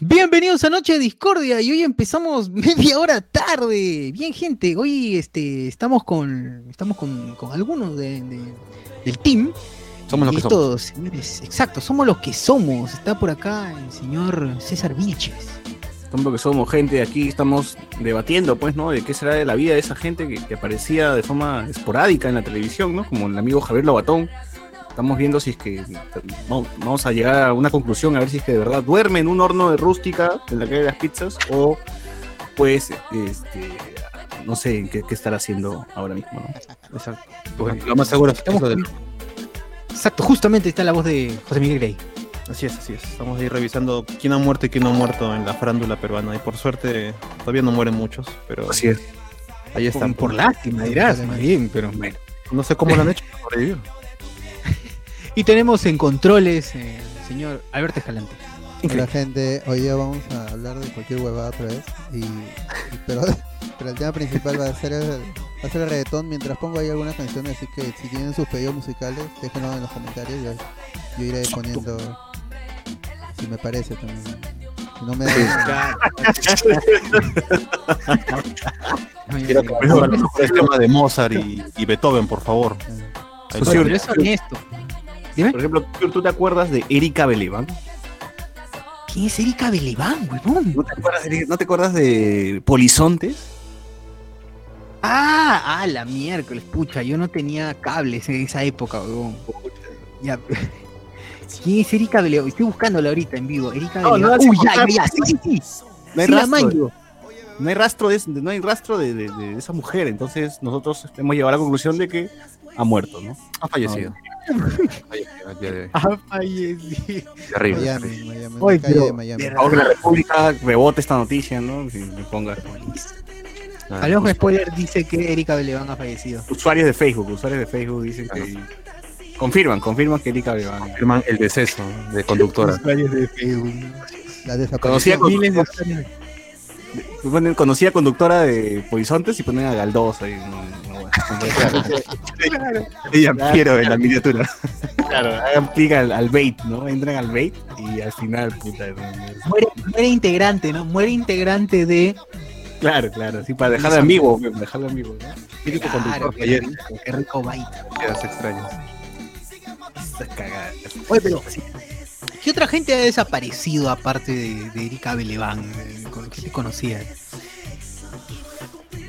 Bienvenidos a Noche de Discordia y hoy empezamos media hora tarde. Bien, gente, hoy este, estamos con estamos con, con algunos de- de- del team. Somos los Y que somos. estos, señores, exacto, somos los que somos. Está por acá el señor César Vilches. Somos lo que somos, gente. Aquí estamos debatiendo, pues, ¿no? De qué será de la vida de esa gente que, que aparecía de forma esporádica en la televisión, ¿no? Como el amigo Javier Lobatón. Estamos viendo si es que vamos, a llegar a una conclusión, a ver si es que de verdad duerme en un horno de rústica en la calle de las pizzas o, pues, este, no sé qué, qué estará haciendo ahora mismo, ¿no? Exacto. Pues, lo más seguro es Estamos lo del- Exacto, justamente está la voz de José Miguel Grey. Así es, así es. Estamos ahí revisando quién ha muerto y quién no ha muerto en la farándula peruana. Y por suerte todavía no mueren muchos, pero Así es. ahí están. Por lástima, dirás, más bien, pero bueno. No sé cómo lo han hecho para sobrevivir. Y tenemos en controles eh, el señor Alberto Escalante. Hola gente, hoy día vamos a hablar de cualquier huevada otra vez y, y- pero, pero el tema principal va a ser el, va a ser el reggaetón mientras pongo ahí algunas canciones, así que si tienen sus pedidos musicales, déjenlo en los comentarios, yo, yo iré poniendo si me parece también. Si no me da, Quiero que temas de Mozart y, y Beethoven, por favor. Ahí está. pero es honesto. Dime. Por ejemplo, ¿tú- ¿tú te acuerdas de Erika Belevan? ¿Quién es Erika Beleván, huevón? ¿No te acuerdas de, ¿no te acuerdas de Polizontes? Ah, ah, la miércoles, pucha, yo no tenía cables en esa época, huevón. Ya. ¿Quién es Erika Beleván? Estoy buscándola ahorita en vivo. Erika No, Beleván. no, Uy, ya, ya, sí, sí, sí. No hay Sí, rastro, no hay rastro de, no hay rastro de, de- de esa mujer, entonces nosotros hemos llegado a la conclusión de que ha muerto, ¿no? Ha fallecido. Fallecido hoy. Ah, fallecido. Terrible. Miami, Miami, en la Oye, calle de Miami. que la República rebote esta noticia, ¿no? Si me ponga Ah, Al ojo spoiler dice que Erika Beleván ha fallecido. usuarios de Facebook, usuarios de Facebook dicen que confirman, confirman que Erika Belevan. Confirman el deceso de conductora. Usuarios de Facebook. La Conocía desaparición. con- Miles de usuarios. Ponen conocida conductora de Polizontes y ponen a Galdós ahí. no, no. Ella quiero en la miniatura. claro, hagan clic al, al bait, ¿no? Entran al bait y al final, puta. no, no. Muere, muere integrante, ¿no? Muere integrante de. Claro, claro, sí, para dejarlo ambiguo, pues, dejarlo ambiguo, ¿no? Típico Claro, conductor qué ayer. rico, qué rico bait. Quedas extrañas. Estas cagadas. Oye, pero. ¿Qué otra gente ha desaparecido aparte de, de Erika Beleván? eh, Con lo que te conocía.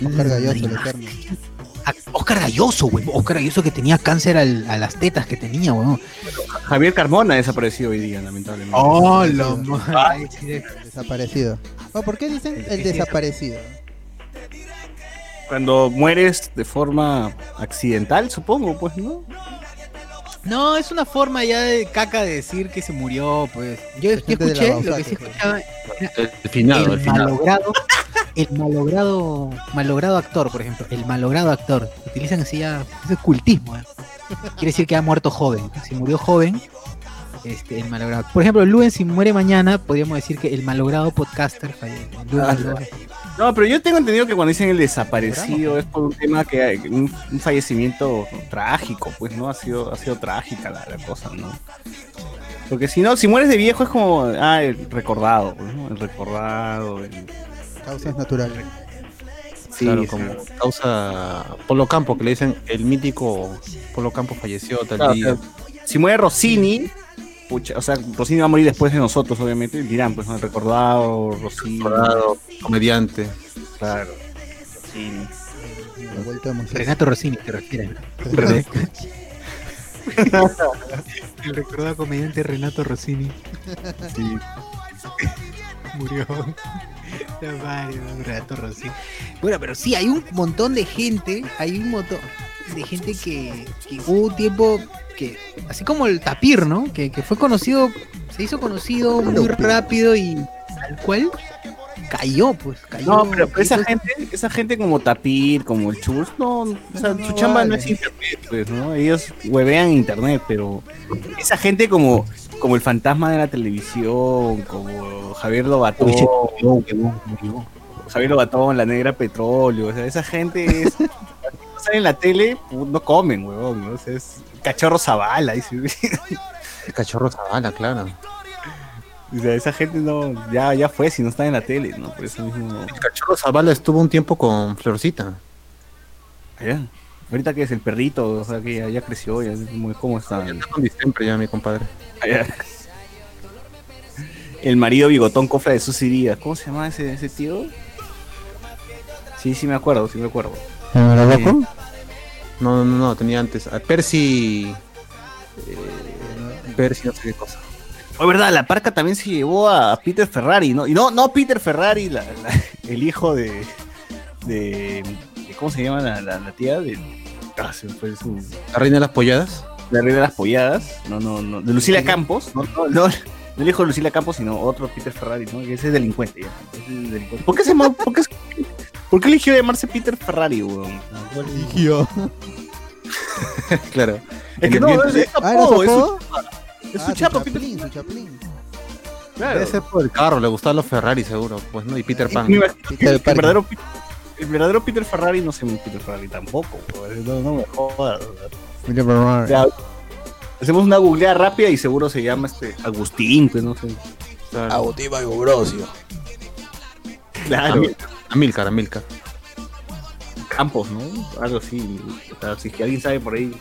Oscar Galloso, el eterno. Ah, Oscar Galloso, güey. Oscar Galloso que tenía cáncer al- a las tetas que tenía, weón. Javier Carmona ha desaparecido hoy día, lamentablemente. Oh, madre. Desaparecido. Oh, ¿Por qué dicen el desaparecido? Cuando mueres de forma accidental, supongo, pues, ¿no? No, es una forma ya de caca de decir que se murió, pues. Yo, escuché, lo que sí escuchaba, El malogrado, el malogrado, malogrado actor, por ejemplo, el malogrado actor. Utilizan así ya, eso es cultismo. ¿eh? Quiere decir que ha muerto joven. Si murió joven, este, el malogrado. Por ejemplo, Luen, si muere mañana, podríamos decir que el malogrado podcaster falle- Luen Ah, Malogrado. No, pero yo tengo entendido que cuando dicen el desaparecido es por un tema que hay un, un fallecimiento trágico, pues no ha sido, ha sido trágica la, la cosa, ¿no? Porque si no, si mueres de viejo es como, ah, el recordado, ¿no? El recordado, el- Causas naturales. sí, claro, sí. como causa Polo Campo, que le dicen el mítico Polo Campo falleció tal Claro, día. o sea, si muere Rossini, pucha, o sea, Rossini va a morir después de nosotros, obviamente, dirán, pues, ¿no? el recordado, Rossini, Recordado, comediante. claro, Rossini. Renato Rossini, te refieres. El recordado comediante Renato Rossini Sí. murió. Renato Rossini. Bueno, pero sí, hay un montón de gente, hay un montón de gente que, que hubo un tiempo que, así como el tapir, ¿no? Que, que fue conocido, se hizo conocido muy rápido y tal cual cayó, pues cayó. No, pero, pero esa gente, esa gente como Tapir, como el Chus, no, o sea, No, su chamba no es internet, pues, ¿no? Ellos huevean internet, pero esa gente como, como el fantasma de la televisión, como Javier Lobatón, Uy. Javier Lobatón, la negra petróleo, o sea, esa gente es, no salen en la tele, no comen, huevón, ¿no? O sea, es cachorro Zavala, dice. El cachorro Zavala, claro. O sea, esa gente no, ya, ya fue, si no está en la tele, ¿no? Por eso mismo no. El cachorro Zavala estuvo un tiempo con Florcita. Ya. Ahorita que es el perrito, o sea que ya, ya creció, ya ¿cómo, cómo está? Está con siempre ya, mi compadre. Ya. El marido bigotón cofra de sus. ¿Cómo se llama ese, ese tío? Sí, sí me acuerdo, sí me acuerdo. ¿Era loco? No, no, no, tenía antes. A Percy. eh, Percy, no sé qué cosa. Oh, verdad, la parca también se llevó a Peter Ferrari, ¿no? Y no, no Peter Ferrari, la- la- el hijo de, de, de- ¿Cómo se llama la, la- la tía? De, ah, se me fue su. La reina de las polladas. La reina de las polladas. No, no, no. De Lucila Campos. No, no, no. No el hijo de Lucila Campos, sino otro Peter Ferrari, ¿no? Ese es delincuente, ya. Ese es delincuente. ¿Por qué se llama- por qué, por qué eligió llamarse Peter Ferrari, weón? Eligió. claro. Es que no, es, es Ah, ¿era su apodo, es su, apodo? es Ah, su chapa, Peter chaplín, su chaplin. Claro. Debe ser por el carro, le gustaban los Ferrari seguro, pues, ¿no? Y Peter Pan. Me Peter el, verdadero, Pi- el verdadero Peter Ferrari no se llama Peter Ferrari tampoco, weón. no, no me jodas. Peter. O sea, hacemos una googleada rápida y seguro se llama este Agustín, pues no sé. Claro. Agustín Valgobrosio. Claro, Amil- Amilcar, Amilcar. Campos, ¿no? Algo así. O sea, si es que alguien sabe por ahí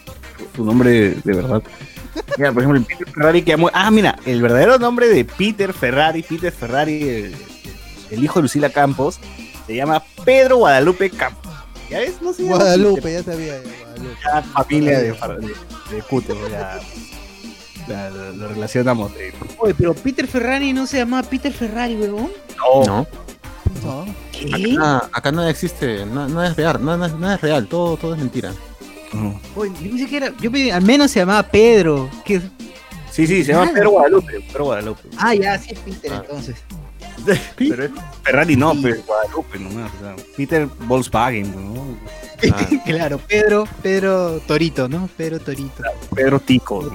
su, nombre de, verdad. Mira, por ejemplo, el Peter Ferrari que llamó. Ah, mira, el verdadero nombre de Peter Ferrari, Peter Ferrari, el, el hijo de Lucila Campos, se llama Pedro Guadalupe Campos. ¿Ya ves? No llama Guadalupe, ya sabía. ya, Guadalupe. ya familia de, de, de Cuto, ya, ya lo, lo relacionamos. eh. Oye, pero Peter Ferrari no se llamaba Peter Ferrari, weón. No, No. No. ¿Qué? Acá, acá nada existe, nada, nada es real, nada, nada es real, todo, todo es mentira. no. Oye, yo pensé que era. Yo pensé, al menos se llamaba Pedro. Que, Sí, sí, se llama. Pedro Guadalupe. Pedro Guadalupe. ah, ya, sí es Peter Ah. entonces. Pero es Ferrari no, pero Guadalupe nomás. o sea, Peter Volkswagen, ¿no? Ah, claro, Pedro, Pedro Torito, ¿no? Pedro Torito. Pedro Tico. ¿no?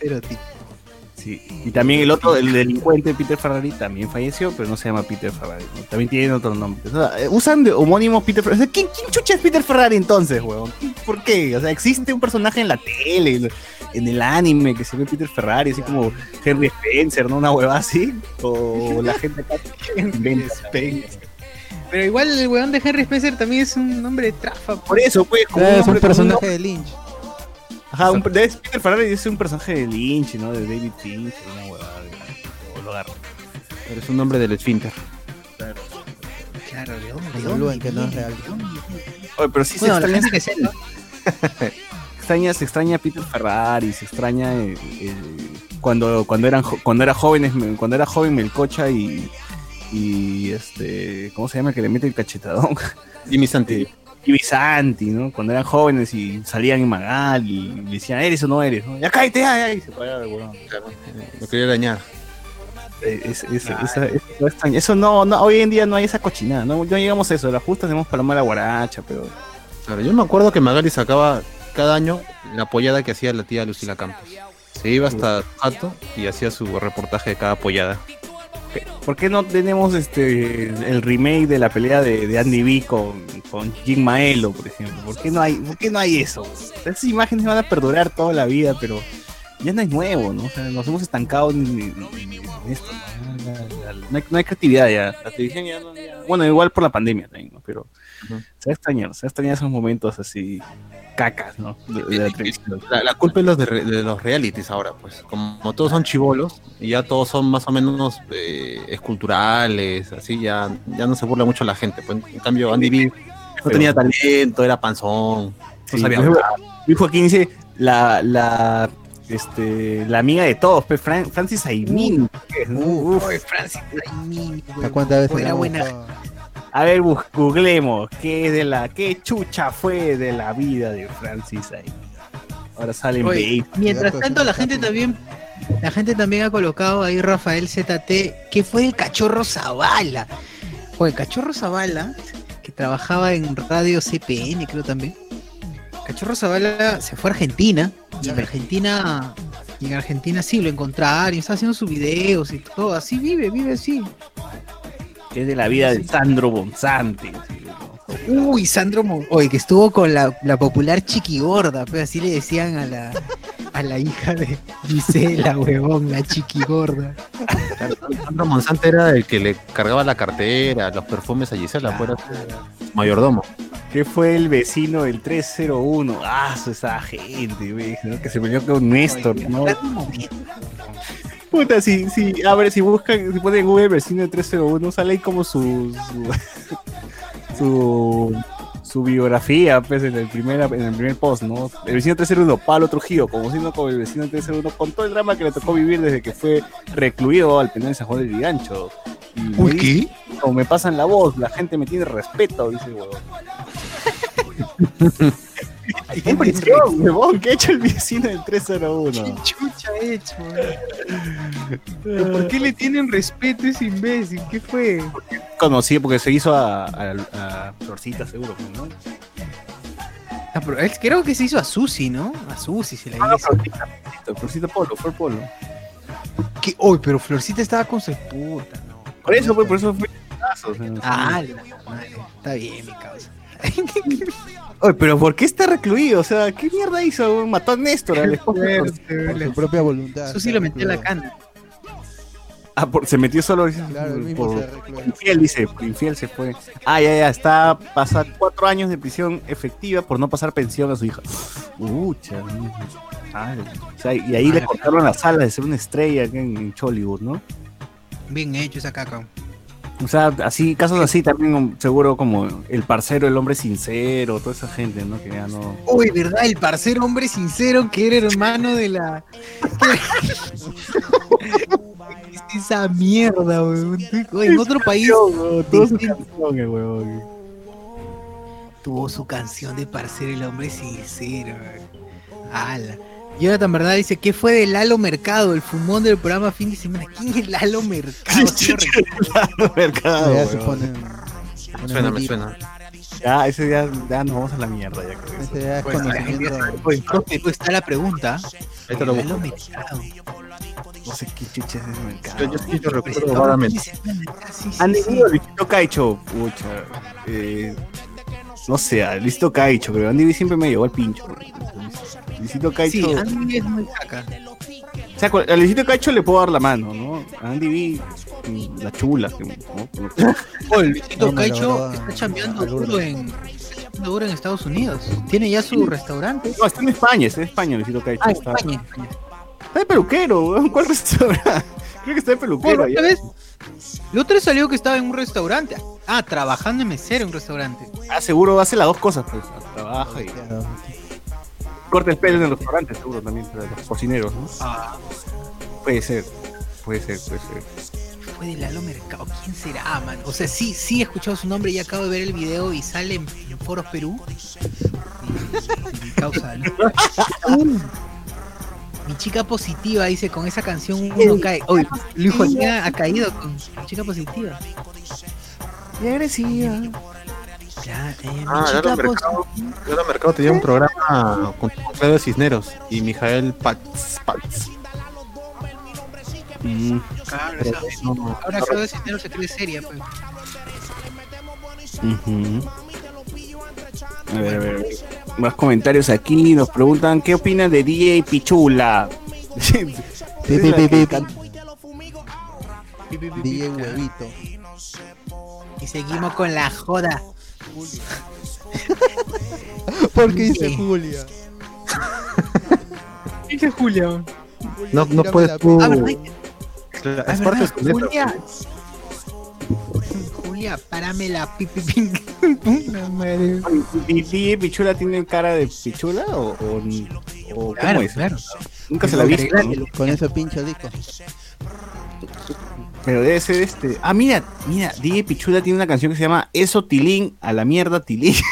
Pedro Torito. Sí. Y también el otro, el delincuente Peter Ferrari, también falleció, pero no se llama Peter Ferrari. ¿no? También tiene otro nombre. O sea, eh, usan de homónimos Peter Ferrari. O sea, ¿quién, quién chucha es Peter Ferrari entonces, weón? ¿Quién- ¿Por qué? O sea, existe un personaje en la tele, en- el anime, que se ve Peter Ferrari, así como Henry Spencer, ¿no? Una hueva así. O la gente acá inventa. Pero igual el weón de Henry Spencer también es un nombre de trafa. Por eso, pues, como Es un personaje de Lynch. Ajá, un, de Peter Ferrari es un personaje de Lynch, ¿no? De David Fincher, una huevada. lo agarra. pero es un nombre del esfínter. Claro, ¿de dónde? ¿De dónde que no es real. Oye, pero sí Bueno, se extraña, que sepa. se extraña, se extraña a Peter Ferrari, se extraña el- el- cuando, cuando eran cuando era jóvenes, cuando era joven Melcocha y, y este, ¿cómo se llama? Que le mete el cachetadón. Jimmy Santi. Y Santi, ¿no? Cuando eran jóvenes y salían en Magal y le decían, ¿eres o no eres? ¿no? Ya cállate, ya, ya, y se paraba el huevón. Lo quería dañar. Es- es- esa- eso no. Eso no, no, hoy en día no hay esa cochinada, no, no llegamos a eso, la justa hacemos paloma a la guaracha, pero Claro, yo me acuerdo que Magali sacaba cada año la apoyada que hacía la tía Lucila Campos. Se iba hasta Jato y hacía su reportaje de cada apoyada. ¿Por qué no tenemos este el remake de la pelea de, Andy B con, con Jim Maelo, por ejemplo? ¿Por qué no hay, por qué no hay eso? Esas imágenes van a perdurar toda la vida, pero ya no es nuevo, ¿no? O sea, nos hemos estancado en, en- esto, ¿no? No hay, creatividad ya. La televisión ya ya- Bueno, igual por la pandemia también, ¿no? Pero Se va a extrañar, se va a extrañar esos momentos así cacas, ¿no? De, de la televisión. La, la culpa es los de, los realities ahora, pues. Como todos son chivolos y ya todos son más o menos eh, esculturales, así, ya, ya no se burla mucho la gente. Pues. En cambio, Andy B no tenía talento, era panzón, no Sí, sabía por ejemplo, hablar. Luis Joaquín dice la, la, este, la amiga de todos, pues, Fran- Francis. Oye, Francis, ay, mi, ¿A weón. cuántas veces Era la buena. A ver, googlemos qué es de la, qué chucha fue de la vida de Francis Aimín. Ahora salen Oye, mientras tanto, la gente también. La gente también ha colocado ahí Rafael ZT, que fue el cachorro Zavala. Oye, cachorro Zavala, que trabajaba en radio CPN, creo también. Cachorro Zavala se fue a Argentina, y en Argentina, y en Argentina sí lo encontraron, y está haciendo sus videos y todo, así vive, vive así. Que es de la vida de Sandro ¿no? Uy, Sandro Mon- Oye, que estuvo con la, la popular chiquigorda, pues así le decían a la, a la hija de Gisela, huevón, la chiquigorda. Alejandro Monzante era el que le cargaba la cartera, los perfumes a Gisela, fuera su mayordomo. ¿Qué fue el vecino del 301? Ah, esa gente, ¿no? que se peleó con Néstor, ¿no? Puta, si, si, a ver, si buscan, si ponen en Google vecino del 301, sale ahí como su, su, su, su biografía, pues, en el primer, en el primer post, ¿no? El vecino 301, Pablo Trujillo, conocido como el vecino 301, con todo el drama que le tocó vivir desde que fue recluido al penal de San Juan del Vigancho. Y me Uy, como me pasan la voz, la gente me tiene respeto, dice huevón. ¿Qué prisión, huevón? ¿Qué ha hecho el vecino del 301? chucha ha hecho? ¿Pero ¿Por qué le tienen respeto a ese imbécil? ¿Qué fue? Conocí porque se hizo a, a, a Florcita, seguro, pues, ¿no? Ah, pero él creo que se hizo a Susi, ¿no? A Susi se la Ah, hizo. Florcita, Florcita Polo, fue Polo. ¿Qué? Uy, pero Florcita estaba con su puta, ¿no? Por eso, pues, por eso fue. Ah, la madre. Está bien, mi causa. Oye, pero ¿por qué está recluido? O sea, ¿qué mierda hizo? Mató a Néstor, al esposo. Por su propia voluntad. Susi lo metió a la cana. Ah, por- se metió solo Claro, el mismo por, se recluyó. infiel, dice, infiel se fue. Ah, ya, ya, está pasar cuatro años de prisión efectiva por no pasar pensión a su hija. Ucha, o sea, y ahí le cortaron las alas de ser una estrella acá en, en Chollywood, ¿no? Bien hecho esa caca. O sea, así, casos así también um, seguro como el parcero, el hombre sincero, toda esa gente, ¿no? Que ya no. Uy, ¿verdad? El parcero hombre sincero que era hermano de la. ¿Qué es esa mierda, weón? En otro país su canción, huevón. tuvo su canción de parcero el hombre sincero. weón. Ala. Jonathan Verdad dice, ¿qué fue de Lalo Mercado, el fumón del programa fin de semana? ¿Quién es Lalo Mercado? Sí lo recuerdo. Mercado, Ya se ponen. Me suena, me suena. Ya, ese día ya nos vamos a la mierda, ya creo. Ese ya es Pues, conocimiento. Pues está la pregunta. Ahí te lo Lalo busco. Mercado. No sé qué chucha es ese mercado. Yo, yo lo recuerdo vagamente. Han tenido Luisito Caicho, pucha. Eh, no sé, a Luisito Caicho, pero Andy siempre me llevó al pincho. Luisito Caicho. Sí, Andy es muy caca. o sea, a Luisito Caicho le puedo dar la mano, ¿no? A Andy B, la chula. ¿no? Oye, Luisito No, Caicho está chambeando duro en, duro en Estados Unidos. Tiene ya su restaurante. No, está en España, está en España, Luisito Caicho. Ah, está, España, España. está de peluquero. ¿Cuál restaurante? Creo que está de peluquero. Allá. ¿otra vez? La otra vez salió que estaba en un restaurante. Ah, trabajando en mesero en un restaurante. Ah, seguro hace las dos cosas, pues. Trabaja y corta el pelo en el restaurante, seguro también, para los cocineros, ¿no? Ah, Puede ser, puede ser, puede ser. fue de Lalo Mercado. ¿Quién será, man? O sea, sí, sí he escuchado su nombre y acabo de ver el video y sale en, en Foros Perú. Y- y causa, ¿no? Mi chica positiva dice con esa canción uno cae. Oye, Luis ha caído con chica positiva. Y agresiva. Ya, eh, Ah, Lalo Mercado. Lalo Mercado tenía un programa con Claudio Cisneros y Mijael. Pats. Mm, Claro, no- ahora Claudio Cisneros se cree seria, pues. A ver, a ver, a ver. Más comentarios aquí. Nos preguntan qué opinan de DJ Pichula. Pi, pi, pi, pi, pi. DJ. Huevito. Y seguimos con la joda. ¿Por qué dice Sí. Julia? Dice Julia. No, no puedes tú. Ah, ¿verdad? Ah, Es parte de. Julia. Julia, párame la pipi ping. Puta madre. ¿Y DJ Pichula tiene cara de Pichula o, o, o Claro, cómo es? claro. Nunca se la ha visto. ¿no? Con ese pinche disco. Pero debe ser este. Ah, mira, mira, DJ Pichula tiene una canción que se llama Eso Tilín, a la mierda Tilín.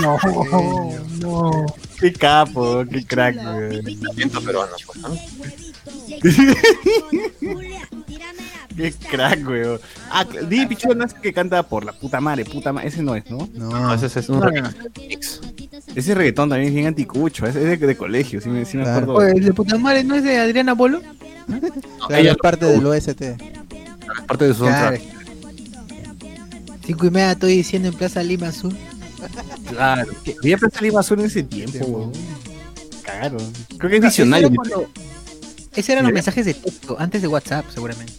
No, no. qué capo, qué crack, güey. Peruano, pues, ¿no? Qué crack, güey. Ah, DJ Pichula no es que canta por la puta madre, puta madre. Ese no es, ¿no? No, No, ese es un No, remix. Ese reggaetón también es bien anticucho. Es, es de, de colegio, sí me, sí me Claro. acuerdo. Oye, el de puta madre no es de Adriana Polo. claro, ella es parte del OST. es parte de su Claro. Cinco y media estoy diciendo en Plaza Lima Sur. Claro. Había Plaza Lima Azul en ese tiempo, güey. Cagaron. Creo que es visionario. Ese era cuando- Ese eran los mensajes de texto, antes de WhatsApp, seguramente.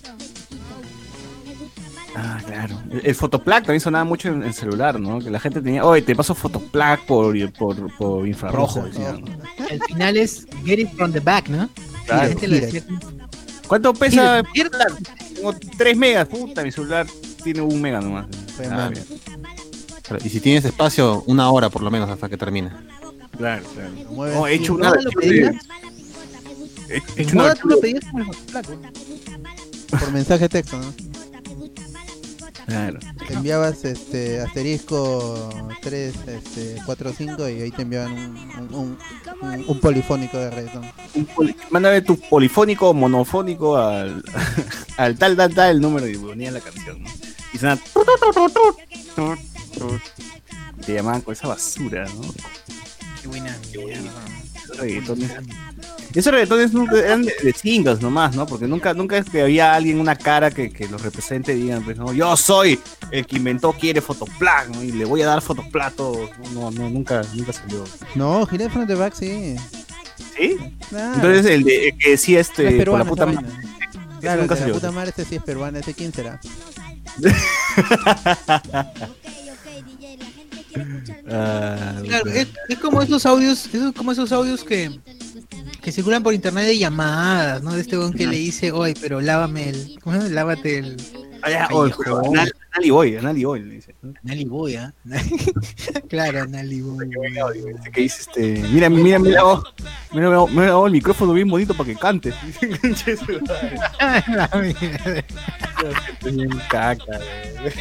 Ah, claro. El, el Fotoplac también sonaba mucho en el celular, ¿no? Que la gente tenía, oye, te paso Fotoplac por, por, por infrarrojo. decían. Al final es get it from the back, ¿no? Claro. la gente lo Gira. decía. ¿Cuánto pesa? Mierda. Tengo 3 megas, puta, mi celular tiene un mega nomás. Ah, Y si tienes espacio, una hora por lo menos hasta que termine. Claro, claro. No, he hecho ¿En una lo pedías? he- hecho una tú lo pedías por mensaje de texto, ¿no? Claro. Te enviabas este asterisco 3, este, 4, 5 y ahí te enviaban un, un, un- un- un polifónico de reggaetón. Poli- Mándame tu polifónico o monofónico al, al tal, tal, tal número y ponía la canción. ¿no? Y te llamaban con esa basura, ¿no? Qué buena mierda. Esos reggaetones. Esos reggaetones eran de, singles nomás, ¿no? Porque nunca, nunca es que había alguien, una cara que, que los represente y digan, pues, no, yo soy el que inventó quiere Fotoplac, ¿no? Y le voy a dar todos. No, no, nunca, nunca salió. No, giré front de back, sí. ¿Sí? Claro. Entonces el, de, el que decía Es este, por peruana la puta madre. Claro, nunca de la puta madre, este sí es peruano, ¿este quién será? Ah, Claro, es, es como esos audios, es como esos audios que, que circulan por internet de llamadas, ¿no? De este weón que le dice, oye, pero lávame el, ¿cómo se llama? Lávate el ya, oh, Anali Boy, Anali Boy, le dice. Boy, ¿ah? claro, Nali Boy. Que dice este, mira, mira, mira, oh, mira, mira, mira, oh, el micrófono bien bonito para que cante. La mierda. Bien caca, güey.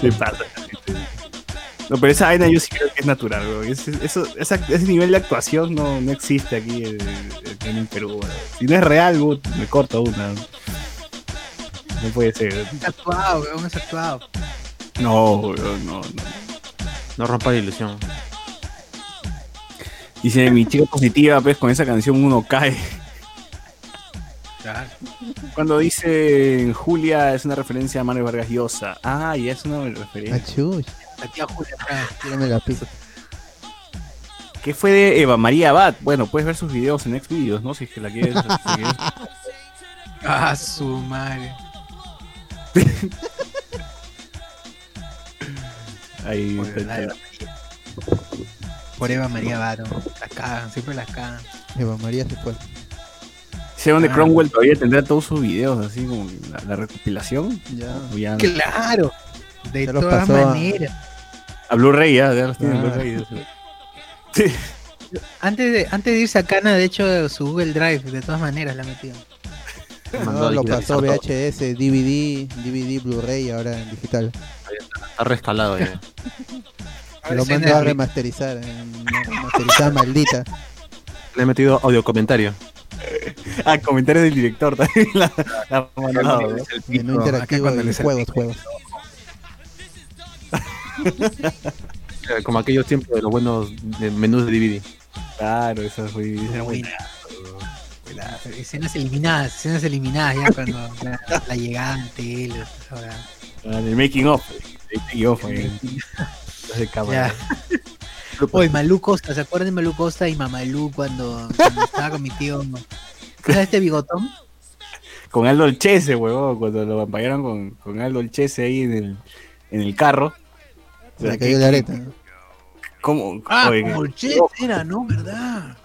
Se pasa. No, pero esa vaina yo sí creo que es natural, güey. Ese, eso, esa- ese nivel de actuación no, no existe aquí en, en el Perú, güey. Si no es real, güey, me corto una. No puede ser. Es actuado, weón, es actuado. No, güey, no, no. No rompa la ilusión. Dice mi chica positiva, pues con esa canción uno cae. Claro. Cuando dice Julia es una referencia a Mario Vargas Llosa. Ah, ya es una Ah, referencia. chuch, La tía Julia tírame la pizza. ¿Qué fue de Eva María Abad? Bueno, puedes ver sus videos en Xvideos, ¿no? Si es que la quieres. si quieres. Ah, su madre. Ahí Por está la Eva María. Por Eva María Varo. Las cagan, siempre las cagan. Eva María se fue. Sé donde Ah. Cromwell todavía tendrá todos sus videos, así como la, la recopilación. Ya. Claro. De todas maneras. A Blu-ray, ya, ya los tiene Ah. Blu-ray. Sí. Antes de, antes de irse a Cana, de hecho, su Google Drive, de todas maneras la metió. No, lo pasó. VHS, DVD, DVD, Blu-ray, ahora en digital. Está rescalado ya. Lo mandó a remasterizar, en una remasterizada maldita. Le he metido audio comentario. Ah, comentarios del director también. La, la ha mandado, ¿no? Menú interactivo cuando y le Como aquellos tiempos de los buenos de menús de DVD. Claro, eso fue. esa Buena. buena. Escenas eliminadas, escenas eliminadas ya cuando la, la llegada ante él. Ah, El making of. El making of. eh. de cámara. Ya. Oye, Malú Costa, ¿se acuerdan de Malú Costa y Mamalú cuando, cuando estaba con mi tío? ¿Sabes este bigotón? Con Aldo el Chese, huevón, cuando lo acompañaron con, con Aldo el Chese ahí en el, en el carro. Se le cayó la areta. ¿Cómo? Ah, el Che era, ¿no? ¿Verdad?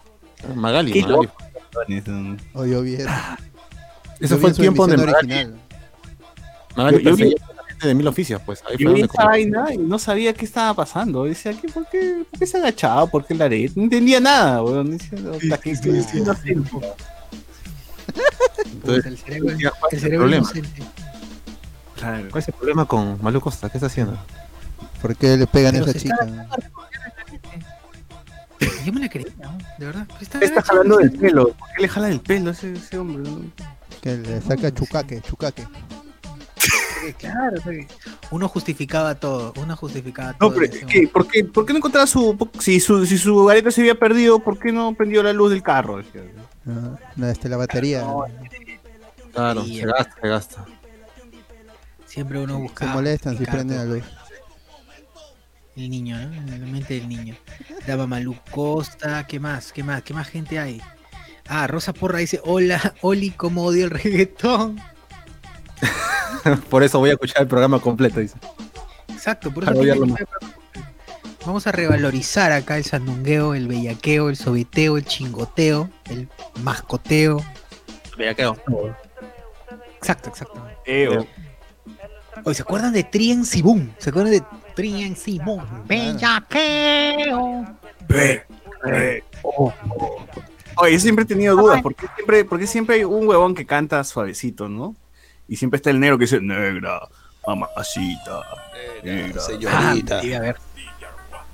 Magali, qué Magali. loco. O yo vi eso. Yo fue el tiempo donde Magali, original. Magali Yo- yo vi- de mil oficios, pues. Ahí Yo vi esa vaina y no sabía qué estaba pasando. Decía, ¿qué, por, qué, ¿por qué se agachaba? ¿Por qué la areta? No entendía nada, weón. Decía, "Puta, ¿qué- qué- qué no sé". Entonces, el cerebro, ya, ¿cuál el es el cerebro problema? inocente. Claro. ¿Cuál es el problema con Malu Costa? ¿Qué está haciendo? ¿Por qué le pegan a esa se chica? Yo me la creía, ¿no? De verdad. Está, ¿Qué está jalando del pelo? ¿Por qué le jala del pelo ese, ese hombre? no? Que le saca chucaque, chucaque. Claro, uno justificaba todo, uno justificaba todo. No, pero. ¿Por, qué, ¿por qué no encontraba su... Si su, si su areta se había perdido, ¿por qué no prendió la luz del carro? La, este, la batería. Claro, se gasta, se gasta. Siempre uno Se buscaba. molestan si prenden la luz. El niño, ¿no? En la mente del niño. Daba Malú Costa, ¿qué más? ¿Qué más? ¿Qué más gente hay? Ah, Rosa Porra dice, hola, Oli, cómo odio el reggaetón. Por eso voy a escuchar el programa completo, dice. Exacto, por eso Vamos a revalorizar acá el sandungueo, el bellaqueo, el sobeteo, el chingoteo, el mascoteo. Quedó. Exacto, exacto. Eh, Oye, ¿se acuerdan de Trien Sibum? ¿Se acuerdan de Trien Sibum? Bellaqueo. Oye, yo siempre he tenido dudas, ¿por qué siempre, por qué siempre hay un huevón que canta suavecito, ¿no? Y siempre está el negro que dice, negra, mamacita, negra. Ah, Señorita. sí, a ver,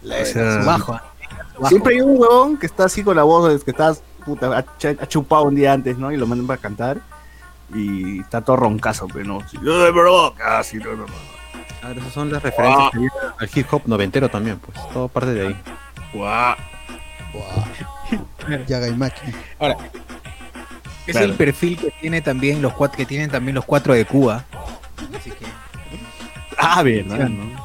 O sea, su bajo. ah, siempre hay un huevón que está así con la voz, que está, puta, ha chupado un día antes, ¿no? Y lo mandan para cantar. Y está todo roncazo, pero no. Sí, no, de verdad, casi, no, no, no. A ver, esas son las referencias que vienen al hip hop noventero también, pues. Todo parte de ahí. Guau. Yagaimaki. Es Claro. el perfil que tiene también los cuatro, que tienen también los cuatro de Cuba. Así que Ah, verdad, ¿no?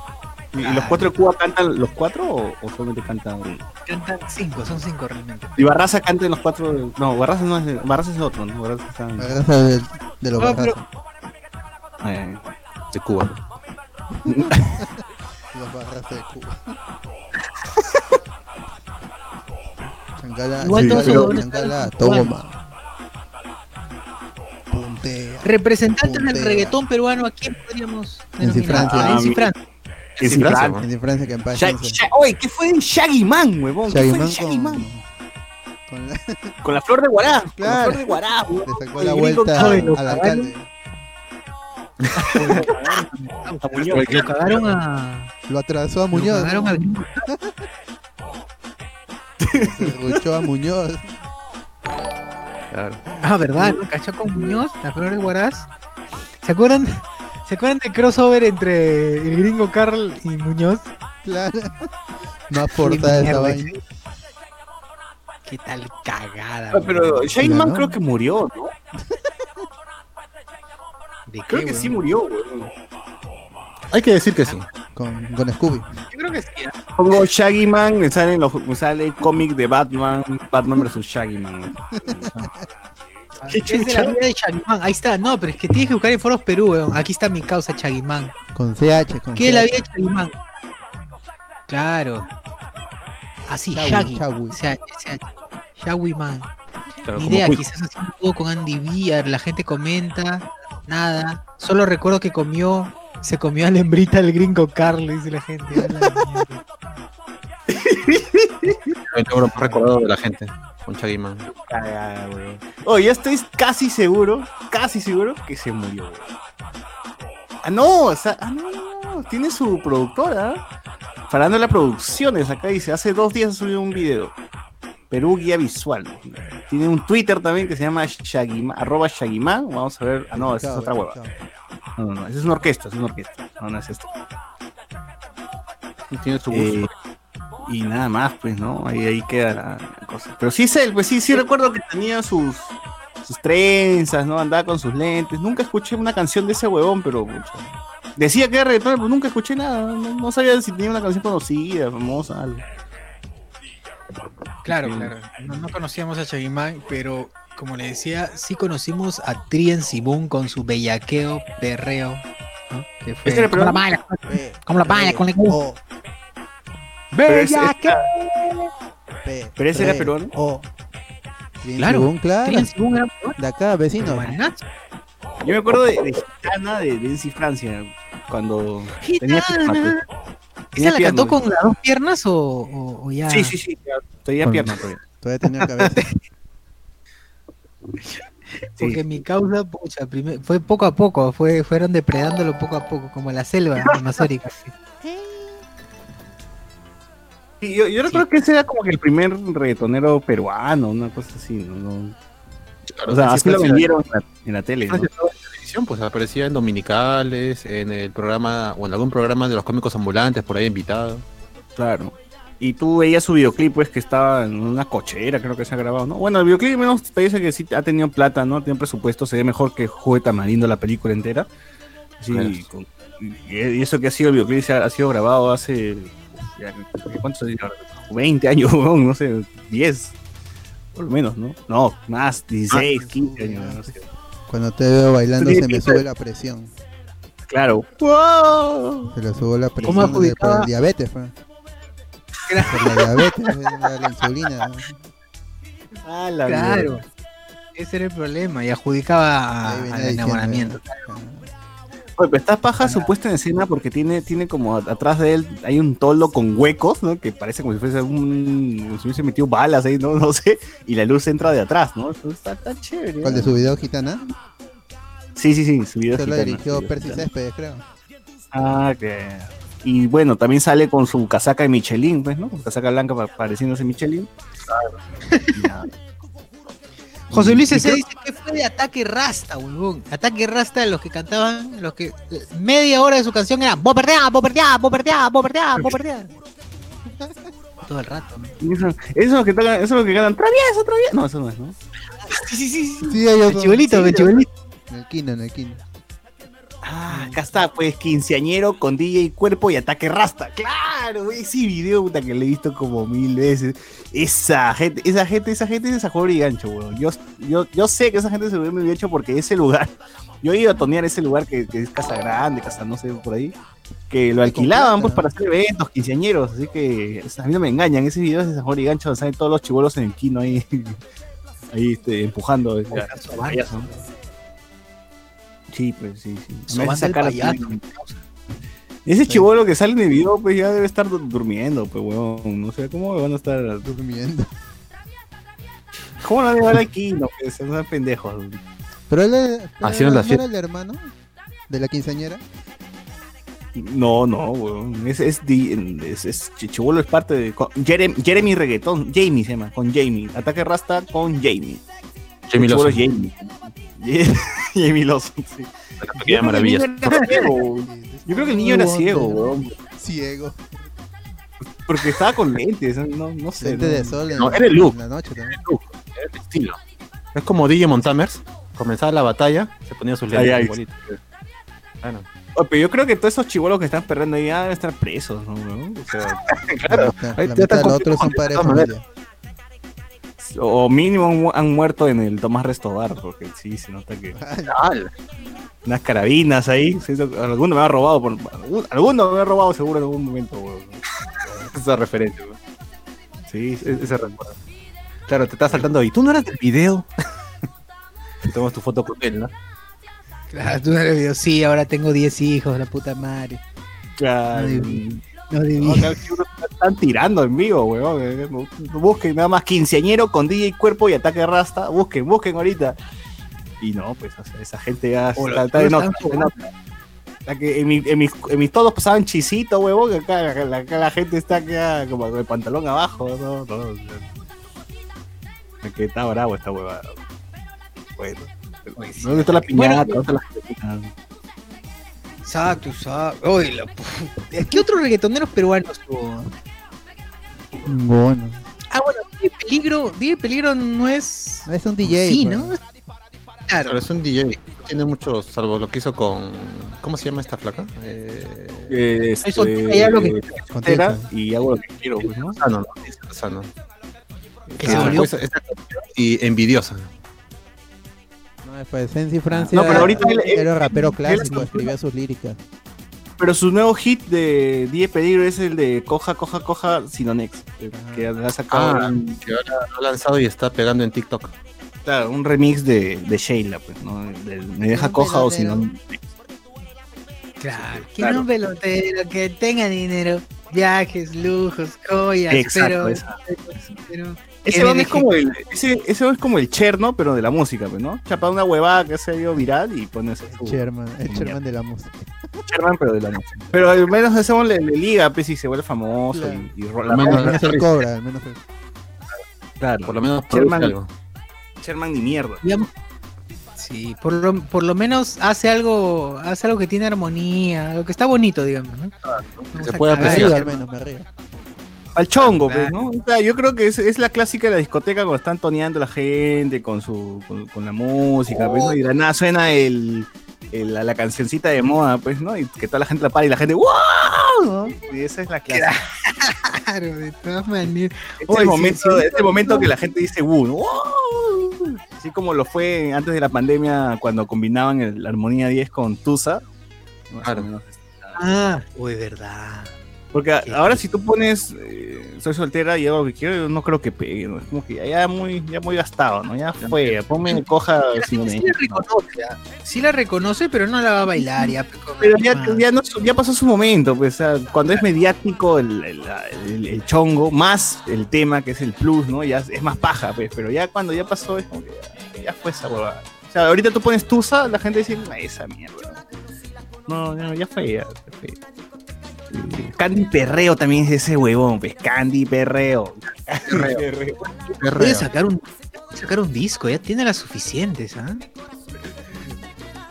¿Y, y los cuatro de Cuba cantan los cuatro o, o solamente cantan? cantan cinco, son cinco realmente. Y Barraza canta en los cuatro. de- No, Barraza no es. de- Barraza es otro, ¿no? Barraza está. Del- de los No, pero-. Eh, De Cuba. Los barrazos de Cuba. Chancala, chancala, toma. Representantes del reggaetón peruano, ¿a quién podríamos denominar? Nancy Ah, Francia. Es Sí, Francia, Fran- ¿no? En diferencia que en paz Oye, ¿qué fue de Shaggy Man, huevón? ¿Qué fue de Man Shaggy con, Man? con la- Con la flor de Guará. Con la Claro. flor de Guará, huevón. le sacó la vuelta lo al que alcalde. Lo cagaron a. Lo atrasó a Lo Muñoz. cagaron al gringo. Se ruchó a Muñoz. Claro. Ah, ¿verdad? ¿no? Cachó con Muñoz, la flor de Guaraz. ¿Se acuerdan? ¿Se acuerdan del crossover entre el gringo Carl y Muñoz? Claro. Más portada esa vaina. Qué tal cagada. Ah, Pero Sí, Man ¿no? creo que murió, ¿no? ¿De qué, Creo que weón? sí murió, huevón. Hay que decir que sí. Con, con Scooby. Yo creo que sí. ¿eh? Pongo Shaggy Man, me sale, los, me sale el cómic de Batman, Batman vs Shaggy Man. ¿Qué Es de la vida de Chagimán. Ahí está. No, pero es que tienes que buscar en Foros Perú, weón. Aquí está mi causa Chagimán. Con CH. Con ¿Qué es la vida de Chagimán? Claro. Así, Shaggy, Man. Claro, Ni como idea, quizás haciendo todo con Andy Villar, la gente comenta, nada. Solo recuerdo que comió, se comió a la hembrita el gringo Carl, dice la gente. Logro más recordado de la gente. Con Shaggy Man. Cagada, weón. Oh, ya estoy casi seguro, casi seguro que se murió, weón. Ah, no, o sea, ah, no, no, no, tiene su productora. Farándula Producciones, acá dice, hace dos días subió un video. Perú Guía Visual. Tiene un Twitter también que se llama Shaggyman, arroba Shaggyman. Vamos a ver. Ah, no, esa es otra hueva. No, no, no, esa es una orquesta, es una orquesta. No, no es esto. Tiene su gusto. Eh, y nada más, pues, ¿no? Ahí, ahí queda la cosa. Pero sí es él, pues sí, sí recuerdo que tenía sus, sus trenzas, ¿no? Andaba con sus lentes. Nunca escuché una canción de ese huevón, pero decía que era reggaetón, pero nunca escuché nada. No, no sabía si tenía una canción conocida, famosa, algo. Claro, claro. No, no conocíamos a Chagimán, pero como le decía, sí conocimos a Trien Sibun con su bellaqueo, perreo. ¿no? Que fue. Ese era ¿Cómo la baila? P, ¿Cómo la baila con el P, O, Pero ese, Bellaqueo. P, pero ese era peruano. O. Claro, Sibún, claro. Trien Sibun era peruano, De acá, vecino. Yo me acuerdo de, de Gitana de Densi Francia, cuando tenía Gitana. pierna. ¿Esa Tenía la cantó con las dos piernas o, o- o ya? Sí, sí, sí, tenía Con- pierna todavía. Todavía tenía cabeza. Porque Sí. mi causa, pucha, primer- fue poco a poco, fue, fueron depredándolo poco a poco, como la selva amazónica. Sí, yo, yo recuerdo que ese era como que el primer reggaetonero peruano, una cosa así, ¿no? No- O sea, así lo vendieron en la, en la tele, en televisión, pues aparecía en dominicales, en el programa, o en algún programa de los cómicos ambulantes, por ahí invitado. Claro. Y tú veías su videoclip, pues, que estaba en una cochera, creo que se ha grabado, ¿no? Bueno, el videoclip menos parece que sí ha tenido plata, ¿no? Tiene presupuesto, se ve mejor que Juguete Tamarindo la película entera. Sí, Claro. con- y eso que ha sido el videoclip ha sido grabado hace. ¿Cuántos años? 20 años, weón, no sé, 10. Por lo menos, ¿no? No, más, 16, 15 años, no sé. Cuando te veo bailando se me sube la presión. Claro. ¡Wow! Se le sube la ¿Cómo presión de- por el diabetes, fue. Por la diabetes, la, la insulina. Ah, la Claro. mierda. Ese era el problema. Y adjudicaba al diciendo, enamoramiento. eh, Oye, pero esta paja su puesta en escena porque tiene, tiene como atrás de él hay un toldo con huecos, ¿no? Que parece como si fuese un. como si hubiese metido balas ahí, ¿no? No sé. Y la luz entra de atrás, ¿no? Eso está, está chévere. ¿Cuál de su video gitana? Sí, sí, sí, su video Se lo gitana, dirigió su video Percy. Céspedes, creo. Ah, que. Y bueno, también sale con su casaca de Michelin, pues, ¿no? Con casaca blanca pa- pareciéndose Michelin. Claro. José Luis creo- dice que fue de Ataque Rasta, huevón. Ataque Rasta, los que cantaban, los que media hora de su canción era Bopertea, Bopertea, Bopertea, Bopertea, Bopertea. Todo el rato. ¿no? Eso, eso es lo que tocan, eso es lo que cantan. Travieso, travieso. No, eso no es, ¿no? Sí, sí, sí. sí. El son- chibolito, sí, el chibolito. En el kino, en el kino. Ah, acá está, pues, quinceañero con DJ Cuerpo y Ataque Rasta. Claro, ese video puta, que le he visto como mil veces. Esa gente, esa gente, esa gente es esa joven y gancho, weón. Yo, yo, yo sé que esa gente se lo hubiera hecho porque ese lugar, yo he ido a tonear ese lugar que, que es Casa Grande, Casa no sé, por ahí, que lo alquilaban pues para hacer eventos, quinceañeros, así que a mí no me engañan, ese video es esa joven y gancho, donde salen todos los chibolos en el kino ahí, ahí este, empujando. Sí, pues sí, sí. Hace banda el sacar así- Ese chivolo que sale en el video, pues ya debe estar du- durmiendo, pues weón. No sé cómo van a estar. Durmiendo. ¿Cómo lo van a aquí? No, que son pendejos. Pero él la ¿no era el hermano de la quinceañera. No, no, weón. Es, es, es, es- Chibolo es parte de. con- Jeremy, Jeremy Reggaeton. Jamie se llama, con Jamie. Ataque Rasta con Jamie. Jamie Chibolo es Jamie. Jamie Lawson, sí. La pequeña maravilla. Yo creo que el niño era ciego, Yo creo que el niño era ciego, weón. Ciego. Porque estaba con lentes, no, no sé. Lente no. de sol en, No, era el look. en la noche también. Era el estilo. Es como DJ Montamers. Comenzaba la batalla, se ponía sus lentes Ay, ay. igualito. Bueno, Oh, pero yo creo que todos esos chivolos que están perdiendo ahí ya deben estar presos, ¿no? O, sea, Claro. La, Ahí la mitad de los otros son padres de familia. O mínimo han mu- han muerto en el Tomás Restobar, porque sí, se nota que unas carabinas ahí, alguno me ha robado, por, alguno me ha robado seguro en algún momento, weón. Esa referencia, weón. Sí, Ese recuerdo. Claro, te estás saltando ahí. ¿Tú no eras del video? Tomas tu foto con él, ¿no? Claro, tú no le digo, sí, ahora tengo 10 hijos, la puta madre. claro. No No, están tirando en vivo, weón. eh, Busquen nada más quinceañero con DJ Cuerpo y ataque rasta. Busquen, busquen ahorita. Y no, pues o sea, esa gente ya está, de nota, de que en, mi- en mis, en mis todos pasaban chisito, huevón. que Acá, acá- acá la gente está acá como con el pantalón abajo. No, no, o sea, es que está bravo esta huevada. Bueno. ¿Dónde está la piñata? Bueno, ¿Dónde está la piñata? Exacto, exacto. Oye, la ¿Qué otros reggaetoneros peruanos hubo? Bueno. Ah, bueno, DJ Peligro, DJ Peligro no es. Es un DJ. sí, pues. ¿no? Claro, Claro. es un DJ. Tiene muchos, salvo lo que hizo con. ¿Cómo se llama esta flaca? Eh, Eh, Eso este, hay algo que- Tilson. y hago lo que quiero, pues, ¿no? Sano, ¿no? Sano. Que Ah, se volvió. pues, y envidiosa. Pues Sensi Francia No, pero ahorita él- él- era rapero él- clásico, él- escribía sus líricas. Pero su nuevo hit de 10 peligro es el de Coja, Coja, Coja, Sinonex. Que ha sacado Ah, un, que ahora lo ha lanzado y está pegando en TikTok. claro, un remix de, de Sheila, pues, ¿no? Del Me deja coja o. Sinonex. Claro. Que Claro. no un pelotero, que tenga dinero, viajes, lujos, joyas, Exacto, pero. esa. pero- Ese don es como el, ese, ese es como el Cherno, pero de la música, pues, ¿no? Chapa una huevada que se ha ido viral y pones su Sherman, el su Sherman de la música. Sherman, pero de la música. Pero al menos ese hombre le, le liga, pues, y se vuelve famoso Claro. y, y ro- Al menos rola- él cobra, al menos claro, Por lo menos Sherman- algo. Sherman ni mierda. sí, por lo, por lo menos hace algo, hace algo que tiene armonía, algo que está bonito, digamos, ¿no? Vamos Se a puede apreciar. al menos, me río. Al chongo, pues, Claro. ¿no? O sea, yo creo que es, es la clásica de la discoteca cuando están toneando la gente con su con, con la música, pues, ¿no? Y de la nada suena el, el- la, la cancioncita de moda, pues, ¿no? Y que toda la gente la para y la gente ¡Wow! ¿no? Y esa es la clásica. Claro, de todas maneras. Este sí, momento, sí. este momento que la gente dice. ¡Wow! Así como lo fue antes de la pandemia cuando combinaban el- la armonía 10 con Tusa. Claro. menos. Ah, uy, verdad. Porque a- ahora si tú pones eh, soy soltera y hago lo que quiero, yo no creo que pegue, ¿no? Es como que ya, ya muy, ya muy gastado, ¿no? Ya fue, ponme coja La sin gente sí la reconoce, ¿ah? sí la reconoce, pero no la va a bailar ya. pues, Pero ya, ya, no, ya pasó su momento, pues, o sea, cuando es mediático el, el- el- el chongo, más el tema que es el plus, ¿no? Ya es, más paja, pues, pero ya cuando ya pasó es como que ya, ya fue esa huevada. O sea, ahorita tú pones Tusa, la gente dice, "Ah, esa mierda. No, no, ya fue, ya, ya fue. Candy Perreo también es ese huevón, pues, Candy Perreo. Perreo. Puede sacar un, sacar un disco, ya tiene las suficientes, ¿ah?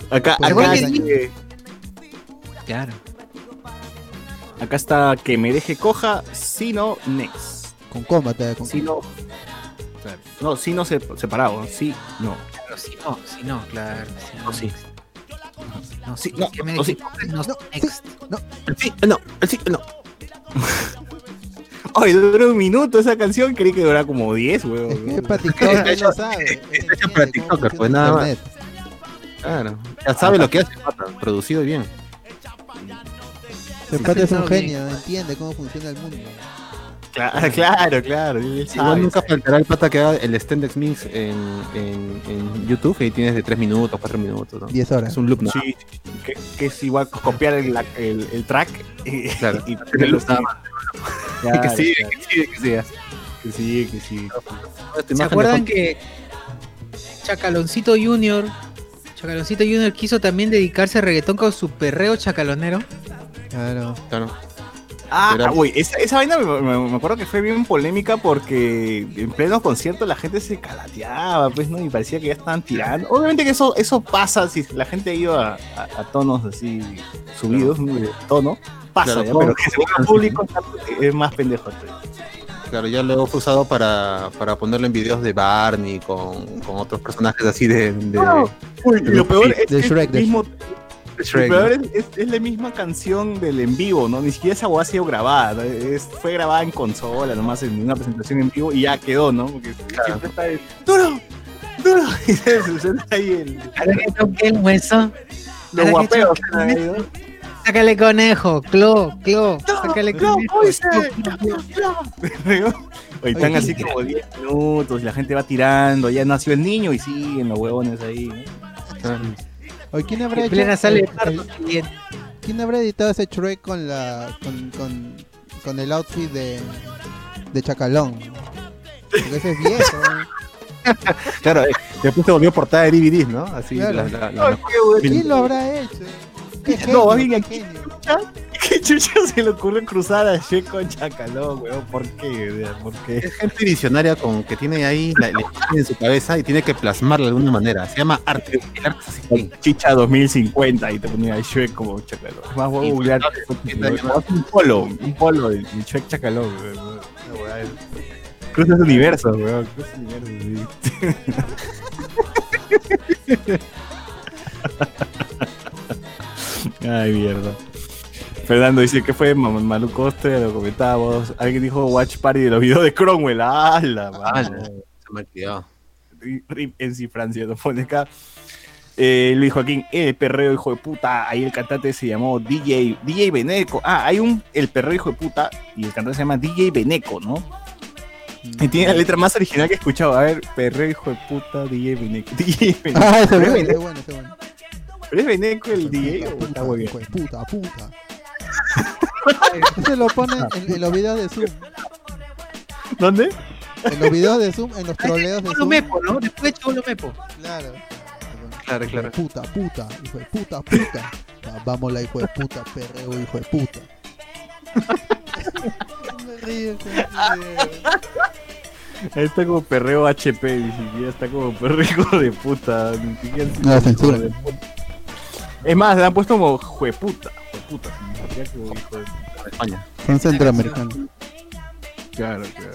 Acá, Pues, acá, que- este, Claro. acá está que me deje coja, si no, next. Con cómbate, con Si no, no, si no se, separado, sí, no. Claro, si no, si no, claro. Si no, sí. No, Sí, sí, no, que me o sí. no, No, next. Sí, no, sí, no. Ay, duró un minuto esa canción, creí que duraba como 10, Es que weón. es para TikTok, sabe. entiende para cómo TikToker, pues, nada más. Claro. Ya sabe lo que hace, pata, producido bien. Sí, pata es un genio, entiende cómo funciona el mundo. Claro, claro, claro. Igual nunca faltará el pata que haga el Stendex Mix en, en, en YouTube y tienes de 3 minutos, 4 minutos, ¿no? 10 horas. Es un loop, ¿no? Sí, que, que es igual copiar el, la- el, el track y, Claro. y ponerlo Nada más. que sigue, que sigue, que sigue. que sí, que sí. Esta ¿Se acuerdan que Chacaloncito Junior, Chacaloncito Junior quiso también dedicarse a reggaetón con su perreo chacalonero? Claro. claro. Ah, Era- uy, esa, esa vaina me, me- me acuerdo que fue bien polémica porque en pleno concierto la gente se calateaba, pues, ¿no? Y parecía que ya estaban tirando. Obviamente que eso, eso pasa si la gente iba a, a- a tonos así subidos, ¿no? de tono, pasa, Claro, ya, pero que se ponga público es más pendejo. pues. Claro, ya luego fue usado para, para ponerlo en videos de Barney con, con otros personajes así de, de, Uy, lo peor es, De Shrek, el mismo, de lo Shrek. ¿no? es, es- es la misma canción del en vivo, ¿no? Ni siquiera esa hueá ha sido grabada, ¿no? Es- fue grabada en consola, nomás en una presentación en vivo y ya quedó, ¿no? Porque siempre está el ¡Duro! ¡Duro! Y se suena ahí el, Ahora que toque el hueso, los guapeos. ¿no? sácale conejo, clo, clo, sácale ¡No, conejo. Oye, están así como 10 minutos y la gente va tirando, ya nació el niño y siguen los huevones ahí, ¿no? ¿quién habrá hecho plena el-. ¿Quién habrá editado ese Shrek con la con, con, con el outfit de, de Chacalón? Porque ese es viejo. ¿no? Claro, eh, después se volvió portada de DVDs, ¿no? Así, Claro. la- la- la- ¿Quién lo habrá hecho? Qué No, genio, bien qué aquí-. ¿Qué chucha se le ocurre cruzar a Shrek con Chacalón, weón? ¿Por qué? Sea, ¿Por qué? Es gente visionaria con que tiene ahí la, la en su cabeza y tiene que plasmarla de alguna manera. Se llama arte. El arte es así. Chicha 2050 y te ponía Shrek como Chacalón. Es más, voy a googlear. Un polo, un polo de de Shrek Chacalón, weón. Una hueá de- Cruza ese universo, weón. Cruza ese universo, sí. Ay, mierda. Fernando dice que fue Mam- Malu Coste, lo comentábamos. Alguien dijo Watch Party de los videos de Cromwell. ¡Hala! Ah! Se me ha olvidado. Rip en sí, Francia, nos pone acá. Eh, Luis Joaquín, el perreo hijo de puta. Ahí el cantante se llamó DJ, DJ Beneco. Ah, hay un el perreo hijo de puta y el cantante se llama DJ Beneco, ¿no? Y tiene la letra más original que he escuchado. A ver, perreo hijo de puta, DJ Beneco. DJ Beneco. Ah, ese ¿Pero es bueno, ese bueno, ese bueno. ¿Pero es Beneco el DJ o Puta, de puta, puta. Ese lo ponen en, en los videos de Zoom. ¿Dónde? En los videos de Zoom, en los troleos de Zoom. Mepo, ¿no? Después de Cholo Mepo. Claro. Claro, claro. puta, puta, hijo de puta, puta. Va- Vamos la hijo de puta, perreo, hijo de puta. Me río con. Ahí está como perreo HP, ni siquiera está como perreo hijo de puta. Ni siquiera No, hijo censura. de puta. Es más, le han puesto como jueputa. De puta. España. Son centroamericanos. Claro, claro.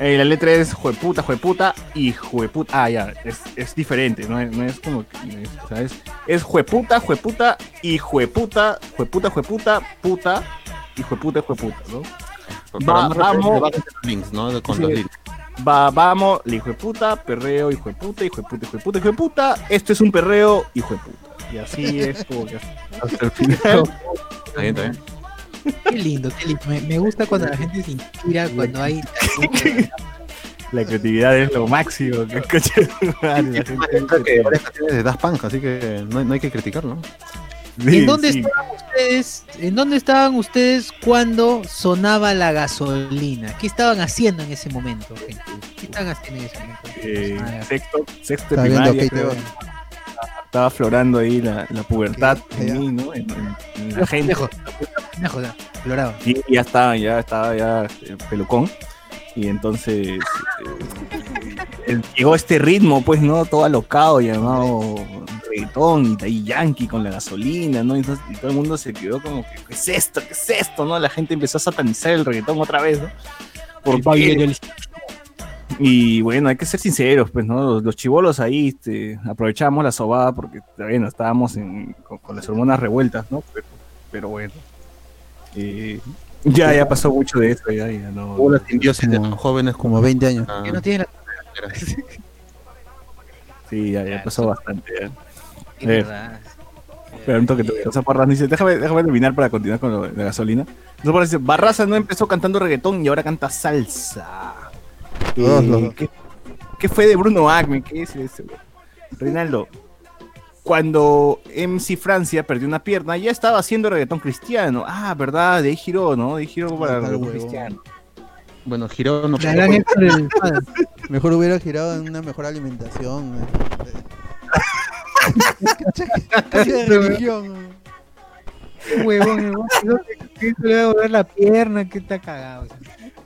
Eh, la letra es jueputa, jueputa y jueputa. Ah, ya, es, es diferente, no es, no es como es, o sea, es, es jueputa, jueputa y jueputa, jueputa, jueputa, puta y jueputa, jueputa, ¿no? Va- vamos. links, ¿no? Con Sí. los links. Va, vamos, hijo de puta, perreo, hijo de puta, hijo de puta, hijo de puta, hijo de puta. Esto es un perreo, hijo de puta. Y así es como que hasta el final. Está bien, está bien. Qué lindo, qué lindo. Me, me gusta cuando la gente se inspira, cuando hay... La creatividad es lo máximo. Que coche la gente- varias canciones de Daft Punk, así que no, hay- no hay que criticar, ¿no? Sí, ¿En dónde sí. estaban ustedes? ¿En dónde estaban ustedes cuando sonaba la gasolina? ¿Qué estaban haciendo en ese momento, gente? ¿Qué estaban haciendo en ese momento? Eh, sexto, sexto primaria, creo. Estaba aflorando ahí la, la pubertad Sí, en mí, ¿no? En, en- en la gente. Lejos, lejos, ya, exploraba. Y ya estaba, ya estaba ya eh, pelucón. Y entonces eh, eh, llegó este ritmo, pues, ¿no? Todo alocado, llamado reggaetón y ahí yankee con la gasolina, ¿no? Entonces, y todo el mundo se quedó como que, ¿qué es esto? ¿Qué es esto? ¿No? La gente empezó a satanizar el reggaetón otra vez, ¿no? ¿Por qué? Y bueno, hay que ser sinceros, pues, ¿no? Los, los chivolos ahí este, aprovechábamos la sobada porque bueno, estábamos en- con, con las hormonas revueltas, ¿no? Pero, pero bueno. Eh, ya, ya pasó mucho de eso, ya, ya no. Hubo la simbiosis de los jóvenes Como como 20 años. Ah, Que no tiene la... Sí, ya, ya pasó bastante. ya. Es Eh, verdad. Pero un toque, toque. O sea, Parras dice, déjame, déjame terminar para continuar con lo de la gasolina. Parras dice, Barraza no empezó cantando reggaetón y ahora canta salsa. Los Eh, dos, los dos. ¿qué, qué fue de Bruno Acme? ¿Qué es eso? güey? Reinaldo, cuando MC Francia perdió una pierna, ya estaba haciendo reggaetón cristiano. Ah, verdad, de ahí giró, ¿no? De ahí giró para Ah, el reggaetón huevón. cristiano. Bueno, giró no. Mejor hubiera girado en una mejor alimentación. Religión. Qué huevón, huevón. ¿Qué se le va a volver la pierna? Que está cagado. o sea.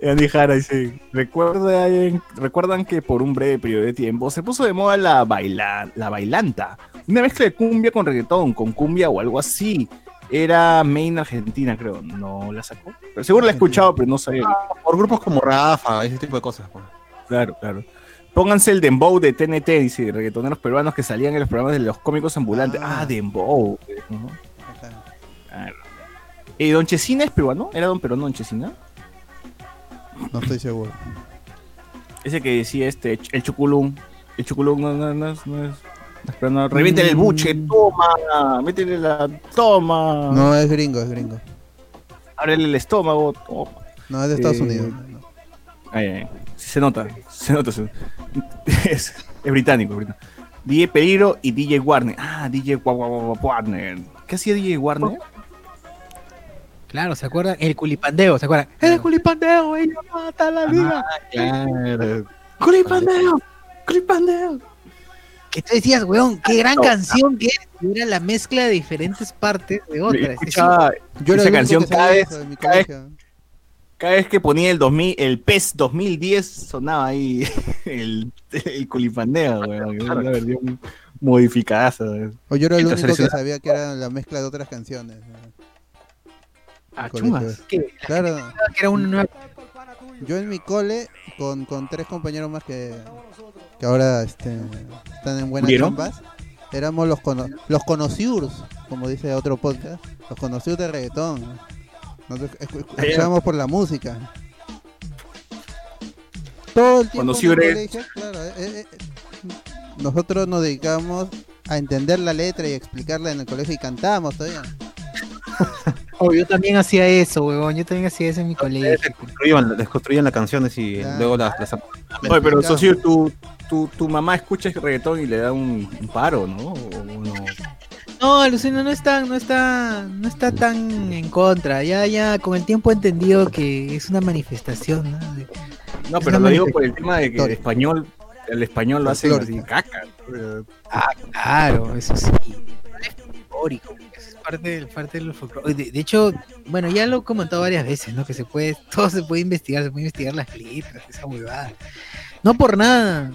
Andy Jara dice, ¿recuerdan, recuerdan que por un breve periodo de tiempo se puso de moda la, baila, la bailanta, una mezcla de cumbia con reggaetón, con cumbia o algo así. Era main Argentina, creo. No la sacó. Pero seguro la he escuchado, pero no sabía. por grupos como Rafa, ese tipo de cosas. pues. Claro, claro. Pónganse el Dembow de TNT, dice, reggaetoneros peruanos que salían en los programas de los cómicos ambulantes. Ah, Ah. Dembow. Claro. Eh, ¿Don Chesina es peruano? ¿Era Don Perón Don Chesina? No estoy seguro. Ese que decía este, el chuculum. El chuculum no, no, no es. No es no el buche, toma. Métele la. Toma. No, es gringo, es gringo. Ábrele el estómago, toma. No, es de Estados Eh, Unidos. no. Ay, ay, se nota, se nota. se- Es, es británico, es británico. DJ Peligro y DJ Warner. Ah, DJ Wa- Wa- Wa- Warner. ¿Qué hacía DJ Warner? Claro, ¿se acuerdan? El culipandeo, ¿se acuerdan? El culipandeo, ella mata la vida. Claro. ¡Culipandeo! ¡Culipandeo! Que tú decías, weón, qué gran canción que es. Era la mezcla de diferentes partes de otra. Escuchaba Yo era esa canción cada vez, cada vez- cada vez que ponía el 2000, el PES 2010 sonaba ahí el, el culipandeo, weón. era Una versión modificada. O yo era el único que sabía que era la mezcla de otras canciones. ¿no? Ah, colegio. chumas. Que, Claro, que era una nueva. yo en mi cole, con, con tres compañeros más que, que ahora este, están en buenas chambas, éramos los, cono los conocidos, como dice otro podcast, los conocidos de reggaetón. Escu- escuchábamos por la música. Todo el tiempo en el colegio, claro, eh, eh, eh, nosotros nos dedicamos a entender la letra y explicarla en el colegio y cantábamos todavía. Oh, yo también hacía eso, weón. Yo también hacía eso en mi colegio. Desconstruían, desconstruían las canciones y Claro. luego las, las Oye, pero socio, tu, tu, tu mamá escucha reggaetón y le da un, un paro, ¿no? ¿O no? No, Lucino no está, no está, no está tan en contra. Ya, ya, con el tiempo he entendido que es una manifestación, ¿no? De- No, pero lo digo por el tema de que el español, el español lo hace Folclórica. caca. Ah, claro, eso sí. Es es parte del, parte del folclore. De, de hecho, bueno, ya lo he comentado varias veces, ¿no? Que se puede, todo se puede investigar, se puede investigar las letras, esa huevada. No por nada.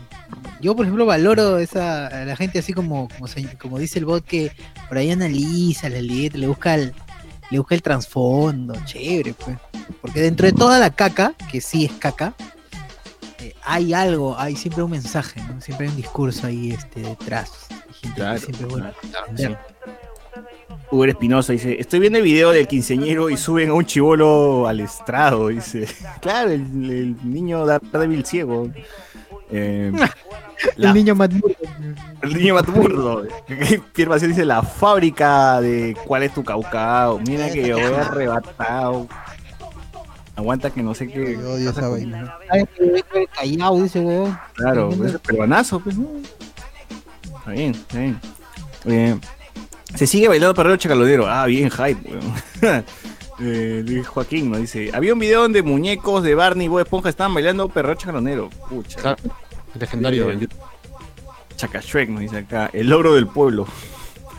Yo, por ejemplo, valoro esa, a la gente así como, como, como dice el bot que por ahí analiza la letra, le busca el, le busca el trasfondo, chévere, pues. Porque dentro de toda la caca, que sí es caca, eh, hay algo, hay siempre un mensaje, ¿no? Siempre hay un discurso ahí este, detrás. Gente Claro, siempre es bueno claro, entender. Uber Espinosa dice, estoy viendo el video del quinceñero y suben a un chivolo al estrado, dice. Claro, el, el niño Daredevil ciego. Eh, la- El niño maduro. el niño Matumurdo. Pierre Maciel dice, la fábrica de cuál es tu caucao. Mira que yo voy arrebatado. Aguanta que no sé qué. Odio esa vaina. Callao, dice weón. Claro, es peruanazo, pues. Está bien, está bien. Eh, se sigue bailando perreo chacalodero. Ah, bien, hype, weón. Eh, Joaquín nos dice: Había un video donde muñecos de Barney y Bob Esponja estaban bailando perreo chacalonero. Pucha. Claro, legendario. Sí. Chaca Shrek nos dice acá: El logro del pueblo.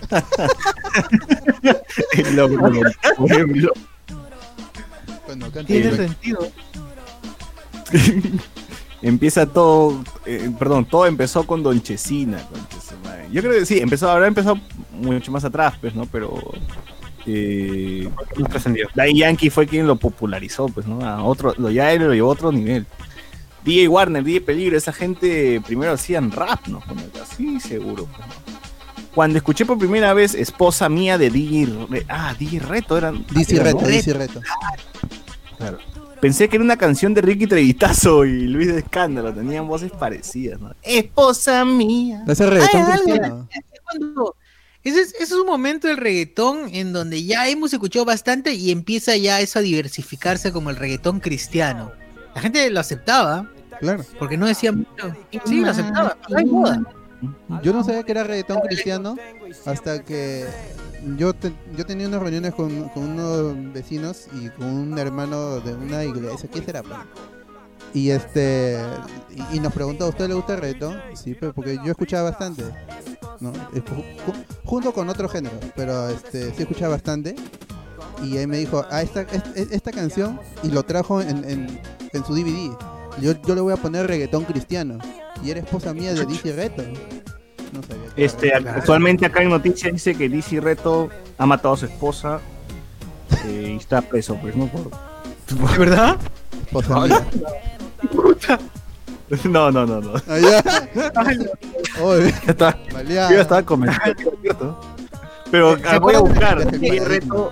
el logro del pueblo. Bueno, acá Tiene sentido. Empieza todo, eh, perdón, todo empezó con Don Chesina. Yo creo que sí, empezó, habrá empezado mucho más atrás, pues, ¿no? Pero eh. Daddy Yankee fue quien lo popularizó, pues, ¿no? A otro, lo ya él lo llevó a otro nivel. DJ Warner, DJ Peligro, esa gente primero hacían rap, ¿no? Así seguro. pues, ¿no? Cuando escuché por primera vez Esposa Mía de DJ, Re- ah, DJ Reto, eran... Era, Reto, ¿no? DC Reto. Claro. Pensé que era una canción de Ricky Trevitazo y Luis de Escándalo, tenían voces parecidas, ¿no? Esposa mía. Ese reggaetón. Es cuando- Ese es, ese es un momento del reggaetón en donde ya hemos escuchado bastante y empieza ya eso a diversificarse como el reggaetón cristiano. La gente lo aceptaba Claro. porque no decía mucho. Sí, lo aceptaba. No hay moda. Yo no sabía que era reggaetón cristiano hasta que yo, te- yo tenía unas reuniones con, unos vecinos y con un hermano de una iglesia. ¿Qué será? pues? Y este y, nos preguntó, ¿a usted le gusta el reggaetón? Sí, pero porque yo escuchaba bastante. ¿no? Ju- ju- junto con otro género, pero este sí escuchaba bastante. Y él me dijo, ah, esta, es- esta canción, y lo trajo en, en, en su DVD. Yo, yo le voy a poner reggaetón cristiano. Y era esposa mía de DC Reto. No sabía. Este, actualmente acá en noticias dice que DC Reto ha matado a su esposa eh, y está preso, pues, ¿no? Por... ¿De verdad? No, no, no, no. Allá. Oye, Ya está. Yo ya estaba cierto. Pero ¿Se ah, voy a buscar DC Reto,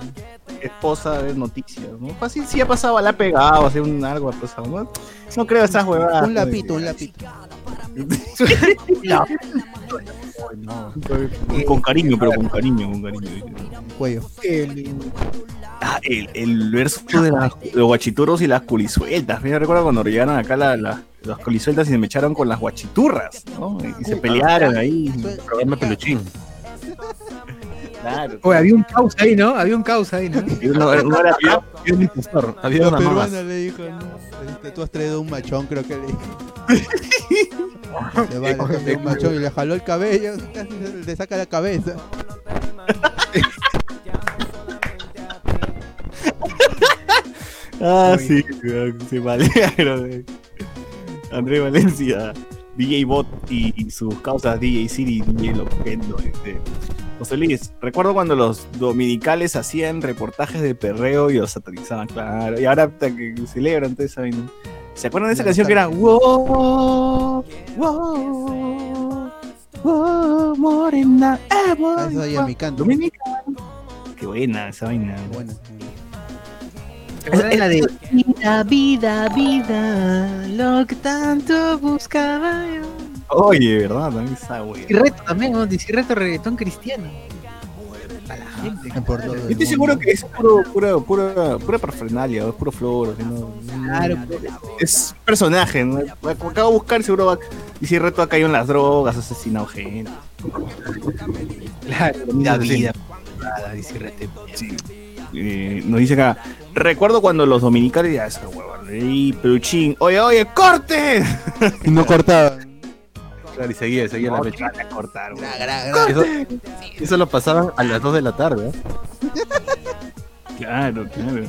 esposa de noticias, ¿no? Fácil, sí ha pasado, la ha pegado, así un algo ha pasado, ¿no? No creo esas huevadas. Un lapito, un lapito. No. Con cariño, pero con cariño, con cariño. Cuello. Ah, el, el verso de las- los guachituros y las culisueltas. Yo recuerdo cuando llegaron acá la- la- las culisueltas y se me echaron con las guachiturras, ¿no? Y se pelearon ahí. Programa peluchín. Claro. Oye, había un caos ahí, ¿no? Había un caos ahí, ¿no? Uno era- Había un impostor. Había una peruana le dijo, no. Tú has traído un machón, creo que le dijo. Se vale, trae un machón y le jaló el cabello, casi le saca la cabeza. Ah, sí, se balearon. eh. André Valencia, DJ Bot y, y sus causas DJ City, DJ Loquendo. Este. José Luis, recuerdo cuando los dominicales hacían reportajes de perreo y los satanizaban, claro. Y ahora hasta que celebran toda esa vaina. ¿Se acuerdan de esa canción que era. Wow, wow, wow, morena, eh, ahí en mi canto. Qué buena esa vaina. Bueno, ¿Se acuerdan la de Vida, vida, vida, lo que tanto buscaba yo? Oye, ¿verdad? También esa güey. Y reto también, ¿no? Dice reto reggaetón cristiano. La gente. Yo estoy seguro que es puro, pura, pura, pura parafernalia, es puro flor. ¿no? Claro, Es personaje, ¿no? Acabo de buscar, seguro va. Y si reto ha caído en las drogas, ha asesinado gente. claro. Vida, vida. Dice reto. Eh, nos dice acá, recuerdo cuando los dominicales, ya esa hueva, leí peluchín, oye, oye, corte. Y no cortaban. Claro, y seguía, seguía la No, mecha. te van a cortar, güey. Eso, eso lo pasaban a las 2 de la tarde. ¿eh? Claro, claro.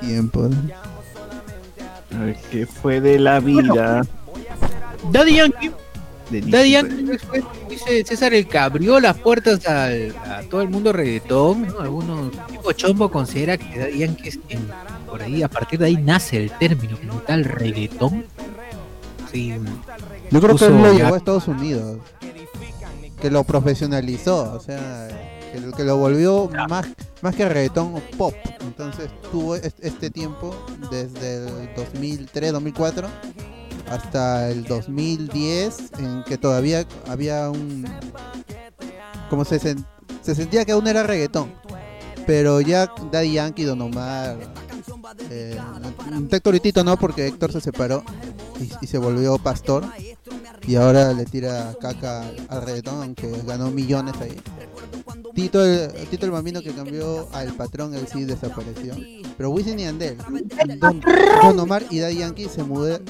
Tiempo. A ver, ¿qué fue de la vida? Daddy Yankee, Daddy Yankee dice César, el que abrió las puertas al- a todo el mundo reggaetón, ¿no? Algunos tipo chombo considera que Daddy Yankee es quien, por ahí, a partir de ahí nace el término como tal reggaetón. Sí, Yo creo que él lo llevó a Estados Unidos. que lo profesionalizó, o sea, que, lo- que lo volvió más, más que reggaetón pop. Entonces tuvo est- este tiempo desde el 2003, 2004 hasta el 2010 en que todavía había un como se, sen- se sentía que aún era reggaetón pero ya Daddy Yankee, Don Omar eh, y Tito no porque Héctor se separó y, se volvió pastor y ahora le tira caca al, reggaetón aunque ganó millones ahí Tito el, Tito el Bambino que cambió al patrón él sí desapareció pero Wisin y Andel Don, Omar y Daddy Yankee se mudan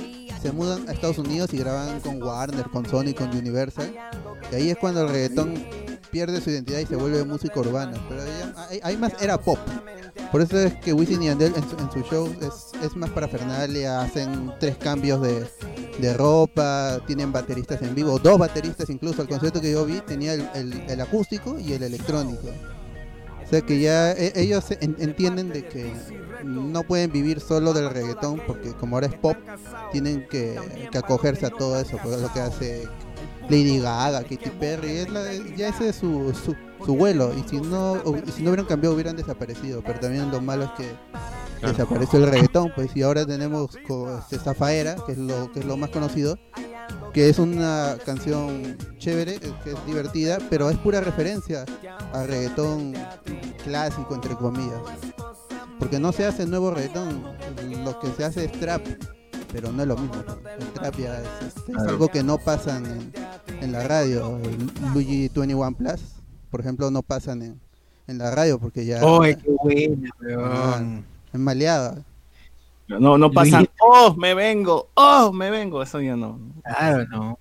se mudan a Estados Unidos y graban con Warner, con Sony, con Universal y ahí es cuando el reggaetón pierde su identidad y se vuelve música urbana. Pero ahí, ahí más era pop. Por eso es que Wisin y Yandel en su, en su show es, es más parafernalia, hacen tres cambios de, de ropa, tienen bateristas en vivo, dos bateristas incluso. El concierto que yo vi tenía el, el- acústico y el electrónico. O sea que ya e- ellos en- entienden de que no pueden vivir solo del reggaetón porque como ahora es pop, tienen que, que acogerse a todo eso, porque lo que hace Lady Gaga, Katy Perry, es la- ya ese es su, su, su vuelo, y si no o- y si no hubieran cambiado hubieran desaparecido, pero también lo malo es que Claro. desapareció el reggaetón, pues y ahora tenemos este, Zafaera, que es lo que es lo más conocido, que es una canción chévere, eh, que es divertida, pero es pura referencia al reggaetón clásico entre comillas. Porque no se hace nuevo reggaetón, lo que se hace es trap, pero no es lo mismo. trap ya es, es- algo que no pasan en, en la radio. El Luigi 21 Plus, por ejemplo, no pasan en, en la radio porque ya ¡Ay, qué buena, weón! es maleada. No, no pasan, Luis- oh, me vengo, oh, me vengo, eso ya no. Claro, no.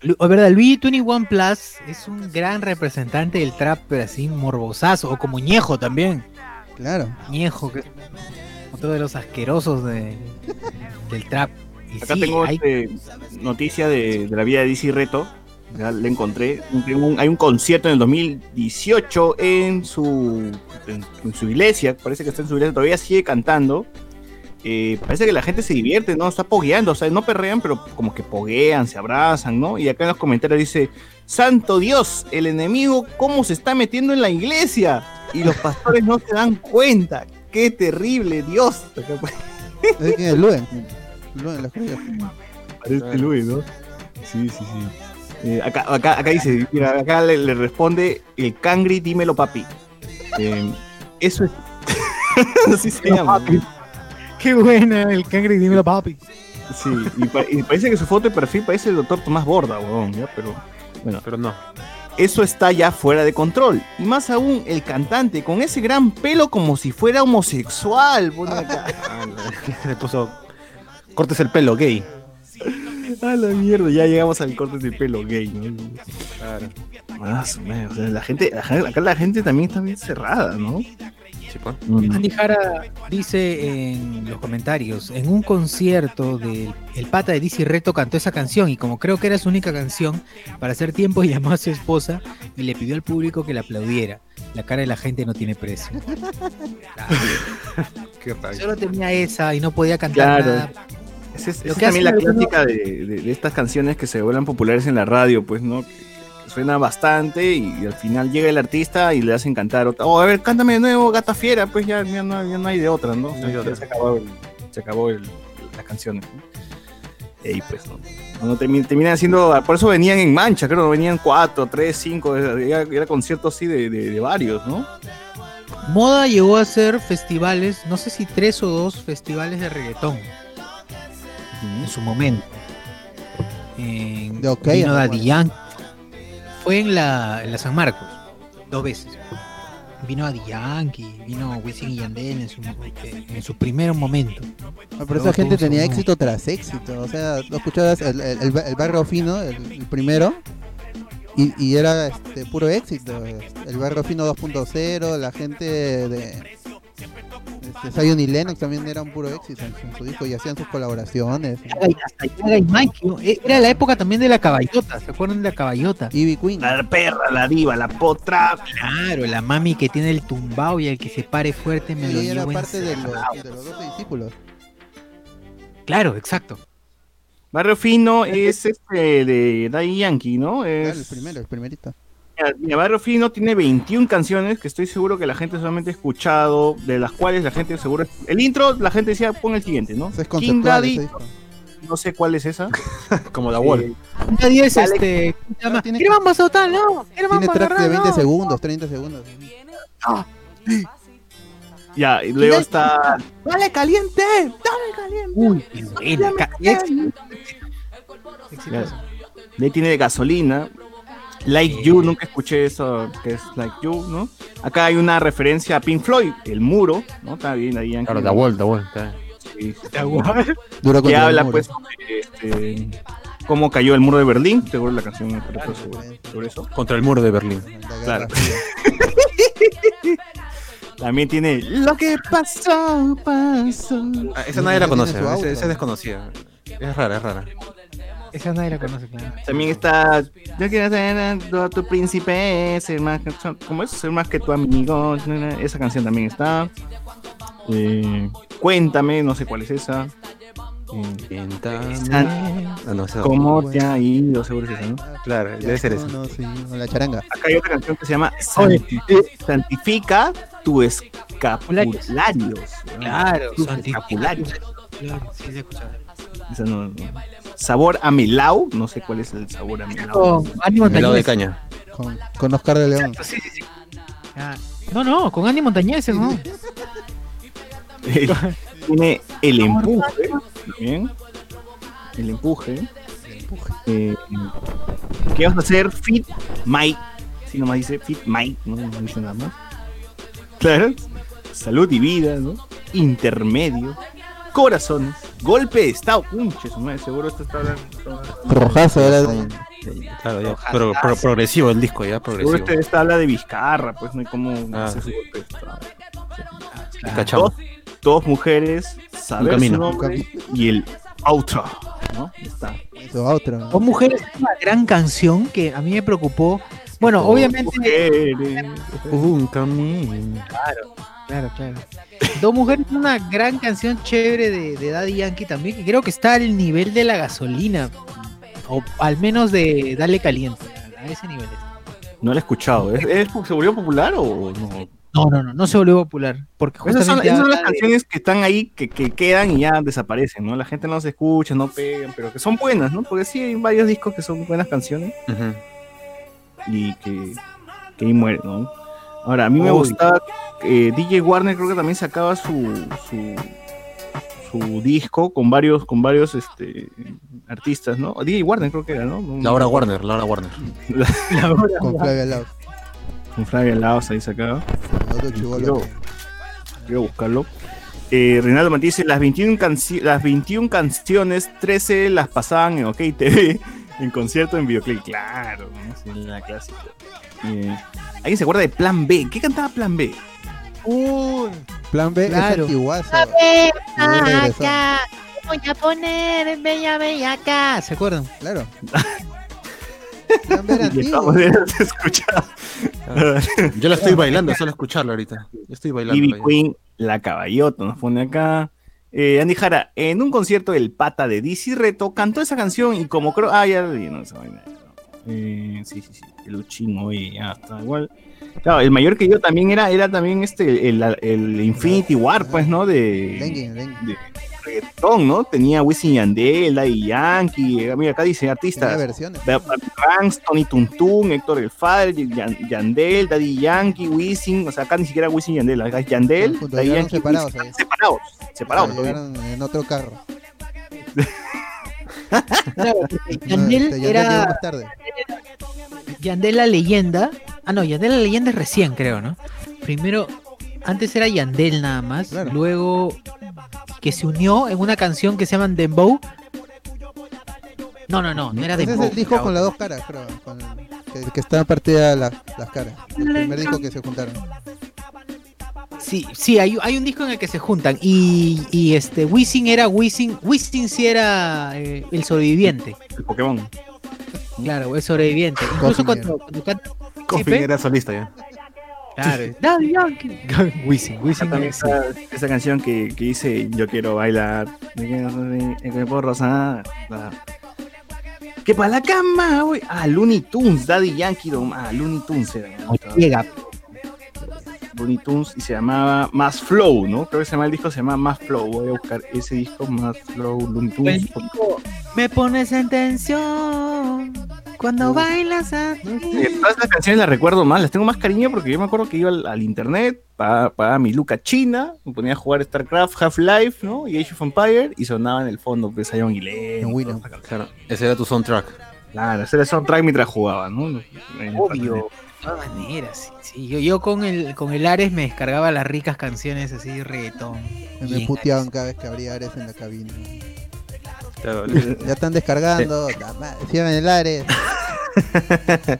Lu- Es verdad, Luigi 21 Plus es un gran representante del trap, pero así morbosazo, o como Ñejo también. Claro. Ñejo, que otro de los asquerosos de, del trap. Y Acá sí, tengo hay- este, noticia de, de la vida de DC Reto. Ya le encontré. Un- hay un concierto en el 2018 en su, en, en su iglesia. Parece que está en su iglesia. Todavía sigue cantando. Eh, parece que la gente se divierte, ¿no? Está pogueando. O sea, no perrean, pero como que poguean, se abrazan, ¿no? Y acá en los comentarios dice: Santo Dios, el enemigo, ¿cómo se está metiendo en la iglesia? Y los pastores no se dan cuenta. ¡Qué terrible, Dios! Acá ¿Es quién es Luen? Luen. Parece ¿no? Sí, sí, sí. Eh, acá, acá, acá dice, mira, acá le, le responde el cangri, dímelo papi. Eh, eso es. Así se llama. Qué buena el cangre, dímelo papi. Sí, y, pa- y parece que su foto de perfil parece el doctor Tomás Borda, weón, ¿ya? Pero bueno, Pero no. Eso está ya fuera de control. Y más aún, el cantante con ese gran pelo como si fuera homosexual. acá. Le puso. Cortes el pelo, gay. A la mierda, ya llegamos al corte de pelo gay, ¿no? Claro. Ah, o sea, la gente, la gente- acá la gente también está bien cerrada, ¿no? Sí, pues. Andy Jara dice en los comentarios, en un concierto del el pata de DC Reto cantó esa canción y como creo que era su única canción, para hacer tiempo llamó a su esposa y le pidió al público que la aplaudiera. La cara de la gente no tiene precio. Claro. Solo tenía esa y no podía cantar Claro. nada. Esa es, que es también la clásica de, de- de estas canciones que se vuelven populares en la radio, pues, ¿no? Suena bastante y, y al final llega el artista y le hacen cantar otra. Oh, a ver, cántame de nuevo, Gata Fiera, pues ya, ya no, ya no hay de otra, ¿no? No Ya. Se acabó, el- se acabó el- las canciones. ¿no? Y pues, ¿no? No, termi- terminan siendo, por eso venían en mancha, creo, venían cuatro, tres, cinco, era, era concierto así de, de- de varios, ¿no? Moda llegó a hacer festivales, no sé si tres o dos festivales de reggaetón en su momento. En, De OK, vino no Daddy. Yankee. Fue en la, en la San Marcos, dos veces. Vino Daddy Yankee, vino Wisin y Yandel en su, en su primer momento. Ah, Pero No, esa gente tenía éxito tras éxito. O sea, tú escuchabas el, el, el, el barrio fino, el, el primero, y, y era este, puro éxito. El barrio fino 2.0, la gente de. Este, Zion y Lennox también eran puro éxito en, en su disco y hacían sus colaboraciones. Yaga y- hasta Yaga y Mike, ¿no? E- Era la época también de la caballota, ¿se acuerdan de la caballota? Ivy Queen. La perra, la diva, la potra. Claro, la mami que tiene el tumbao y el que se pare fuerte me lo ella era llevo parte de los, de los 12 discípulos. Claro, exacto. Barrio Fino es este de Daddy Yankee, ¿no? Claro, Es... el primero, el primerito. Mira, Barrio Fino tiene 21 canciones que estoy seguro que la gente solamente ha escuchado, de las cuales la gente seguro... El intro, la gente decía, pon el siguiente, ¿no? Es King conceptual, Daddy, no sé cuál es esa. Como la Wall. Eh, Nadie es este. ¿Qué vamos total, no? ¿Qué Tiene a track de agarrar, 20 no? segundos, 30 segundos. ya, y luego está... ¡Dale caliente! ¡Dale caliente! Uy, qué buena. ahí tiene de gasolina. Like You, nunca escuché eso que es Like You, ¿no? Acá hay una referencia a Pink Floyd, El Muro, ¿no? Está bien ahí. Claro, la Wall. está. Sí, Duro que contra el habla pues sobre este, cómo cayó el muro de Berlín, seguro la canción trata sobre, sobre eso. Contra el muro de Berlín. Claro. También tiene Lo que pasó, pasó. Ah, esa nadie la conoce, esa, esa es desconocida. Es rara, es rara. Esa nadie la conoce, claro. También está Yo quiero ser tu, tu príncipe, ser más que, ¿cómo es? Ser más que tu amigo. Esa canción también está. Eh, cuéntame, no sé cuál es esa. Eh, Ah, no, esa- ¿Cómo te ha ido? Seguro es esa, ¿no? Claro, debe ser esa. No, sí, la charanga. Acá hay otra canción que se llama Santi- Santifica tu escapularios. Claro, Tus santifica- escapularios. Claro, sí, se ha escuchado. Esa no- no. Sabor a melao, no sé cuál es el sabor a melao. Con Andy Melado de caña. Con, con Oscar de León. Sí, sí, sí. Ah, No, no, con Andy Montañez, ¿no? Tiene el empuje también. El empuje. Eh, ¿Qué vas a hacer? Fit Mike. Si nomás dice Fit Mike, no, no dice nada más. Claro. Salud y vida, ¿no? Intermedio. Corazones. Golpe de estado. Punche, su madre, seguro esto está hablando. está Rojazo era Claro, ya. Pro- pro- progresivo el disco, ya Seguro progresivo. este esta habla de Vizcarra, pues no hay cómo Ah. hacer su golpe de estado. Cachamos. Dos, dos mujeres, saber camino. su nombre y el outro, ¿no? Está. Outro. Dos mujeres es una gran canción que a mí me preocupó. Bueno, Dos obviamente. mujeres. Un camino. Claro, claro. Dos mujeres es una gran canción chévere de, de Daddy Yankee también, que creo que está al nivel de la gasolina. O al menos de Dale Caliente. A ese nivel. No la he escuchado. ¿Es, es se volvió popular o no? No, no, no, no se volvió popular. Porque Esas son, justamente esas son las de- canciones que están ahí, que, que quedan y ya desaparecen, ¿no? La gente no se escucha, no pegan, pero que son buenas, ¿no? Porque sí hay varios discos que son buenas canciones Ujú. y que, que ahí mueren, ¿no? Ahora, a mí me gustaba, eh, DJ Warner creo que también sacaba su, su, su disco con varios, con varios este, artistas, ¿no? DJ Warner creo que era, ¿no? Laura Warner, Laura Warner. La hora. Con Flavia Laos. Con Flavia Laos ahí sacaba. Otro chivolo. Yo- Quiero buscarlo. Eh, Reinaldo Martí dice, las 21, canci- las 21 canciones, 13 las pasaban en OK TV, en concierto, en videoclip. Claro, ¿no? Sí, la clásica. Eh, ¿Alguien se acuerda de Plan B? ¿Qué cantaba Plan B? Uy, Plan B Claro. es antiguazo. Regresó. voy a poner bella, bella acá. ¿Se acuerdan? Claro. Plan B era antiguo. escuchar. Yo la estoy bailando, solo escucharla ahorita. Yo estoy bailando. Ivy Queen, La Caballota, nos pone acá. Eh, Andy Jara, en un concierto del pata de DC Reto, cantó esa canción y como creo. Ah, ya no, esa vaina. Eh, sí, sí, sí. Peluchín, oye, ya está igual. Claro, el mayor que yo también era, era también este, el, el Infinity War, pues, ¿no? De, Lenguin. de reggaetón, ¿no? Tenía Wisin y Yandel, Daddy Yankee, eh, mira, acá dice artistas. versiones. Ranks, Tony Tuntun, Héctor El Yan- Yandel, Daddy Yankee, Wisin, o sea, acá ni siquiera Wisin y Yandel, acá es Yandel, Daddy Yankee, separados Wisin, separados, separados. Llegaron en otro carro. Claro, porque No, Yandel este, llegó era más tarde. Yandel la leyenda. Ah, no, Yandel la leyenda es recién, creo, ¿no? Primero, antes era Yandel nada más. Claro. Luego, que se unió en una canción que se llama Dembow. No, no, no, no era Ese es Dembow. el disco con las dos caras, creo. con- que, que están partidas las, las caras. El primer disco que se juntaron. Sí, sí, hay, hay un disco en el que se juntan. Y, y este, Wisin era Wisin. Wisin sí era eh, el sobreviviente. El Pokémon. Claro, el sobreviviente. Incluso cuando, cuando canta. Coffin era solista ya. Claro, Daddy Yankee. Wisin, Wisin. Esa canción que, que dice Yo quiero bailar, me quiero- rosar. La- Que para la cama, güey. Ah, Looney Tunes, Daddy Yankee. Ah, Looney Tunes era. ¿no? Llega. Looney Tunes y se llamaba Más Flow, ¿no? Creo que se llama el disco, se llama Más Flow. Voy a buscar ese disco, Más Flow, Looney Tunes. Me pones en tensión cuando bailas así. Eh, Todas las canciones las recuerdo más, las tengo más cariño porque yo me acuerdo que iba al, al internet, pagaba, pagaba mi luca china, me ponía a jugar StarCraft, Half-Life, ¿no? Y Age of Empire y sonaba en el fondo, pues Zion y En Winamp. Claro, ese era tu soundtrack. Claro, ese era el soundtrack mientras jugaba, ¿no? En- Obvio. De todas maneras, sí, sí. Yo, yo con el con el Ares me descargaba las ricas canciones así de reggaetón. Me puteaban cada vez que abría Ares en la cabina. Ya están descargando. Cierran el Ares.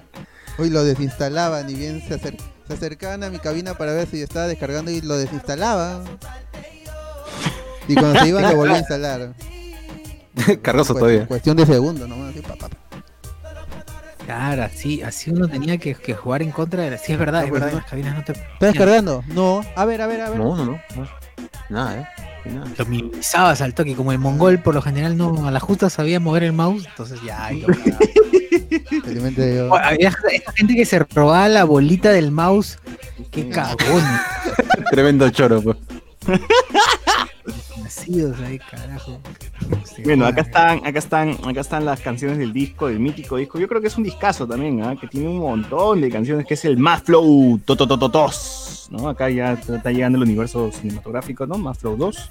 Uy, lo desinstalaban y bien se, acer- se acercaban a mi cabina para ver si estaba descargando y lo desinstalaban. Y cuando se iban lo volví a instalar. Cargoso Cu- todavía. Cuestión de segundos, nomás. así, pa, pa, pa. Claro, así, así uno tenía que, que jugar en contra de la... Sí, es verdad, No, es verdad, cabinas no te... ¿Está descargando? No. A ver, a ver, a ver. No, no, no. no. Nada, ¿eh? Nada. Lo minimizabas al toque, como el mongol por lo general no, a la justa sabía mover el mouse, entonces ya... yo- Oh, Había esa gente que se robaba la bolita del mouse, qué cagón. Tremendo choro, pues. Nacidos ahí, carajo. Sí, Bueno, acá están, acá están, acá están las canciones del disco, del mítico disco. Yo creo que es un discazo también, ¿ah? que tiene un montón de canciones, que es el Más Flow Totototos, ¿no? Acá ya está llegando el universo cinematográfico, ¿no? Más Flow 2.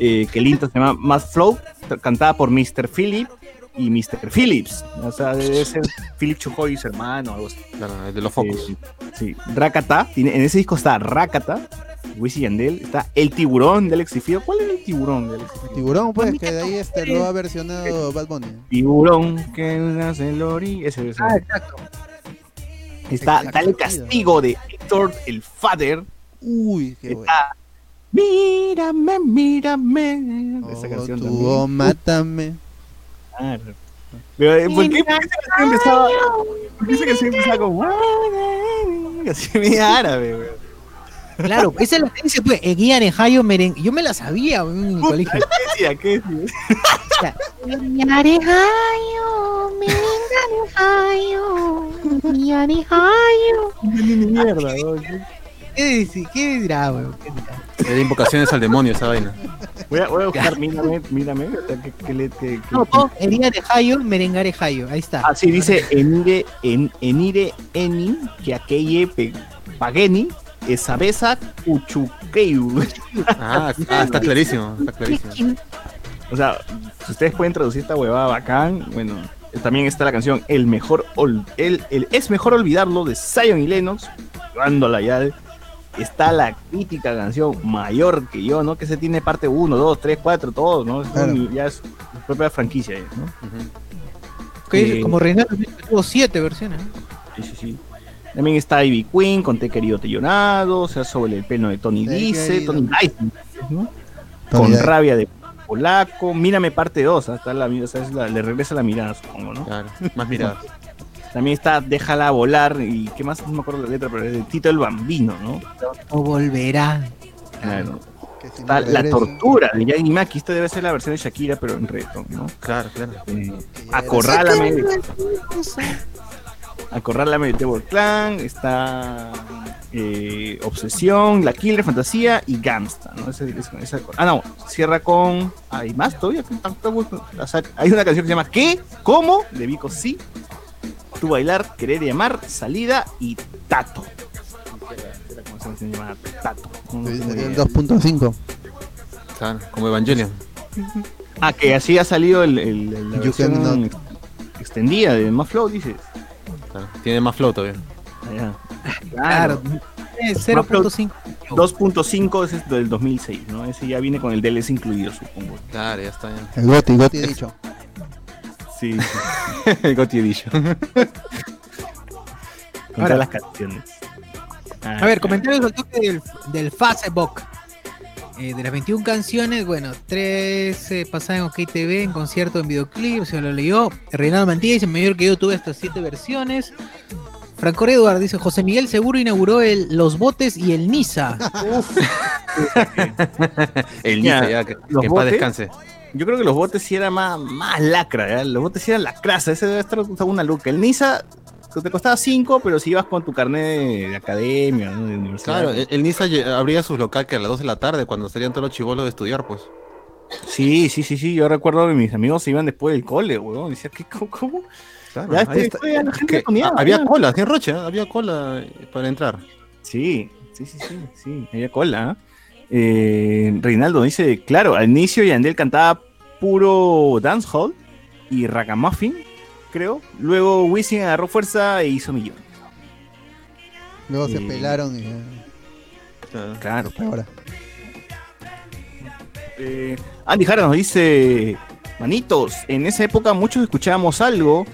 Eh, que el intro se llama Más Flow, cantada por Mr. Philip y Mr. Phillips. O sea, debe ser Philip Chujoy, su hermano, algo así. Claro, el de los focos. Eh, sí, Rakata, en ese disco está Rakata, Wisin y Yandel, está El Tiburón de Alex y Fido. ¿Cuál es el tiburón de Alex y Fido? Tiburón, pues, que de ahí este lo ha versionado Bad Bunny. Tiburón que nace en Lori. Ese es. Ah, exacto. Está exacto. Dale Castigo de Héctor el Father. Uy, qué bueno. Está Mírame, mírame. Esa Oh, canción tú, también. oh, mátame. Claro. Pero, eh, ¿por, qué, por qué esa canción empezaba? ¿Por qué esa canción empezaba como.? Así media árabe, weón. Claro, esa es la que dice, pues, el guía de Jayo merengue. Yo me la sabía weón, en mi colegio. ¿Qué decía? ¿Qué decía? No entendí ni mierda, weón. ¿Qué, dice? ¿Qué dirá, weón? ¿Qué dirá? Era invocaciones al demonio esa vaina. Voy a, voy a buscar, mírame, mírame. que- que le- que- que- No, el guía de Jayo, merengare Jayo. Ahí está. Ah, sí, dice Enire, en, Enire Eni, que aquelle pe- Pageni, Esabesa Uchuqueu. Ah, ah, está clarísimo, está clarísimo. O sea, si ustedes pueden traducir esta huevada bacán, bueno, también está la canción El mejor ol- el, el es mejor olvidarlo de Zion y Lennox, llevándola ya. Está la crítica canción mayor que yo, ¿no? Que se tiene parte 1, 2, 3, 4, todo, ¿no? Es Claro. un- ya es su propia franquicia, ¿no? Eh, como Reinaldo tuvo siete versiones. ¿no? Sí, sí, sí. También está Ivy Queen con Te querido, te llorado, o sea, sobre el pelo de Tony Dice. Tony Dice, ¿no? Con Dice. rabia de polaco, mírame parte 2, hasta la, o sea, es la- le regresa la mirada, supongo, ¿no? Claro, más miradas. También está Déjala volar y qué más no me acuerdo la letra, pero es de Tito el Bambino, ¿no? O volverá. Claro. Que si Está no La regresa, Tortura de Yagi Maki, esta debe ser la versión de Shakira, pero en reto, ¿no? Claro, claro. Eh, Acorrálame, Acorrálame de Tebor Clan, está eh, Obsesión, La Killer, Fantasía y Gangsta, ¿no? Ese- ese- esa- ah, no, cierra con. Hay más todavía. O sea, hay una canción que se llama ¿Qué? ¿Cómo? De Vico Sí. Tu bailar, querer y amar, salida y tato. Era como esa canción llamada Tato. No Sí, tengo sería el idea. 2.5. Claro, como Evangelion. Ah, que así ha salido el, el- la You versión extendida de más flow, dices. Claro, Tiene más flow todavía. Allá. Claro. Eh, 0.5. 2.5 ese es del 2006, ¿no? Ese ya viene con el DLC incluido, supongo. Claro, ya está. Ya. El Goti, Goti he dicho. Sí, El Gotti Edition. con Ahora. todas las canciones. Ah, A ver, comentarios al toque del, del Facebook. Eh, de las 21 canciones, bueno, 13 pasadas en OK TV, en concierto, en videoclip, se lo leyó. Reinaldo Mantilla dice, mayor que yo tuve hasta 7 versiones. Franco Eduard dice, José Miguel Seguro inauguró el, los botes y el Nisa. El Nice, ya, que, los que en paz botes. descanse. Yo creo que los botes sí eran más, más lacra, ¿ya? los botes sí eran lacraza, ese debe estar una luca. El Nisa te costaba 5, pero si ibas con tu carnet de, de academia, ¿no? de universidad. Claro, el, el Nisa abría sus local que a las 2 de la tarde, cuando salían todos los chivolos de estudiar, pues. Sí, sí, sí, sí, yo recuerdo que mis amigos se iban después del cole, weón. Decía, ¿qué, cómo, cómo? Claro, Ya, ahí este- está. ya la Es gente que ponía, había cola, en ¿eh? había cola eh, para entrar. Sí, sí, sí, sí, sí, había cola. ¿ah? Eh, Reinaldo dice, claro, al inicio Yandel cantaba puro dancehall y ragamuffin, creo. Luego Wisin agarró fuerza e hizo millón. Luego se pelaron y eh, Claro. ahora. Eh, Andy Jara nos dice, manitos, en esa época muchos escuchábamos algo,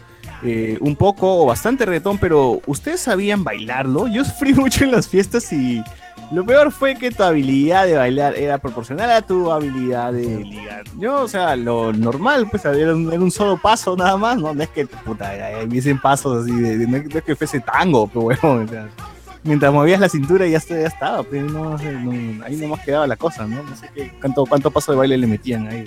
eh, un poco o bastante reggaetón, pero ¿ustedes sabían bailarlo? Yo sufrí mucho en las fiestas y lo peor fue que tu habilidad de bailar era proporcional a tu habilidad de ligar. Yo, o sea, lo normal, pues era un, era un solo paso nada más, ¿no? No es que, puta, ya hubiesen pasos así, de, de- no es que fuese tango, pero bueno, o sea, mientras movías la cintura ya, ya estaba, pues, no, no- ahí nomás quedaba la cosa, ¿no? No sé qué, cuánto, cuánto paso de baile le metían ahí.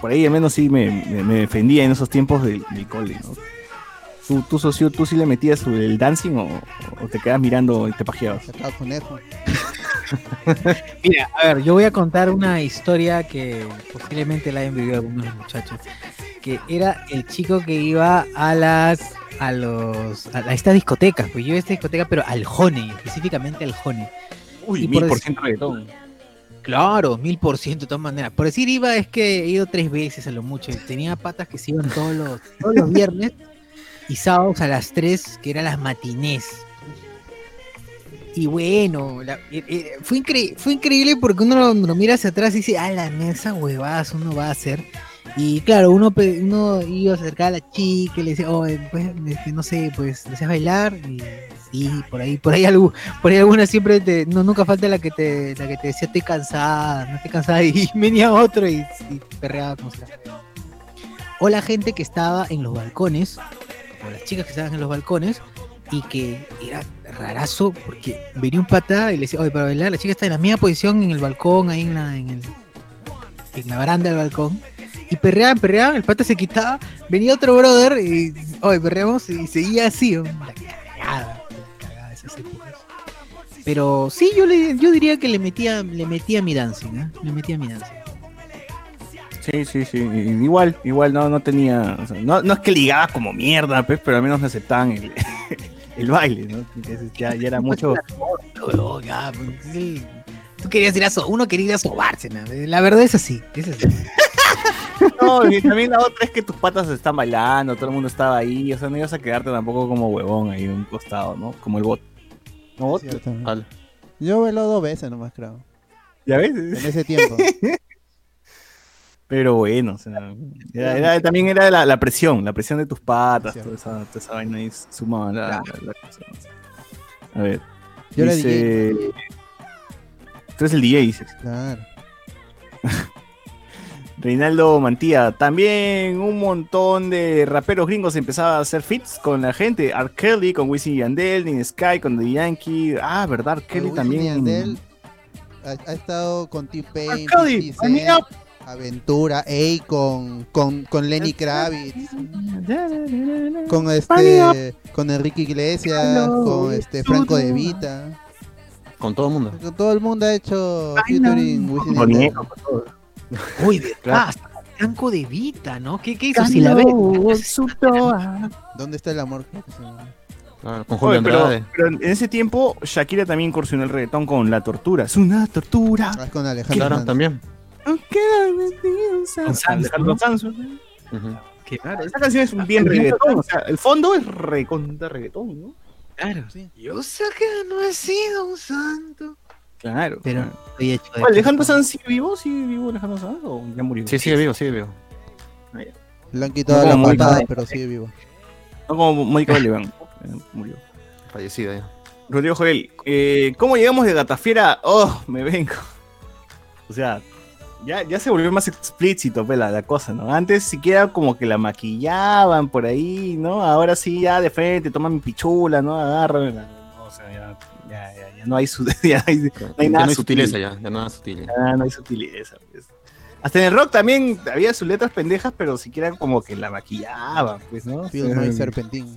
Por ahí al menos sí me, me- me defendía en esos tiempos del, del cole, ¿no? ¿Tú, tú, socio, tú sí le metías el dancing o, o te quedas mirando y te pajeabas? Mira, a ver, yo voy a contar una historia que posiblemente la hayan vivido algunos muchachos. Que era el chico que iba a las a los a, a estas discotecas, pues yo iba a esta discoteca, pero al Honey, específicamente al Honey. Uy, Y mil por ciento reggaetón. Claro, mil por ciento de todas maneras. Por decir iba es que he ido tres veces a lo mucho. Tenía patas que se iban todos los, todos los viernes y sábados a las tres, que eran las matinés. Y bueno, eh, eh, fue, fue increíble porque uno lo, mira hacia atrás y dice, ah, la mesa huevadas uno va a hacer. Y claro, uno, uno iba a acercar a la chica y le decía, oh, pues, este, no sé, pues, ¿deseas bailar? Y sí, por ahí, por ahí por ahí alguna siempre no, nunca falta la que te, la que te decía estoy cansada, no estoy cansada, y venía otro y, y perreaba como sea. O la gente que estaba en los balcones, o las chicas que estaban en los balcones, y que era rarazo, porque venía un pata y le decía, oye, para bailar, la chica está en la misma posición en el balcón, ahí en la, en el, en la baranda del balcón. Y perreaban, perreaban, el pata se quitaba, venía otro brother y, oye, perreamos y seguía así, una cagada, una cagada esas épocas. Pero sí, yo le, yo diría que le metía, le metía mi dancing, ¿eh? Le metía mi dancing. Sí, sí, sí. Igual, igual no, no tenía. o sea, no, no es que ligaba como mierda, pues, pero al menos me aceptaban el, el baile, ¿no? Entonces ya, ya era mucho. Ya, Tú querías ir a so- uno quería ir a sobarse, ¿no? La verdad es así, es así. No, y también la otra es que tus patas están bailando, todo el mundo estaba ahí, o sea, no ibas a quedarte tampoco como huevón ahí en un costado, ¿no? Como el bot. ¿No, bot? Yo bailó dos veces nomás, creo. ¿Ya ves? En ese tiempo. Pero bueno, o sea, era- era- también era la, la presión, la presión de tus patas, toda esa, toda esa vaina ahí sumaba la, la- la cosa. A ver, Yo era dice... Tú eres el DJ, dices. Claro. Reinaldo Mantía, también un montón de raperos gringos empezaban a hacer fits con la gente. R. Kelly con Wisin Yandel, Nin Sky con The Yankee. Ah, ¿verdad? R. Kelly también. Yandel ha, ha estado con T-Pain, R. Kelly, 50 I mean, Cent, Aventura, A con, con, con Lenny Kravitz, con este con Enrique Iglesias, con este Franco De Vita. con todo el mundo. Con todo el mundo ha hecho featuring Wisin Con con todo. Uy, de Claro. ah, Blanco de Vita, ¿no? ¿Qué, qué hizo? Si la ve. ¿Dónde está el amor? Claro, con Julio Oye, pero, Andrade. pero en ese tiempo Shakira también incursionó el reggaetón con La Tortura. Es una tortura. Ah, con Alejandro Claro, también. Alejandro. Sanz. Qué Claro, esta canción es un bien reggaetón. O sea, el fondo es recontra reggaetón, ¿no? Claro. Sí. Yo sé que no he sido un santo. Claro. Pero estoy hecho de ¿Alejandro Sanz sigue vivo? ¿Sigue vivo Alejandro Sanz o ya murió? Sí, sigue vivo, sigue vivo. Le han quitado la patada, pero sigue vivo. No como Mónica Beleván. eh, murió. Fallecida ya. Rodrigo Joel, eh, ¿cómo llegamos de Gatafiera? Oh, me vengo. O sea, ya, ya se volvió más explícito pues, la, la cosa, ¿no? Antes siquiera como que la maquillaban por ahí, ¿no? Ahora sí, ya de frente, toma mi pichula, ¿no? Agárrame. No, O sea, ya, ya, ya, ya no hay, su, ya hay, no hay Ya nada no hay sutil. sutileza ya, ya nada sutil. Ya no hay sutileza. pues. Hasta en el rock también había sus letras pendejas, pero siquiera como que la maquillaban, pues, ¿no? Phil Noy Serpentín.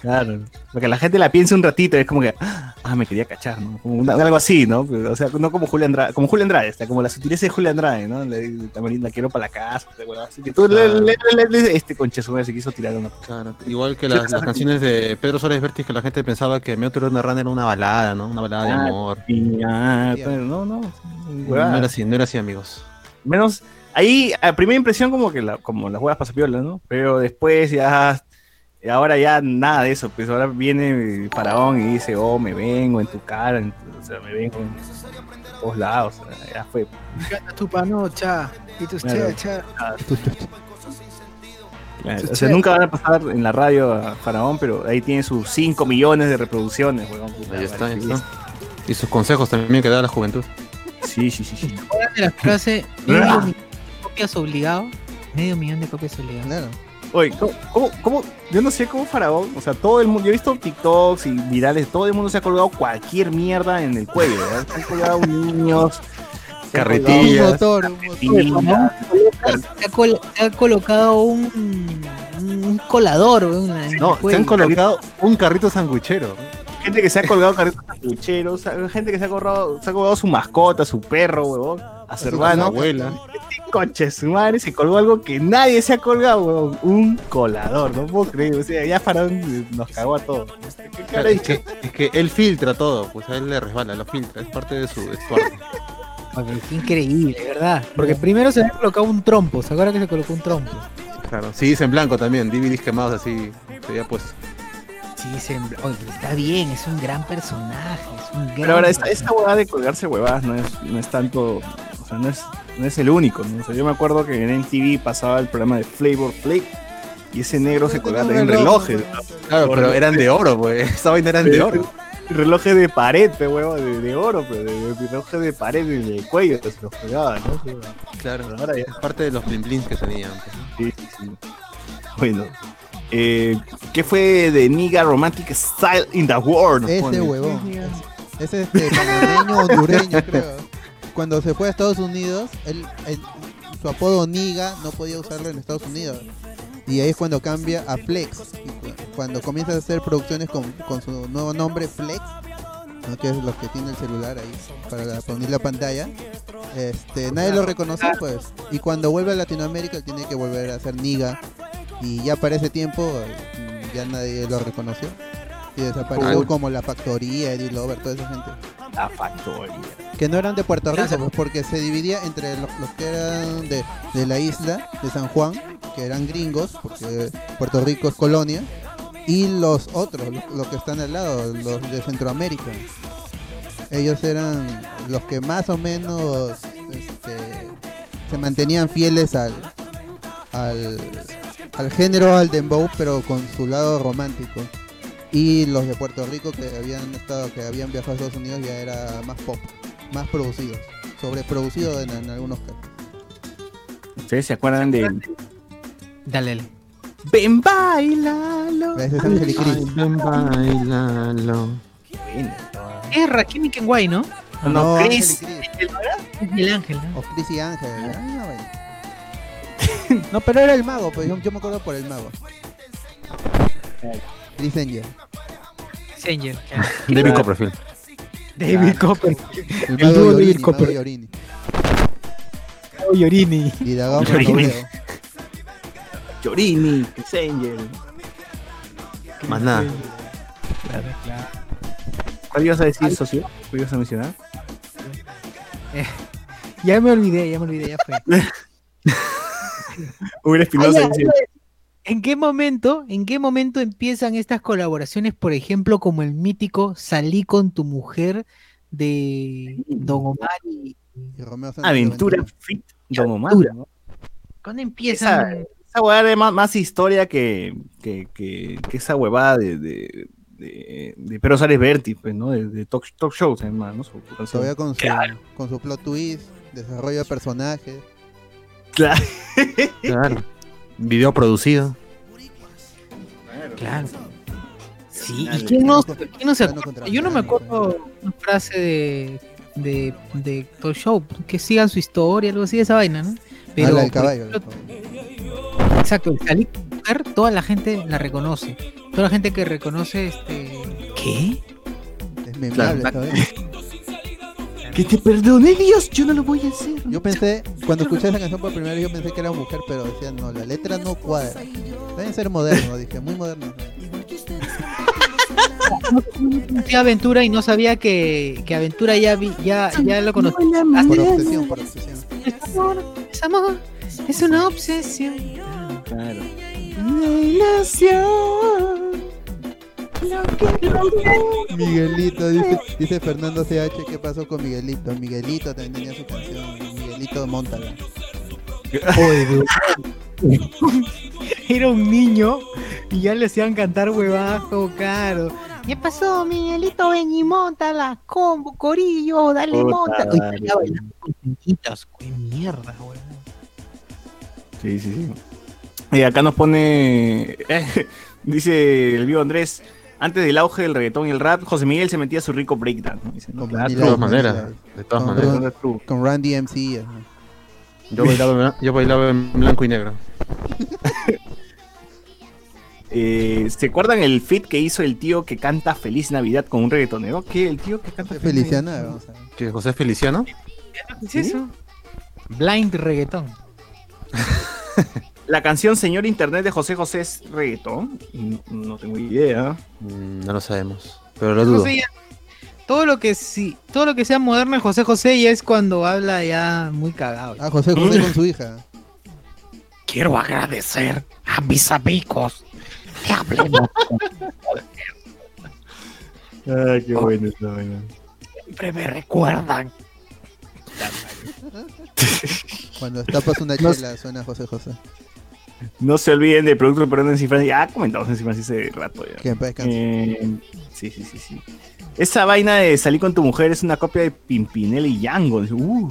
Claro, porque la gente la piensa un ratito, es como que, ah, me quería cachar, ¿no? Como una- algo así, ¿no? O sea, no como Julio Andrade, como Julio Andrade, está, como la sutileza de Julio Andrade, ¿no? Le, también la quiero para la casa, así que tú le, Claro. le- le- le- este se quiso tirar una. Claro, igual que las, las canciones de Pedro Suárez Vértiz, que la gente pensaba que Meoto Run era una balada, ¿no? Una balada de Ah, amor. Ah, pero no, no, No era así, no era así, amigos. Menos, ahí, a primera impresión como que la, como las huevas pasapiolas, ¿no? Pero después ya, ahora ya nada de eso, pues ahora viene el faraón y dice, oh, me vengo en tu cara, en tu- o sea, me vengo en todos lados, o sea, ya fue. Tu panocha. Y tus Claro. cha, cha. Claro, O sea, nunca van a pasar en la radio a Faraón, pero ahí tiene sus 5 millones de reproducciones, huevón. Ahí está, ahí está. Y sus consejos también que da la juventud. Sí, sí, sí, sí. ¿Recuerdan de la frase medio millón de copias obligado? Medio millón de copias obligado. Claro. Oye, ¿cómo, cómo, cómo- Yo no sé cómo Faraón, o sea, todo el mundo, yo he visto TikToks y virales, todo el mundo se ha colgado cualquier mierda en el cuello, ¿verdad? Se han colgado niños, Carretillas. Un motor, un motor. colgado carretillas. Se ha, col- se ha colocado un, un colador weón, en el No, se han colocado un carrito sanguchero. Gente que se ha colgado carritos sangucheros, gente que se ha colgado, se ha colgado su mascota, su perro, huevón, a su Su hermano. abuela. Coche, su madre se colgó algo que nadie se ha colgado. Un colador, no puedo creer. O sea, ya Faraón nos cagó a todos. ¿Qué cara Es que, es que él filtra todo, pues a él le resbala, lo filtra, es parte de su qué increíble, ¿verdad? Porque primero se había colocado un trompo. ¿Se acuerdan que se colocó un trompo? Claro, sí, dice en blanco también, DVDs quemados así, se había puesto. Sí, se... Oye, está bien, es un gran personaje. Es un gran Pero ahora, esta, esta huevada de colgarse huevadas no es, no es tanto, sea, no es, no es el único, ¿no? O sea, yo me acuerdo que en MTV pasaba el programa de Flavor Flick y ese negro se colgaba también relojes, Claro, pero eran de oro, pues, esa vaina eran de oro. relojes de pared, pe, huevo, de, de oro, pero de, de relojes de pared en el cuello, entonces se los colgaba, ¿no? Claro, ahora ya, es parte de los bling blings que tenían. pues, ¿no? sí, sí, sí. Bueno, eh, ¿qué fue de Niga Romantic Style in the World? Ese huevón. Es este hondureño, creo. Cuando se fue a Estados Unidos, él, su apodo Niga no podía usarlo en Estados Unidos. Y ahí es cuando cambia a Flex. Cuando comienza a hacer producciones con, su nuevo nombre Flex, ¿no? que es lo que tiene el celular ahí para poner la pantalla, este, nadie lo reconoció pues. Y cuando vuelve a Latinoamérica tiene que volver a hacer Niga. Y ya para ese tiempo eh, ya nadie lo reconoció. Y desapareció Uy. como la factoría, Eddie Lover, toda esa gente. La factoría. Que no eran de Puerto Rico, pues, porque se dividía entre los, los que eran de, de la isla de San Juan, que eran gringos, porque Puerto Rico es colonia, y los otros, los, los que están al lado, los de Centroamérica. Ellos eran los que más o menos este, se mantenían fieles al, al, al género al dembow, pero con su lado romántico. Y los de Puerto Rico que habían estado, que habían viajado a Estados Unidos ya era más pop, más producidos, sobreproducido en, en algunos casos. ¿Ustedes se acuerdan de Dale, dale. Ven, bailalo? Ese es y Cris. Ven, bailalo. Es Rakim y Kenway, ¿no? No, Ángel y Chris. El ángel, ¿no? O Chris y Ángel. ah, bueno. No, pero era el mago, pues yo, yo me acuerdo por el mago. Chris Angel. Sanger. David Copperfield. David Copper. El dúo Yorini, David mago Copper. Yorini. Yorini. Y. Robledo. Chorini, Chris Angel. Más nada. Claro, claro. ¿Cuál ibas a decir, socio? ¿Cuál ibas a mencionar? Ya me olvidé, ya me olvidé, ya fue. Hubiera Espinosa Ah. ¿En qué momento, en qué momento empiezan estas colaboraciones, por ejemplo, como el mítico Salí con tu mujer de Don Omar y Y Romeo Santos Aventura. Fit Don Omar. ¿Cuándo empiezan? Esa huevada es más, más historia que, que, que, que esa huevada de, de, de, de Pedro Sárez Berti, pues, ¿no? De, de talk, talk shows, además, ¿no? Su-. Todavía con su, Claro. con su plot twist, desarrollo de personajes. Claro. Claro. Video producido. Claro. Sí, ¿y quién no, quién no se acuerda? Yo no me acuerdo una frase de, de, de Talk Show, que sigan su historia, algo así de esa vaina, ¿no? Ah, la del caballo. ejemplo. Exacto, el salir mujer, toda la gente la reconoce. Toda la gente que reconoce este. ¿Qué? Es memorable Claro. Que te perdone Dios, yo no lo voy a hacer. Yo pensé, cuando escuché esa canción por primera vez, yo pensé que era mujer, pero decía, no, la letra no cuadra. Deben ser modernos, dije, muy a Aventura y no sabía que, que Aventura ya vi, ya, ya lo conocía. Por obsesión, por obsesión. Es amor, es amor, es una obsesión. Claro. Miguelito, dice, dice Fernando CH, ¿qué pasó con Miguelito? Miguelito también tenía su canción, Miguelito Montala. Era un niño y ya le hacían cantar huevadas como caro. ¿Qué pasó, Miguelito? Ven y montala, combo, corillo, dale, monta. Qué mierda, weón. Sí, sí, sí. Y acá nos pone. dice el vivo Andrés. Antes del auge del reggaetón y el rap, José Miguel se metía a su rico breakdown. ¿no? Dice, ¿no? Como Claro, De todas maneras, de todas Con maneras. Con Randy MC. ajá. Yo bailaba, yo bailaba en blanco y negro. Eh, ¿Se acuerdan el fit que hizo el tío que canta Feliz Navidad con un reggaetonero? ¿Qué? ¿El tío que canta José Feliciana, Navidad? ¿Que José Feliciano? ¿Qué es eso? Blind reggaetón. La canción Señor Internet de José José es reggaetón. No, no tengo idea. Mm, No lo sabemos. Pero lo dudo. José ya- todo lo que sí, todo lo que sea moderno de José José ya es cuando habla ya muy cagado. Ah, José José con su hija. Quiero agradecer a mis amigos que hablemos. Ay, qué bueno esta vaina. Siempre me recuerdan. Cuando tapas una chela suena José José. No se olviden de Producto Perón en Cifras. Ya comentamos en Cifras hace rato ya. Eh, sí, sí, sí, sí. Esa vaina de salir con tu mujer es una copia de Pimpinela y Yango. Uh.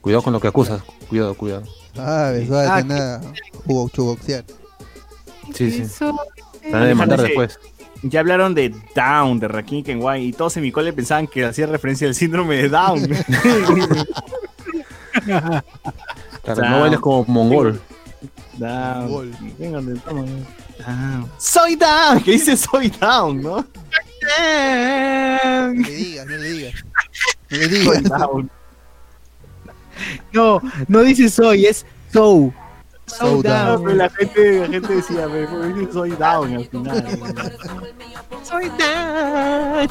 Cuidado con lo que acusas. Cuidado, cuidado. Ah, eso va Ah, nada. Jugo, chuboxear. Sí, sí. Te van a demandar después. ya hablaron de Down, de Rakim Kenway, y todos en mi cole pensaban que hacía referencia al síndrome de Down. Claro, Claro. no bailes como mongol. Down. Del tomo, Down. Soy Down, que dice Soy Down, ¿no? No le digas, no le digas. No le Soy digas. Down. No, no dice soy, es so. So No, down. pero la gente, la gente decía, me Soy Down al final. Soy down.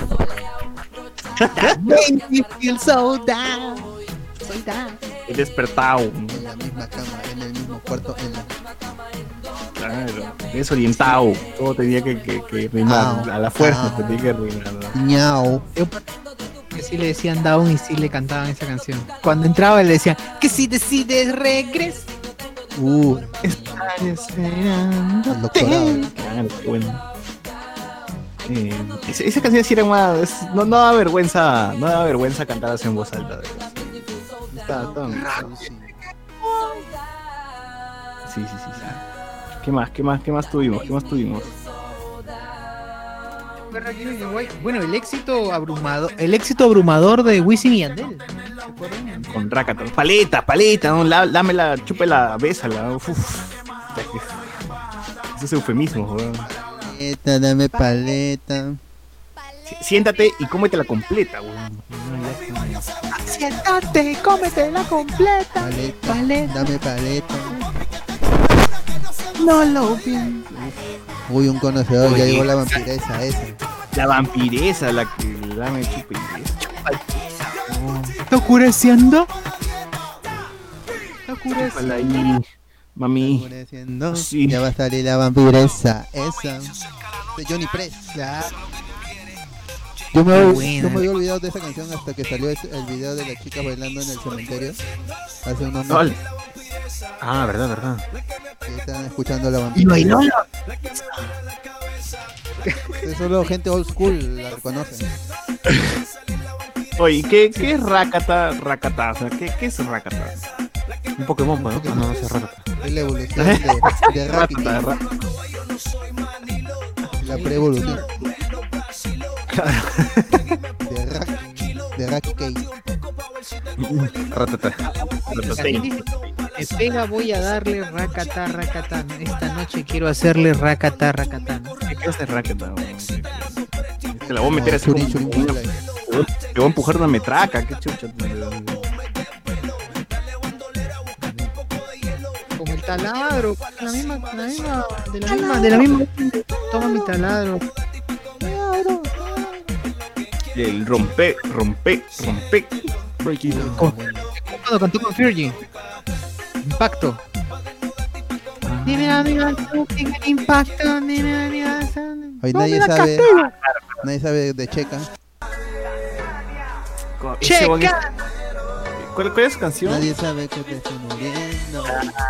That makes me feel so down. Soy down. He despertado. En la misma cama, en el mismo cuarto, en la... Claro, desorientado. Todo tenía que, que, que rimar. Au, a la fuerza au. tenía que rimar. ¿no? ñao. Que sí le decían down y sí le cantaban esa canción. Cuando entraba le decían que si decides regresar. Uh, Estar el esperándote. doctorado. Claro, qué bueno. Eh, esa, esa canción sí era más. no, no da vergüenza. No da vergüenza cantar así en voz alta. de verdad. Está- Sí. Sí, sí. ¿Qué más? ¿Qué más? ¿Qué más tuvimos? ¿Qué más tuvimos? Bueno, el éxito abrumador, el éxito abrumador de Wisin y Yandel. Con Rakata. Paleta, paleta, ¿no? La, dámela, chúpela, bésala. Uf, uf. Eso es eufemismo, weón. Paleta, dame paleta. Siéntate y cómetela completa, weón. Siéntate y cómetela completa. Paleta, Paleta. dame paleta. No lo vi. Uy, un conocedor, ya llegó la vampiresa esa. La vampiresa, la que la me chupe. ¿Está oscureciendo? Está oscureciendo. Mami. Oscureciendo, Sí. Ya va a salir la vampiresa esa. De Johnny Press. Yo me, había- buena. yo me había olvidado de esa canción hasta que salió ese- el video de la chica bailando en el cementerio. Hace unos No, meses Ah, verdad, verdad. que estaban escuchando la Y vampiresa. bailó la- Solo gente old school la reconoce. Oye, ¿qué, ¿qué es Rakata? Rakata, o sea, ¿qué, qué es Rakata? Un Pokémon, ¿no? Ah, no, no sé, raro. Es la evolución de, de. Rakata, Ra- La pre-evolución. De Rack, de Rack Me pega, voy a darle racata, racata. Esta noche quiero hacerle racata, racata. ¿Qué racket? no? Te la voy a meter así. Te voy a empujar una metraca, qué chucha. Como el taladro, la misma, la misma, de la misma, de la misma. Toma mi taladro. El rompe, rompe, rompe. Break it down. Cuando cantó con Fergie. Impacto. Dime tienes impacto. Dime la vida. Hoy nadie sabe, nadie sabe de Checa. Checa. ¿Cuál, ¿Cuál es su canción? Nadie sabe que te estoy muriendo.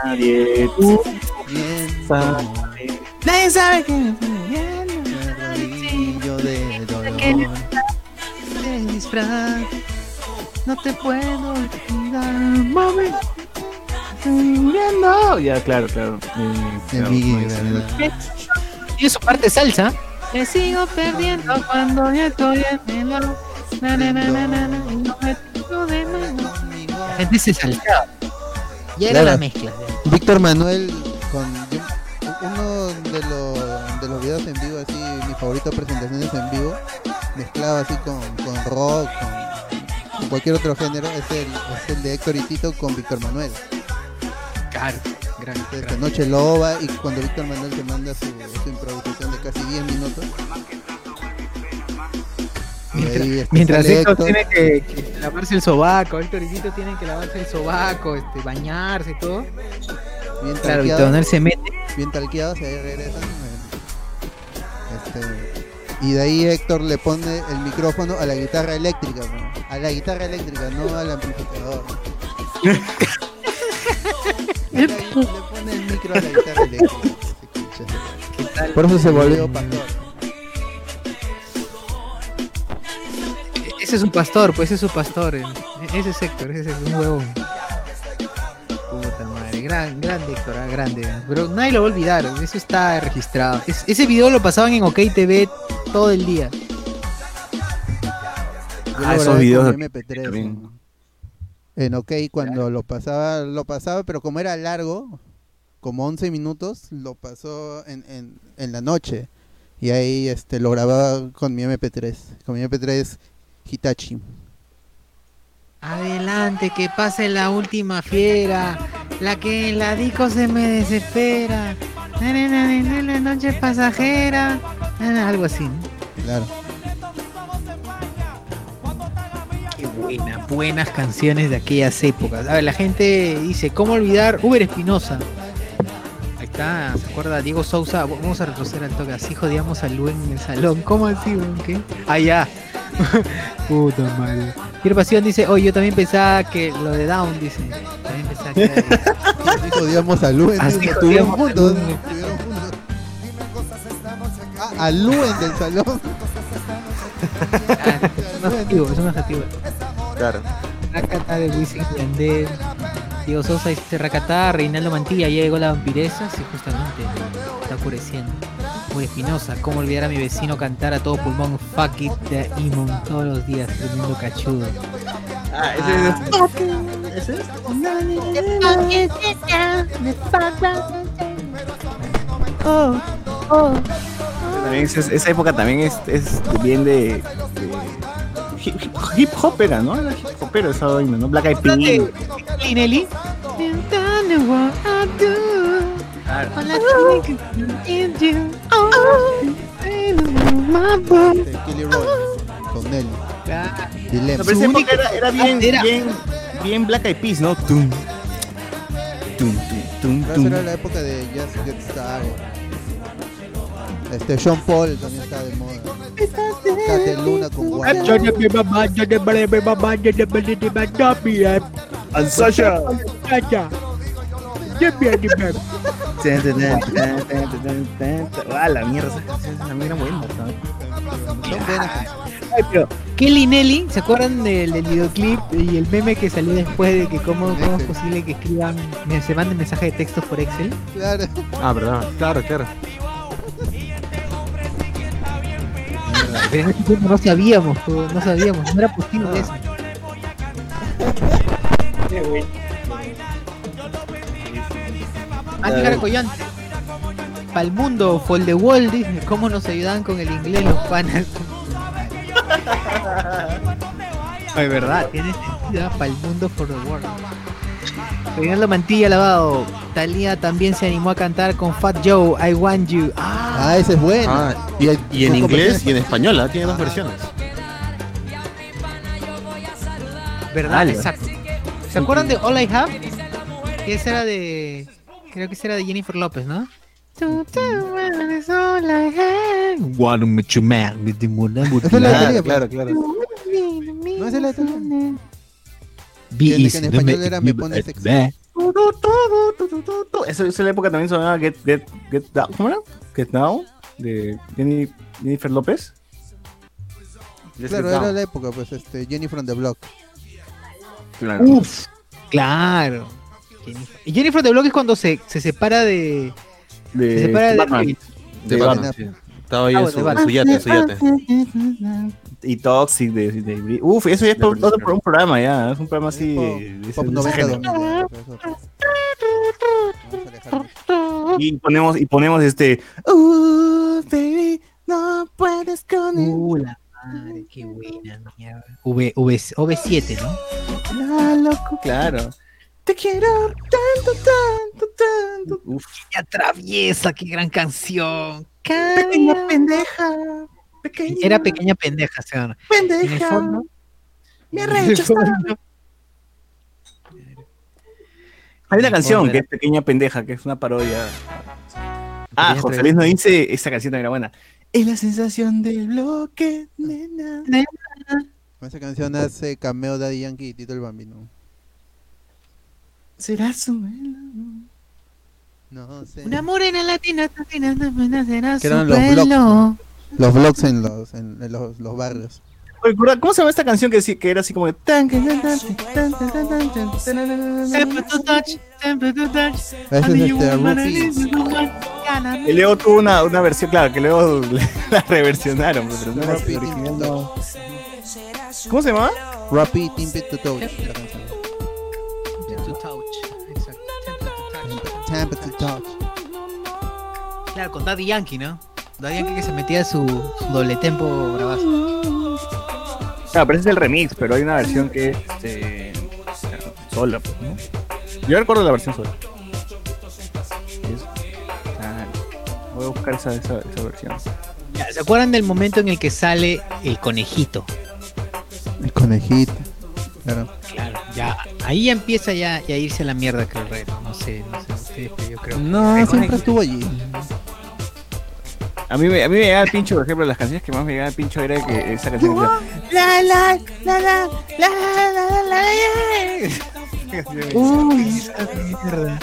Nadie Bien, sabe. Nadie sabe que rodillo de dolor. No te puedo olvidar, mami. Estoy muriendo. Ya, claro, claro. Eh, ¿verdad? Tiene su parte salsa. Me sigo perdiendo cuando ya estoy en el lado. Na, na, na, na, na, na, y no me tiro de mano. La gente se saltaba. Ya era Claro. la mezcla. Víctor Manuel con uno de los de los videos en vivo así mi favorito presentaciones en vivo mezclado así con, con rock con, con cualquier otro género es el, es el de Héctor y Tito con Víctor Manuel. Claro, gran, Esta Noche Loba y cuando Víctor Manuel te manda su, su improvisación de casi 10 minutos. Mientras, mientras Héctor. Tiene que, que lavarse el sobaco, Héctor y Tito tienen que lavarse el sobaco, este, bañarse y todo. bien Claro, Víctor Manuel se mete. bien talqueados ahí regresan este, y de ahí Héctor le pone el micrófono a la guitarra eléctrica ¿no? a la guitarra eléctrica no al amplificador le pone el micro a la guitarra eléctrica por eso se volvió pastor Ese es su pastor, pues ese es su pastor. eh. Ese es Héctor, ese es un huevón. Gran, grande Héctor, ah, grande. Pero nadie lo va a olvidar, eso está registrado. Es- ese video lo pasaban en OK TV todo el día. Ah, esos videos con de- MP3 también. en- en OK cuando lo pasaba lo pasaba pero como era largo como 11 minutos lo pasó en, en, en la noche y ahí este lo grababa con mi MP3 con mi MP3 Hitachi Adelante, que pase la última fiera. La que en la disco se me desespera. Na, na, na, na, na, La noche pasajera. Na, Algo así. ¿no? claro Qué buena, buenas canciones de aquellas épocas. A ver, la gente dice, ¿cómo olvidar Uber Espinosa? Está, ¿se acuerda? Diego Sousa, vamos a retroceder al toque. Así jodíamos a Lu en el salón. ¿Cómo así, weón? ¿Qué? Ah, ya. Puta madre. Quiero pasión dice, oye, yo también pensaba que lo de Down, dice. También pensaba que así jodíamos a Luen Así estuvieron a juntos a Luen del salón Ah, es un adjetivo, es un adjetivo. Claro. Rakata de Wisin Yandel. Diego Sosa dice Rakata, Reinaldo Mantilla, ya llegó la vampiresa. Sí, justamente. Está oscureciendo. Muy Espinosa, ¿cómo olvidar a mi vecino cantar a todo pulmón Fuck it de Imon todos los días? Tremendo cachudo. Ah, ese es. Oh, oh. También es- es- esa época también es, es bien de, de hip, hip hop era, ¿no? Era hip hopero esa vaina, ¿no? Black Eyed Peas. Rowland con Nelly Dilema No, pero época era, era bien, era- bien, bien Black Eyed Peas, ¿no? Tum, tum, tum, tum, tum. esa era la época de Just Get Started. Este Sean Paul también está de moda. Cate Luna con Guardia. And Sasha. Ah, la mierda, esas canciones también eran buenas, ¿no? Son buenas canciones. Ay, pero Kelly Nelly, ¿se acuerdan del, del videoclip y el meme que salió después de que cómo, cómo es posible que escriban, se manden mensajes de texto por Excel? Claro. Ah, verdad. Claro, claro. Pero en ese tiempo no sabíamos, no sabíamos, no era posible eso. Andy Caracollante. Para el mundo, for the world, dice, ¿cómo nos ayudan con el inglés los panas? Es verdad, tiene sentido para el mundo, for the world. Reinaldo Mantilla lavado. Talía también se animó a cantar con Fat Joe, I Want You. Ah, Ah, ese es bueno. Ah, y, y en inglés y en español, ¿ah? tiene dos versiones. verdad, Ala. exacto. ¿Se acuerdan de All I Have? Que esa era de. Creo que esa era de Jennifer López, ¿no? Claro, pues. claro, claro. No, es la de. Be Que en- español era Me Pones Sexy. En la época también sonaba Get, Get, Get Down. ¿Cómo era? Get Down. De Jenny- Jennifer López. Claro, era la época, pues, este, Jenny from the Block. Claro. Uf, claro. Jennifer- Y Jennifer de Block es cuando se, se separa de. de Se separa de Batman. De De Batman, Batman. sí. Estaba ahí Ah, en su, en su yate, en su yate. Y Toxic de, de, de- Uf, eso ya es por- otro un programa ya. Es un programa así. Pop- de- de ese- Pop de ese 90 género. 2000. ya, eso. Vamos a alejarnos. Y ponemos, y ponemos este. Uh, baby, no puedes con él. Uh, la madre, qué buena mierda. V, v, OV7, ¿no? La loco, claro. Te quiero tanto, tanto, tanto. Uf, ¡Qué atraviesa! ¡Qué gran canción! pequeña pendeja. Pequeña Era pequeña pendeja, ¿sí? En pendeja. fondo. Me arrecho está. Hay una En canción que es Pequeña Pendeja, que es una parodia. Ah, José Luis nos dice, esa canción también era buena. Es la sensación del bloque, nena. Con esa canción hace cameo Daddy Yankee y Tito el Bambino. Será su No sé. Una morena latina, latina, latina, será su pelo los blogs en los, en, los, barrios. ¿Cómo se llama esta canción que, que era así como tan Y luego tuvo una, una versión, claro, que luego la reversionaron, pero no era original. No. ¿Cómo se llama? Rapid Timpet to Touch. Exacto. Timpet to Touch. Claro, con Daddy Yankee, ¿no? Yankee que se metía su, su doble tempo bravazo. Claro, pero ese es el remix, pero hay una versión que es este, sola, pues, ¿no? Yo recuerdo la versión sola. Ah, voy a buscar esa, esa, esa versión. Ya, ¿Se acuerdan del momento en el que sale el conejito? El conejito. Claro. Claro, ya. Ahí ya empieza ya, ya a irse a la mierda que el reto. No sé, no sé ustedes, pero yo creo. No, siempre conejito- estuvo allí. A mí, me- a mí me llegaba el pincho, por ejemplo, las canciones que más me llegaba el pincho era que esa canción La la la la la la la la Uy, esa mierda.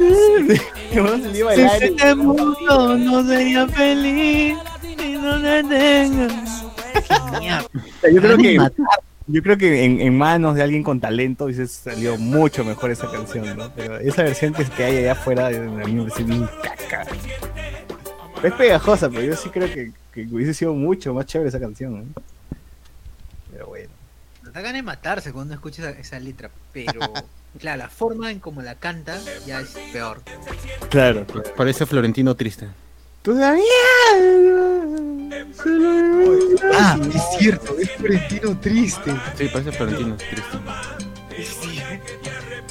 Y- Este mundo no sería feliz si no te tengo. Yo creo que. Yo creo que en, en manos de alguien con talento hubiese salido mucho mejor esa canción, ¿no? Pero esa versión que, que hay allá afuera de a mí me parece bien caca. Es pegajosa, pero yo sí creo que, que hubiese sido mucho más chévere esa canción, ¿no? Pero bueno. Nos da ganas de matarse cuando escuchas esa, esa letra, pero claro, la forma en como la canta ya es peor. Claro. Parece Florentino triste. Todavía. Ah, es cierto, es Florentino triste. Sí, parece Florentino triste.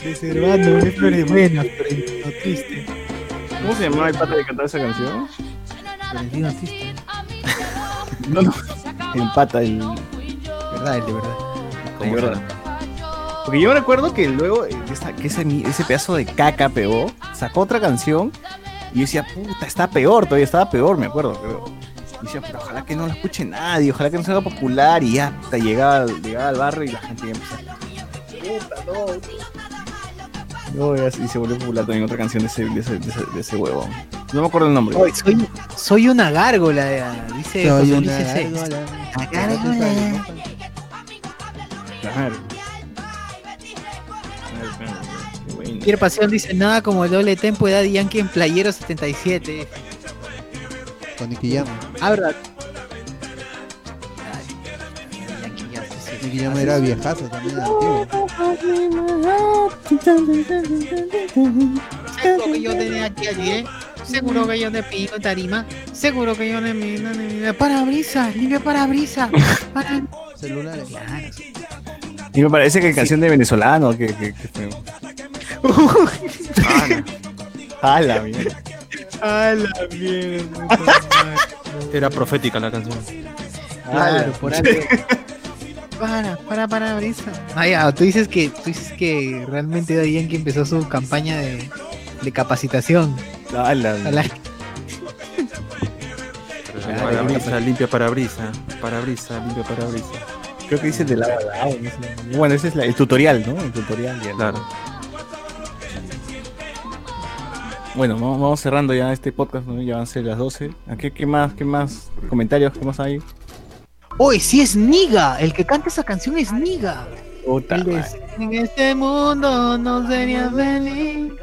Reservando, es Florentino, Florentino triste. ¿Cómo se llamaba el pata que cantaba esa canción? Florentino triste. No, no. El pata, el. Verdad, el de verdad. De verdad. Porque yo recuerdo que luego eh, esa- que ese, ese pedazo de caca pegó, sacó otra canción y yo decía, puta, está peor, todavía estaba peor, me acuerdo. Pero, y decía, pero ojalá que no lo escuche nadie, ojalá que no sea popular y ya hasta llegaba, llegaba al barrio y la gente ya empezaba. Puta, no. No, y se volvió popular también otra canción de ese, de ese, de ese, de ese huevón. No me acuerdo el nombre. Soy, soy una gárgola, dice Soy José una Luis gárgola. Una gárgola. Claro. Claro, Pierre Pasión dice nada como el doble tempo de Daddy Yankee en Playero 77. Con Nicky Jam. Ah, verdad. Sí, sí. Nicky Jam era viejazo también, antiguo. Seguro que yo tenía aquí allí, ¿eh? Seguro que yo te pido tarima. Seguro que yo le miro, le miro. Parabrisas, limpia parabrisas. Para... Celulares. Claro. Y me parece que canción de venezolano, que, que, que fue- A la mierda. A la mierda. Era profética la canción. Claro, por algo. Para, para, para, brisa. Ah, ya, tú dices que, tú dices que realmente Daddy Yankee empezó su campaña de, de capacitación A la a la Para brisa, limpia para brisa. Para brisa, limpia para brisa. Creo que dice de lado a lado. no sé. Bueno, ese es la- el tutorial, ¿no? El tutorial. ya. Claro. Bueno, vamos, cerrando ya este podcast, ¿no? Ya van a ser las 12. ¿A ¿Qué, qué más? ¿Qué más? ¿Comentarios? ¿Qué más hay? Oye, sí es Niga. El que canta esa canción es Niga. Puta en este mundo no sería feliz.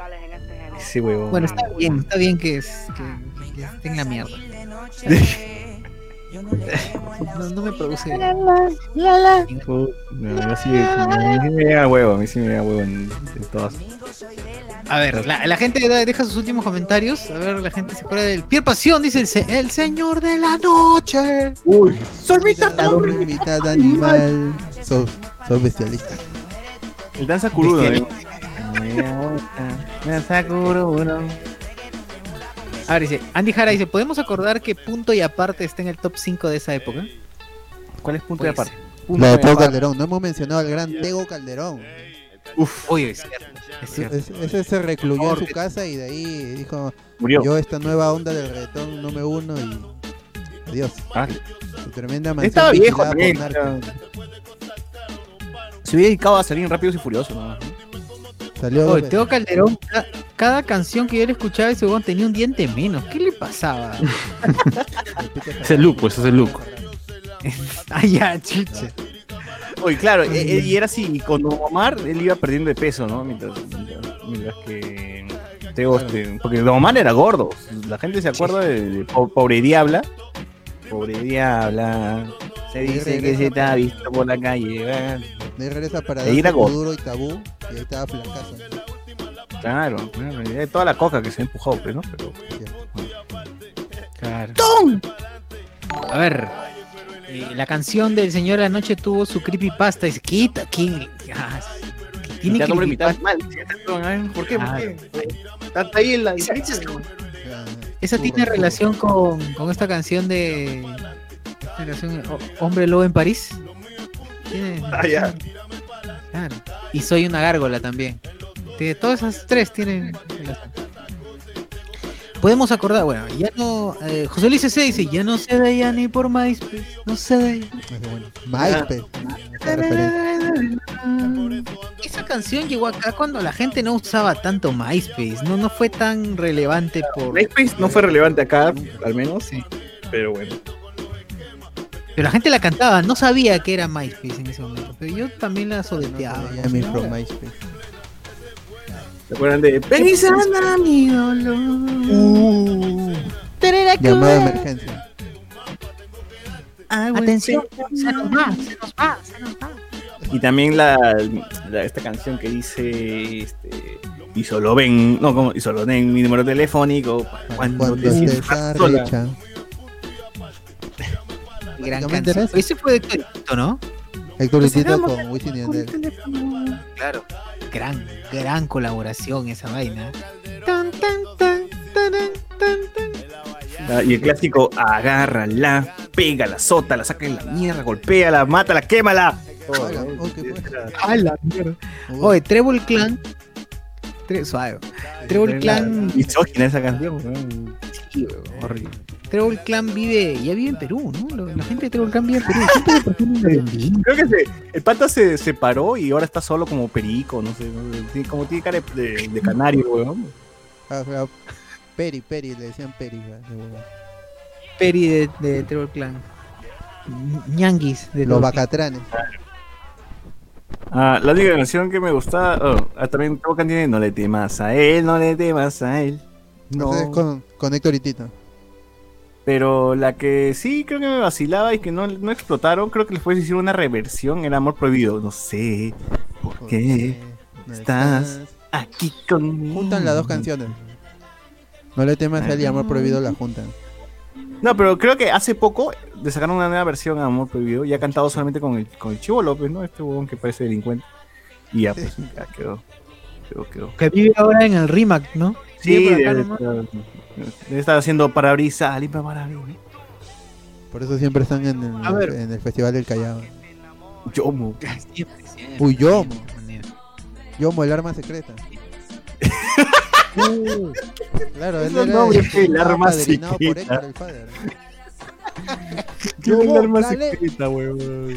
Ese huevón. Bueno, está bien, está bien que, es, que, que esté en la mierda. No, no me produce. Puta, no, yo sí- a mí sí me llega huevo, a mí sí me llega huevo en, en todas. A ver, la, la gente da- deja sus últimos comentarios. A ver, la gente se acuerda del Pierre Pasión, dice el, se- el señor de la noche. Uy, Mitad, mitad animal. Sos, sos bestialista. el danza curudo. ¿eh? Danza curudo. A ver, dice, Andy Jara dice, ¿podemos acordar que punto y aparte está en el top 5 de esa época? ¿Cuál es punto Pues, aparte? La de y Tego. Calderón. No hemos mencionado al gran Tego Calderón. Uf, oye, es cierto. Es cierto. Es- ese se recluyó en su casa y de ahí dijo: Murió. Yo, esta nueva onda del reggaetón, no me uno y. Adiós. Ah, Su tremenda mansión. estaba viejo vigilada también. Se hubiera dedicado a salir en Rápidos y Furiosos. ¿no? Salió. Oye, Teo Calderón, ca- cada canción que yo le escuchaba ese huevón tenía un diente menos. ¿Qué le pasaba? Es look, pues, ese es look. ah, ya, chucha. Oye, claro, e- e- y era así, y con Omar él iba perdiendo de peso, ¿no? Mientras, mientras, mientras que Teo, este, porque Don Omar era gordo. La gente se acuerda de, de Po- Pobre Diabla. Pobre Diabla. Se dice que se te ha visto por la calle. ¿verdad? De ahí regresa para era Danza gordo. duro y tabú. Y ahí estaba flacazo. Claro, claro. toda la coca que se ha empujado, pues, ¿no? Pero, Claro. A ver, eh, la canción del Señor de la Noche tuvo su creepypasta. Dice, quita, ¿quién? Ah, que tiene creepypasta. mal. ¿Por qué? ¿Por qué? Está ahí en la Esa- tiene relación con, con esta canción de. esta canción, O- Hombre Lobo en París. Tiene- Ah, ya. Claro. Y soy una gárgola también. De todas esas tres tienen. Podemos acordar, bueno, ya no. eh, José Luis C. dice: Ya no se veía ni por MySpace. No se veía. Bueno. MySpace. Esa referencia. Esa canción llegó acá cuando la gente no usaba tanto MySpace. No, no fue tan relevante por. MySpace no fue relevante acá, al menos. Sí. Pero bueno. Pero la gente la cantaba, no sabía que era MySpace en ese momento. Pero yo también la No soleteaba. se veía mi from MySpace. ¿Se acuerdan de Ven y sana mi dolor? Uh. Llamada de emergencia. Atención, se nos va, se nos va, se nos va. Y también la, la- esta canción que dice este y solo ven, no como y solo ven mi número telefónico cuando, Cuando te sientas sola. arrecha. Gran canción. Ese fue de Héctor, ¿no? Héctor Pues sigamos. con Wisin y Yandel. Claro. Gran, gran colaboración esa vaina. Tan, tan, tan, taran, tan, tan. Ah, Y el clásico, agárrala, pégala, sótala, saca la mierda, golpéala, mátala, quémala. Oh, bueno. A la mierda. Oye, Treble Clan. Tre- suave. Treble Clan. Misógina esa canción. weón. Sí, horrible. Treble Clan vive, ya vive en Perú, ¿no? La gente de Treble Clan vive en Perú. Creo que se- el pata se separó y ahora está solo como perico, no sé, no sé, tiene- como tiene cara de, de canario, weón. ah, Peri, Peri, le decían Peri. huevo. Peri de, de Treble Clan. Ñanguis de Los. Bacatranes. Ah, la única canción que me gusta, oh, ah, también tocan tiene No le temas a él, no le temas a él. No. Entonces con, con Héctor y Tito. Pero la que sí creo que me vacilaba y que no, no explotaron, creo que después hicieron una reversión, era Amor Prohibido. No sé por qué ¿Dónde estás aquí conmigo. Juntan las dos canciones. No le temas a él y Amor Prohibido la juntan. No, pero creo que hace poco le sacaron una nueva versión a Amor Prohibido y ha cantado solamente con el, con el Chivo López, ¿no? Este huevón que parece delincuente. Y ya, pues, ya quedó. Quedó, quedó. Que vive ahora en el RIMAC, ¿no? Sí, por acá nomás. Debe estar haciendo parabrisas, limpia parabrisas. Por eso siempre están en el, A ver. en el Festival del Callao. Yomo. Siempre, siempre. Uy, Yomo. Yomo, el arma secreta. Uh, claro, él Esos era nombres, el arma por secreta. Héctor, el padre. Arma dale. secreta, huevón.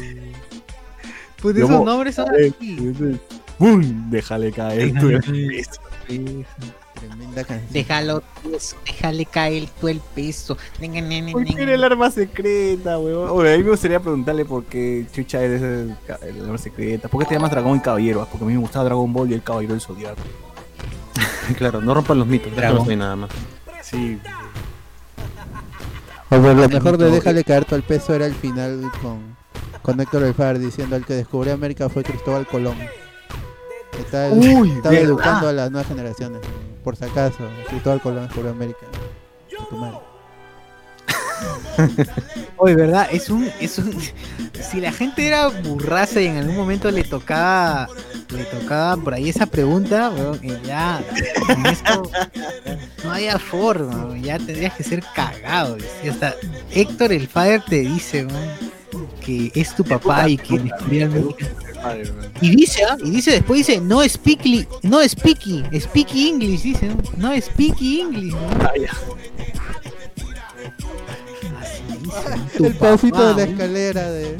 Pues esos nombres son así. ¡Bum! Déjale caer tu. Tremenda canción. Déjalo, déjale caer tú el peso. ¿Por era el arma secreta, huevón? Oye, a mí me gustaría preguntarle por qué Chucha eres el, el arma secreta. ¿Por qué te llamas Dragón y Caballero? Ah, Porque a mí me gustaba Dragon Ball y el Caballero del Zodiaco. Claro, no rompan los mitos, Dragón. ahí nada más. Sí. O bueno, lo mejor de Déjale caer todo el peso era el final con, con Héctor el Far diciendo el que descubrió América fue Cristóbal Colón. Está, Uy, estaba ¿verdad? educando a las nuevas generaciones. Por si acaso, Cristóbal Colón descubrió América. Oye, ¿verdad? Es un, es un. Si la gente era burraza y en algún momento le tocaba. Le tocaba por ahí esa pregunta, weón, ya. con esto no había forma, weón, ya tendrías que ser cagado. Y hasta Héctor el Father te dice, weón, que es tu papá y que descubrió América. Y dice, ¿ah? y dice después dice, no speaky, no speaky, speaky English, dice, no, no speaky English. ¿no? Ah, ya. Dice, El pasito papá, de la escalera de.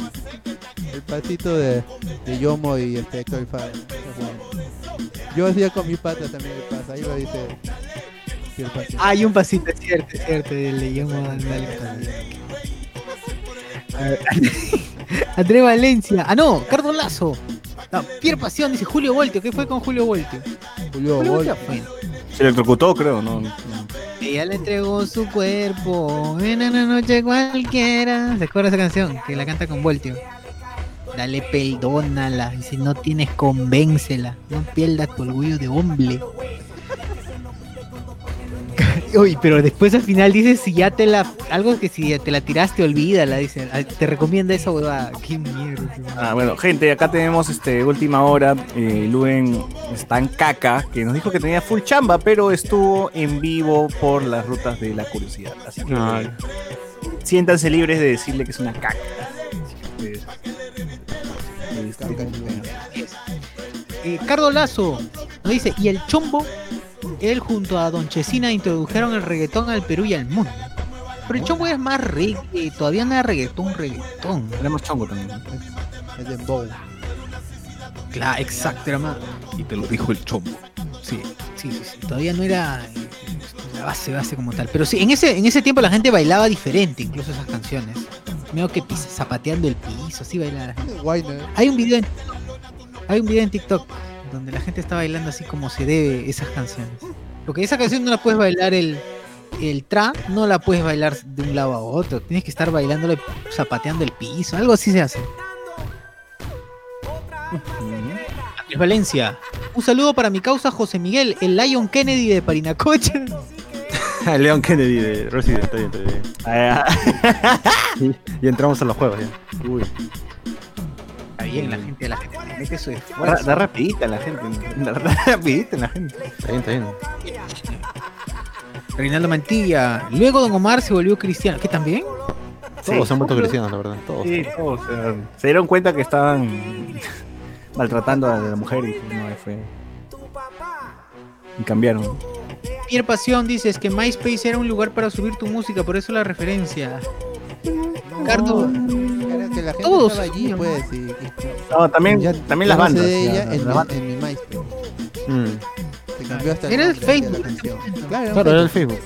El pasito de, de Yomo y este Héctor el Far. Yo hacía con mi pata también el pasa, ahí lo dice. el. Hay un pasito, es cierto, es cierto, le llamo André Valencia. Ah, no, Cardo Lazo. No, Pierre Pasión dice Julio Voltio. ¿Qué fue con Julio Voltio? Julio. Voltio fue. Se electrocutó, creo, ¿no? no. Ella le entregó su cuerpo en una noche cualquiera. ¿Se acuerda esa canción? Que la canta con Voltio. Dale, perdónala. Dice, no tienes, convéncela. No pierdas tu orgullo de hombre. Uy, pero después al final dice si ya te la. Algo que si ya te la tiraste, olvídala. Dice, Ah, te recomienda esa huevada. Qué mierda. Ah, bueno, gente, acá tenemos este última hora. Eh, Luen está en caca, que nos dijo que tenía full chamba, pero estuvo en vivo por las rutas de la curiosidad. Así que Ay. siéntanse libres de decirle que es una Caca, Eh, Cardo Lazo nos dice, y el chombo, él junto a Don Chesina introdujeron el reggaetón al Perú y al mundo. Pero el chombo es más reggae, todavía no era reggaetón, reggaetón. tenemos chongo también. Es de Bow. Claro, exacto, era más. Y te lo dijo el chombo. Sí, sí, sí, sí, todavía no era eh, la base, base como tal. Pero sí, en ese, en ese tiempo la gente bailaba diferente, incluso esas canciones. Veo que zapateando el piso, así bailaba. Guayna. Hay un video en hay un video en TikTok donde la gente está bailando así como se debe esas canciones. Porque esa canción no la puedes bailar el el tra, no la puedes bailar de un lado a otro. Tienes que estar bailándole zapateando el piso, algo así se hace. Andrés Valencia. Un saludo para mi causa José Miguel, el Lion Kennedy de Parinacocha. Leon Kennedy de Resident, está bien, está bien. Ah, Y entramos a los juegos ya. Uy. Está bien, la gente, la gente le mete su da, esfuerzo. da rapidita la gente. Da, da rapidita la gente. Está bien, está bien. Reinaldo Mantilla. Luego Don Omar se volvió cristiano. ¿Qué también? Todos se han vuelto cristianos, la verdad. Todos. Sí, todos, sea, se dieron cuenta que estaban maltratando a la mujer y no, fue. Y cambiaron. Pierre Pasión dices que MySpace era un lugar para subir tu música, por eso la referencia. Ricardo, Era que la gente Todos, estaba allí, pues. Y, y- No, también, ya- también las bandas. de ella ya, en, bandas. en mi MySpace. Mm. Se cambió hasta Era el la Facebook. Claro, Claro, era el Facebook.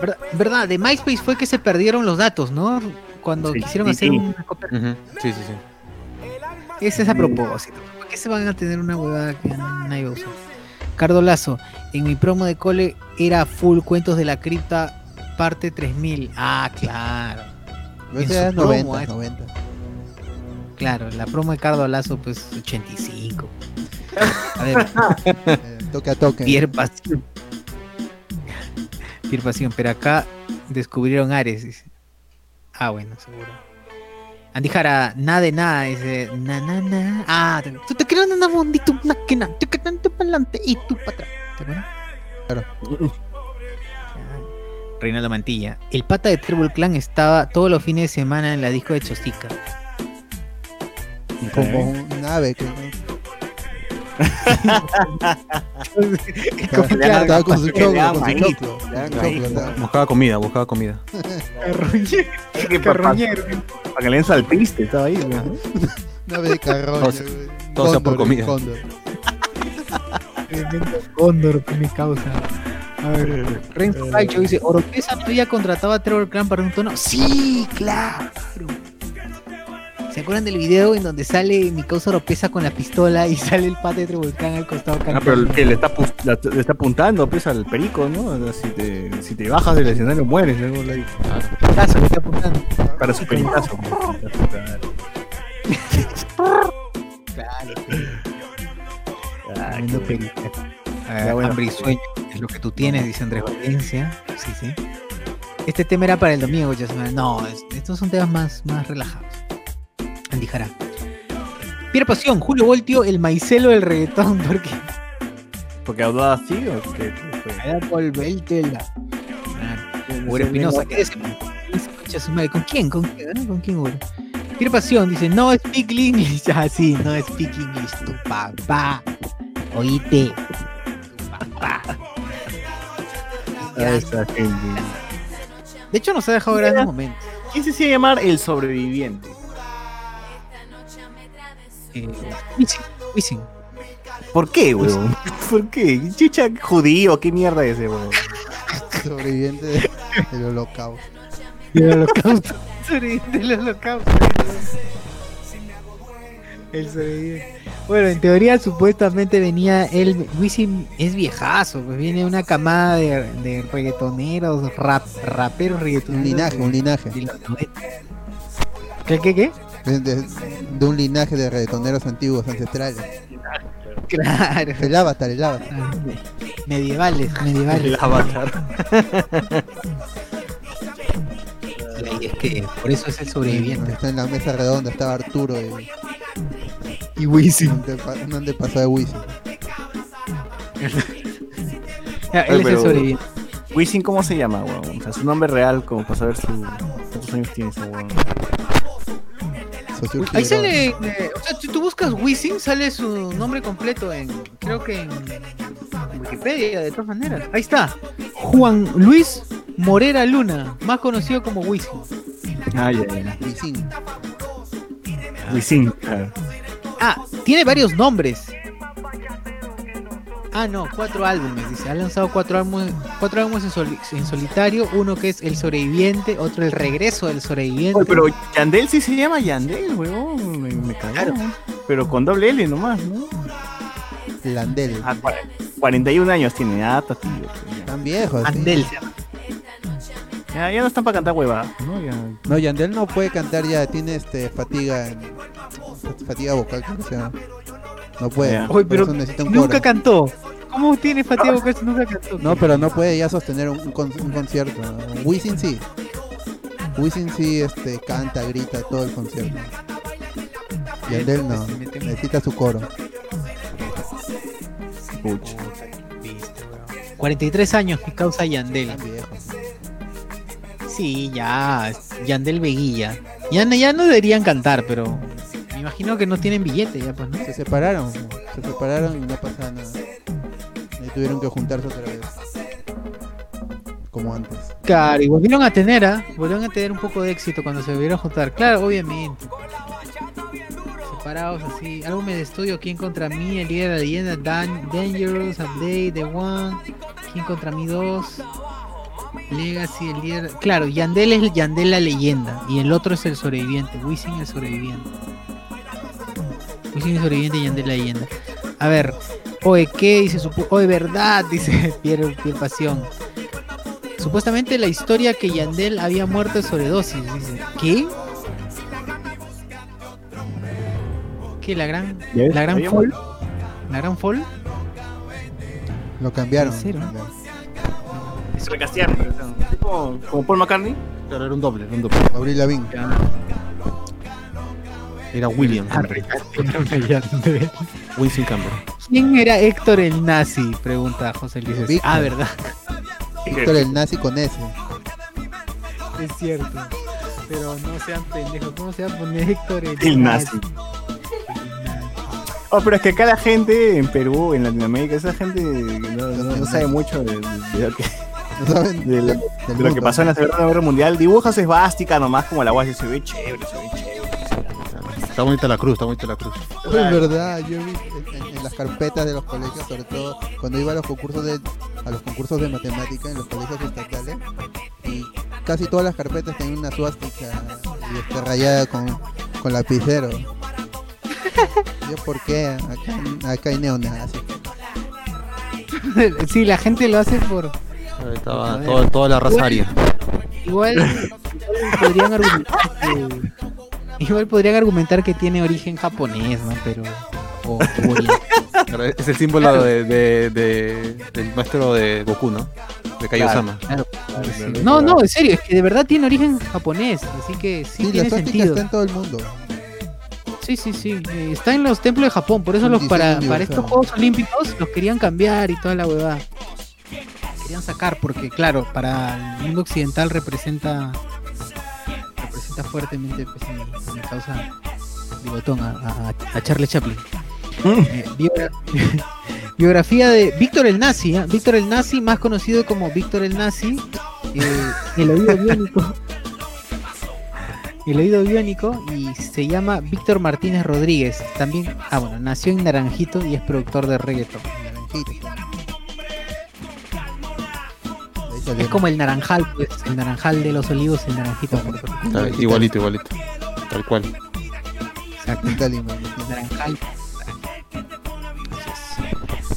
¿verdad, verdad, de MySpace fue que se perdieron los datos, ¿no? Cuando Sí, quisieron sí, hacer sí. una copia. Ujú. Sí, sí, sí. Ese es a propósito. ¿Por qué se van a tener una huevada que nadie va a usar? Cardo Lazo, en mi promo de cole era full cuentos de la cripta parte 3000. Ah, claro. Ese su era promo, 90, eh. 90. Claro, la promo de Cardo Lazo, pues 85. A ver, Eh, toque a toque. Pierre Pasión. Pierre Pasión, pero acá descubrieron Ares. dice. Ah, bueno, seguro. Andy Jara, nada de nada, dice. Na, na, na. Ah, tú te crees una bondito, una que na, tú que tanto para adelante y tú para atrás. ¿Te acuerdas? Claro. Reinaldo Mantilla. El pata de Treble Clan estaba todos los fines de semana en la disco de Chostica. Como un ave que estaba, claro, estaba con su choclo, con su Buscaba comida, buscaba comida. carroñero, carroñero. para que le den salpiste, estaba ahí. ¿no? Un ave de carroña. Todo sea- güey. todo sea por comida. cóndor que mi causa. A ver, Renzo Caicho dice, Oropesa no había contratado a Trevor Clan para un tono. Sí, claro. ¿Se acuerdan del video en donde sale mi causa Oropesa con la pistola y sale el pate de Trevor Clan al costado Ah, pero el que le está, le está apuntando pues al perico, ¿no? Si te, si te bajas del escenario mueres, ¿no? Le- está apuntando. Para su pericazo. Claro, perica. Ah, Bueno. Hambre y sueño es lo que tú tienes, dice Andrés Valencia. Sí, sí. Este tema era para el domingo, Yasmina. No, es- estos son temas más, más relajados. Andy Jara. Pierre Pasión, Julio Voltio, el maicelo del reggaetón, porque ¿Porque hablaba así o qué? qué fue? era volvértela. Ure Espinosa, ¿qué es? Escucha su madre. ¿Con quién? ¿Con quién? ¿no? ¿Con quién, Ure? Pierre Pasión dice, no speak English. Ah, sí, no speak English. Tu papá. Oíste. Esa gente. De hecho, nos ha dejado grandes momentos. ¿Quién se hacía llamar el sobreviviente? Eh, Wisin, Wisin. ¿Por qué, weón? ¿Por qué? Chucha judío, ¿qué mierda es ese, weón? Sobreviviente de- del holocausto. El holocausto. Sobreviviente del holocausto. El. Bueno, en teoría supuestamente venía él, Wisin es viejazo, pues viene una camada de, de reggaetoneros, rap, raperos Un reggaetoneros. linaje, de- un linaje. de los 90. ¿Qué, qué, qué? De, de- de un linaje de reggaetoneros antiguos, ancestrales. Claro. El avatar, el avatar. Medievales, medievales. El avatar. Y es que por eso es el sobreviviente. Está en la mesa redonda, estaba Arturo y Y Wisin. un antepasado de Wisin. Ya, él es el pero- sobreviviente. Wisin, ¿cómo se llama, weón? O sea, su nombre real, como para saber su... cuántos años tiene ese weón. Socio Ahí sale, eh, o sea, si tú buscas Wisin, sale su nombre completo en, creo que en Wikipedia, de todas maneras. Ahí está, Juan Luis Morera Luna, más conocido como Wisin. Ah, ya, ya. Wisin. Wisin, claro. Ah, tiene varios nombres. Ah, no, cuatro álbumes, dice. Ha lanzado cuatro álbumes, cuatro álbumes en, soli- en solitario. Uno que es El Sobreviviente, otro El Regreso del Sobreviviente. Oye, pero Yandel sí se llama Yandel, weón. Me, me cagó. Claro. Pero con doble L nomás, ¿no? Landel. Ah, cua- 41 años tiene. Ah, está tío. Tan viejo. así. Andel. ya, ya no están para cantar huevadas, ¿no? Ya. No, Yandel no puede cantar ya, tiene este fatiga en- fatiga vocal, creo que se llama. No puede. Por pero eso necesita un Nunca coro. cantó. ¿Cómo tiene fatiga vocal si nunca cantó? No, pero no puede ya sostener un, un con- un concierto. Wisin sí. Wisin sí este, canta, grita todo el concierto. Yandel no. Se mete- Necesita su coro. Pucha. 43 años, mi causa Yandel. Sí, ya, Yandel Veguilla. Ya, no- ya no deberían cantar, pero imagino que no tienen billete ya, pues, ¿no? Se separaron. Se separaron y no pasa nada. Y tuvieron que juntarse otra vez. Como antes. Claro, y volvieron a tener, ¿ah? Volvieron a tener un poco de éxito cuando se volvieron a juntar. Claro, obviamente. Separados así. Álbumes de estudio, ¿Quién contra mí? El líder de la leyenda, Dan, Dangerous, Update, The One, ¿Quién contra mí 2? Legacy, el líder. Claro, Yandel es el Yandel la leyenda. Y el otro es el sobreviviente. Wisin el sobreviviente. Wisin el sobreviviente y Yandel la leyenda. A ver. Oye, ¿qué dice Oye, verdad, dice Pierre, Pierre Pasión. Supuestamente la historia que Yandel había muerto de sobredosis. Dice. ¿Qué? ¿Qué? ¿La gran, ¿Ya ves? la gran fall? ¿La gran fall? Lo cambiaron. Recastearon, como, como Paul McCartney. Claro, era un doble, era un doble. Abril Lavigne. Era William. Ah. Winston Campbell. ¿Quién era Héctor el nazi? Pregunta José Luis. Víctor. Ah, verdad. Víctor el nazi con S. Es cierto. Pero no sean pendejos. ¿Cómo se va a poner Héctor el, El nazi. Oh, pero es que acá la gente en Perú, en Latinoamérica, esa gente no, no- no sabe mucho de, lo que, ¿No saben? de lo- Del de lo que pasó en la Segunda Guerra Mundial. Dibujas esvástica nomás como la guay se ve chévere, se ve chévere. Está bonita la cruz, está bonita la cruz. Es verdad, yo vi en, en- las carpetas de los colegios, sobre todo cuando iba a los concursos de a los concursos de matemática en los colegios estatales y casi todas las carpetas tenían una suástica y este, rayada con, con lapicero. Yo por qué acá, acá hay neonazis. Sí, la gente lo hace por. Ahí Estaba toda, toda la raza igual podrían argumentar que. Igual podrían argumentar que tiene origen japonés, ¿no? Pero. o- o oriental. Claro, Es el símbolo de, de- de- del maestro de Goku, ¿no? De Kaiosama. Claro, claro, sí. No, no, en serio, es que de verdad tiene origen japonés, así que sí, Sí, la tiene suástica sentido. está en todo el mundo. Sí, sí, sí. eh, Está en los templos de Japón, por eso Un los para, para universal. estos Juegos Olímpicos los querían cambiar y toda la huevada. Querían sacar porque, claro, para el mundo occidental representa representa fuertemente pues, en, en causa de botón a, a, a Charlie Chaplin. Eh, biogra- biografía de Víctor el Nazi, ¿ah? Víctor el Nazi, más conocido como Víctor el Nazi, eh, el oído biónico. El oído biónico y se llama Víctor Martínez Rodríguez. También, ah bueno, nació en Naranjito y es productor de reggaeton. Naranjito. Es como el naranjal, pues, el naranjal de los olivos, el naranjito. Está igualito, igualito. Tal cual. Exacto. El naranjal.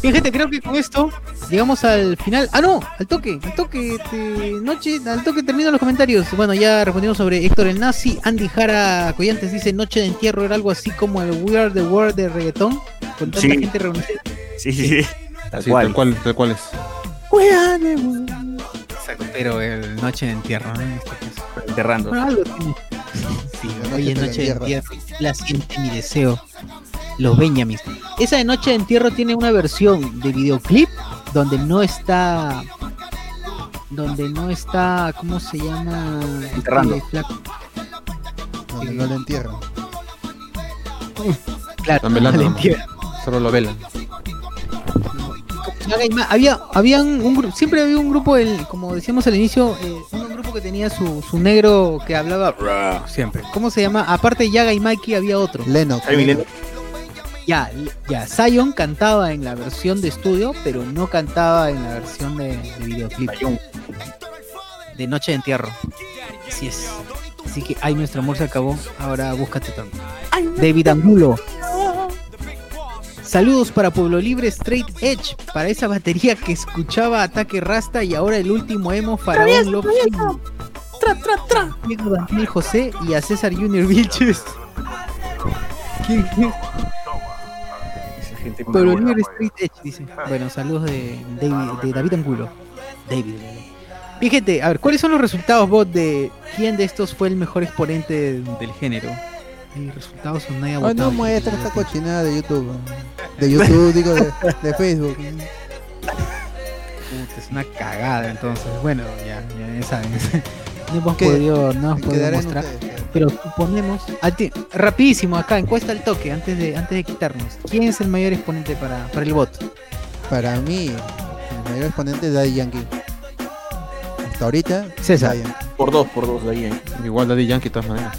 Bien, gente, creo que con esto llegamos al final. Ah, no, al toque, al toque, este, noche, al toque termino los comentarios. Bueno, ya respondimos sobre Héctor el Nazi. Andy Jara Collantes dice: Noche de entierro era algo así como el We Are the World de reggaetón. Con tanta Sí. gente reunida. Sí, sí, sí. Tal Sí, cual. tal cual, tal cual es. Exacto, pero el Noche de entierro, ¿no? En este caso. Enterrando. Bueno, algo tiene. Sí, La hoy noche de entierro. La siente mi deseo. Los Benjamins. Esa de Noche de Entierro tiene una versión de videoclip donde no está. Donde no está. ¿Cómo se llama? Enterrando. Flaco. donde no lo entierran. Claro, no le nomás. entierran. Solo lo velan. Había habían un gru- siempre había un grupo el- como decíamos al inicio eh, un grupo que tenía su, su negro que hablaba siempre. Cómo se llama aparte de Yaga y Mikey había otro. Lennox. Lennox. ya ya Zion cantaba en la versión de estudio pero no cantaba en la versión de, de videoclip. De Noche de Entierro. Así es. Así que ay nuestro amor se acabó. Ahora búscate tanto David Angulo Saludos para Pueblo Libre Straight Edge, para esa batería que escuchaba Ataque Rasta y ahora el último emo Faraón Love Him. Diego Daniel José y a César Junior Vilches. ¿Quién? Esa gente Pueblo Libre pues. Straight Edge, dice. Bueno, saludos de David, de David Angulo. David. Bien, gente, a ver, ¿cuáles son los resultados, bot, de quién de estos fue el mejor exponente del género? Hay resultados o nadie votado. no muestra esta cochinada de YouTube. De YouTube, digo, de, de Facebook. Puta, es una cagada, entonces. Bueno, ya, ya, ya saben. No hemos Que- podido, no hemos mostrar. ustedes. Pero suponemos. a ti- rapidísimo, acá, encuesta al toque, antes de, antes de quitarnos. ¿Quién es el mayor exponente para, para el bot? Para mí, el mayor exponente es Daddy Yankee. Hasta ahorita, César. Daddy Yankee. Por dos, por dos de ahí. ¿eh? Igual Daddy Yankee de todas maneras.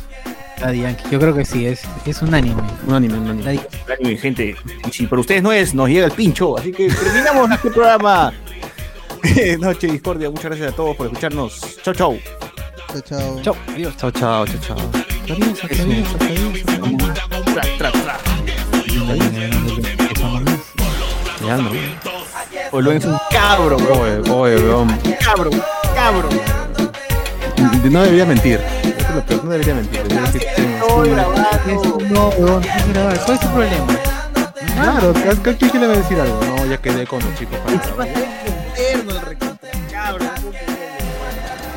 Daddy Yankee. Yo creo que sí, es, es un anime. Un anime, un anime. Daddy- Ánimo, gente. Si por ustedes no es, nos llega el pincho. Así que terminamos este programa. Noche Discordia. Muchas gracias a todos por escucharnos. Chau, chau. Chao, chao. Chao, adiós. Chao, chao, chao, chao. Adiós, adiós, adiós. Tra, tra, tra. Ya no. O lo es un cabro, bro. Oye, oye, weón. Cabro, cabro. cabro. No debería mentir. Lo no debería mentir. Debería decir, Estoy grabando. No, weón, que grabar. ¿Cuál es tu problema? Claro, ¿qué quién a decir algo? No, ya quedé con los chicos para el recontra.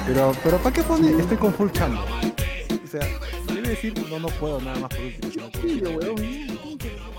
Pero, pero ¿para qué pone? Estoy con full chamba. O sea, debe decir, no, no puedo nada más por último. Sí, weón.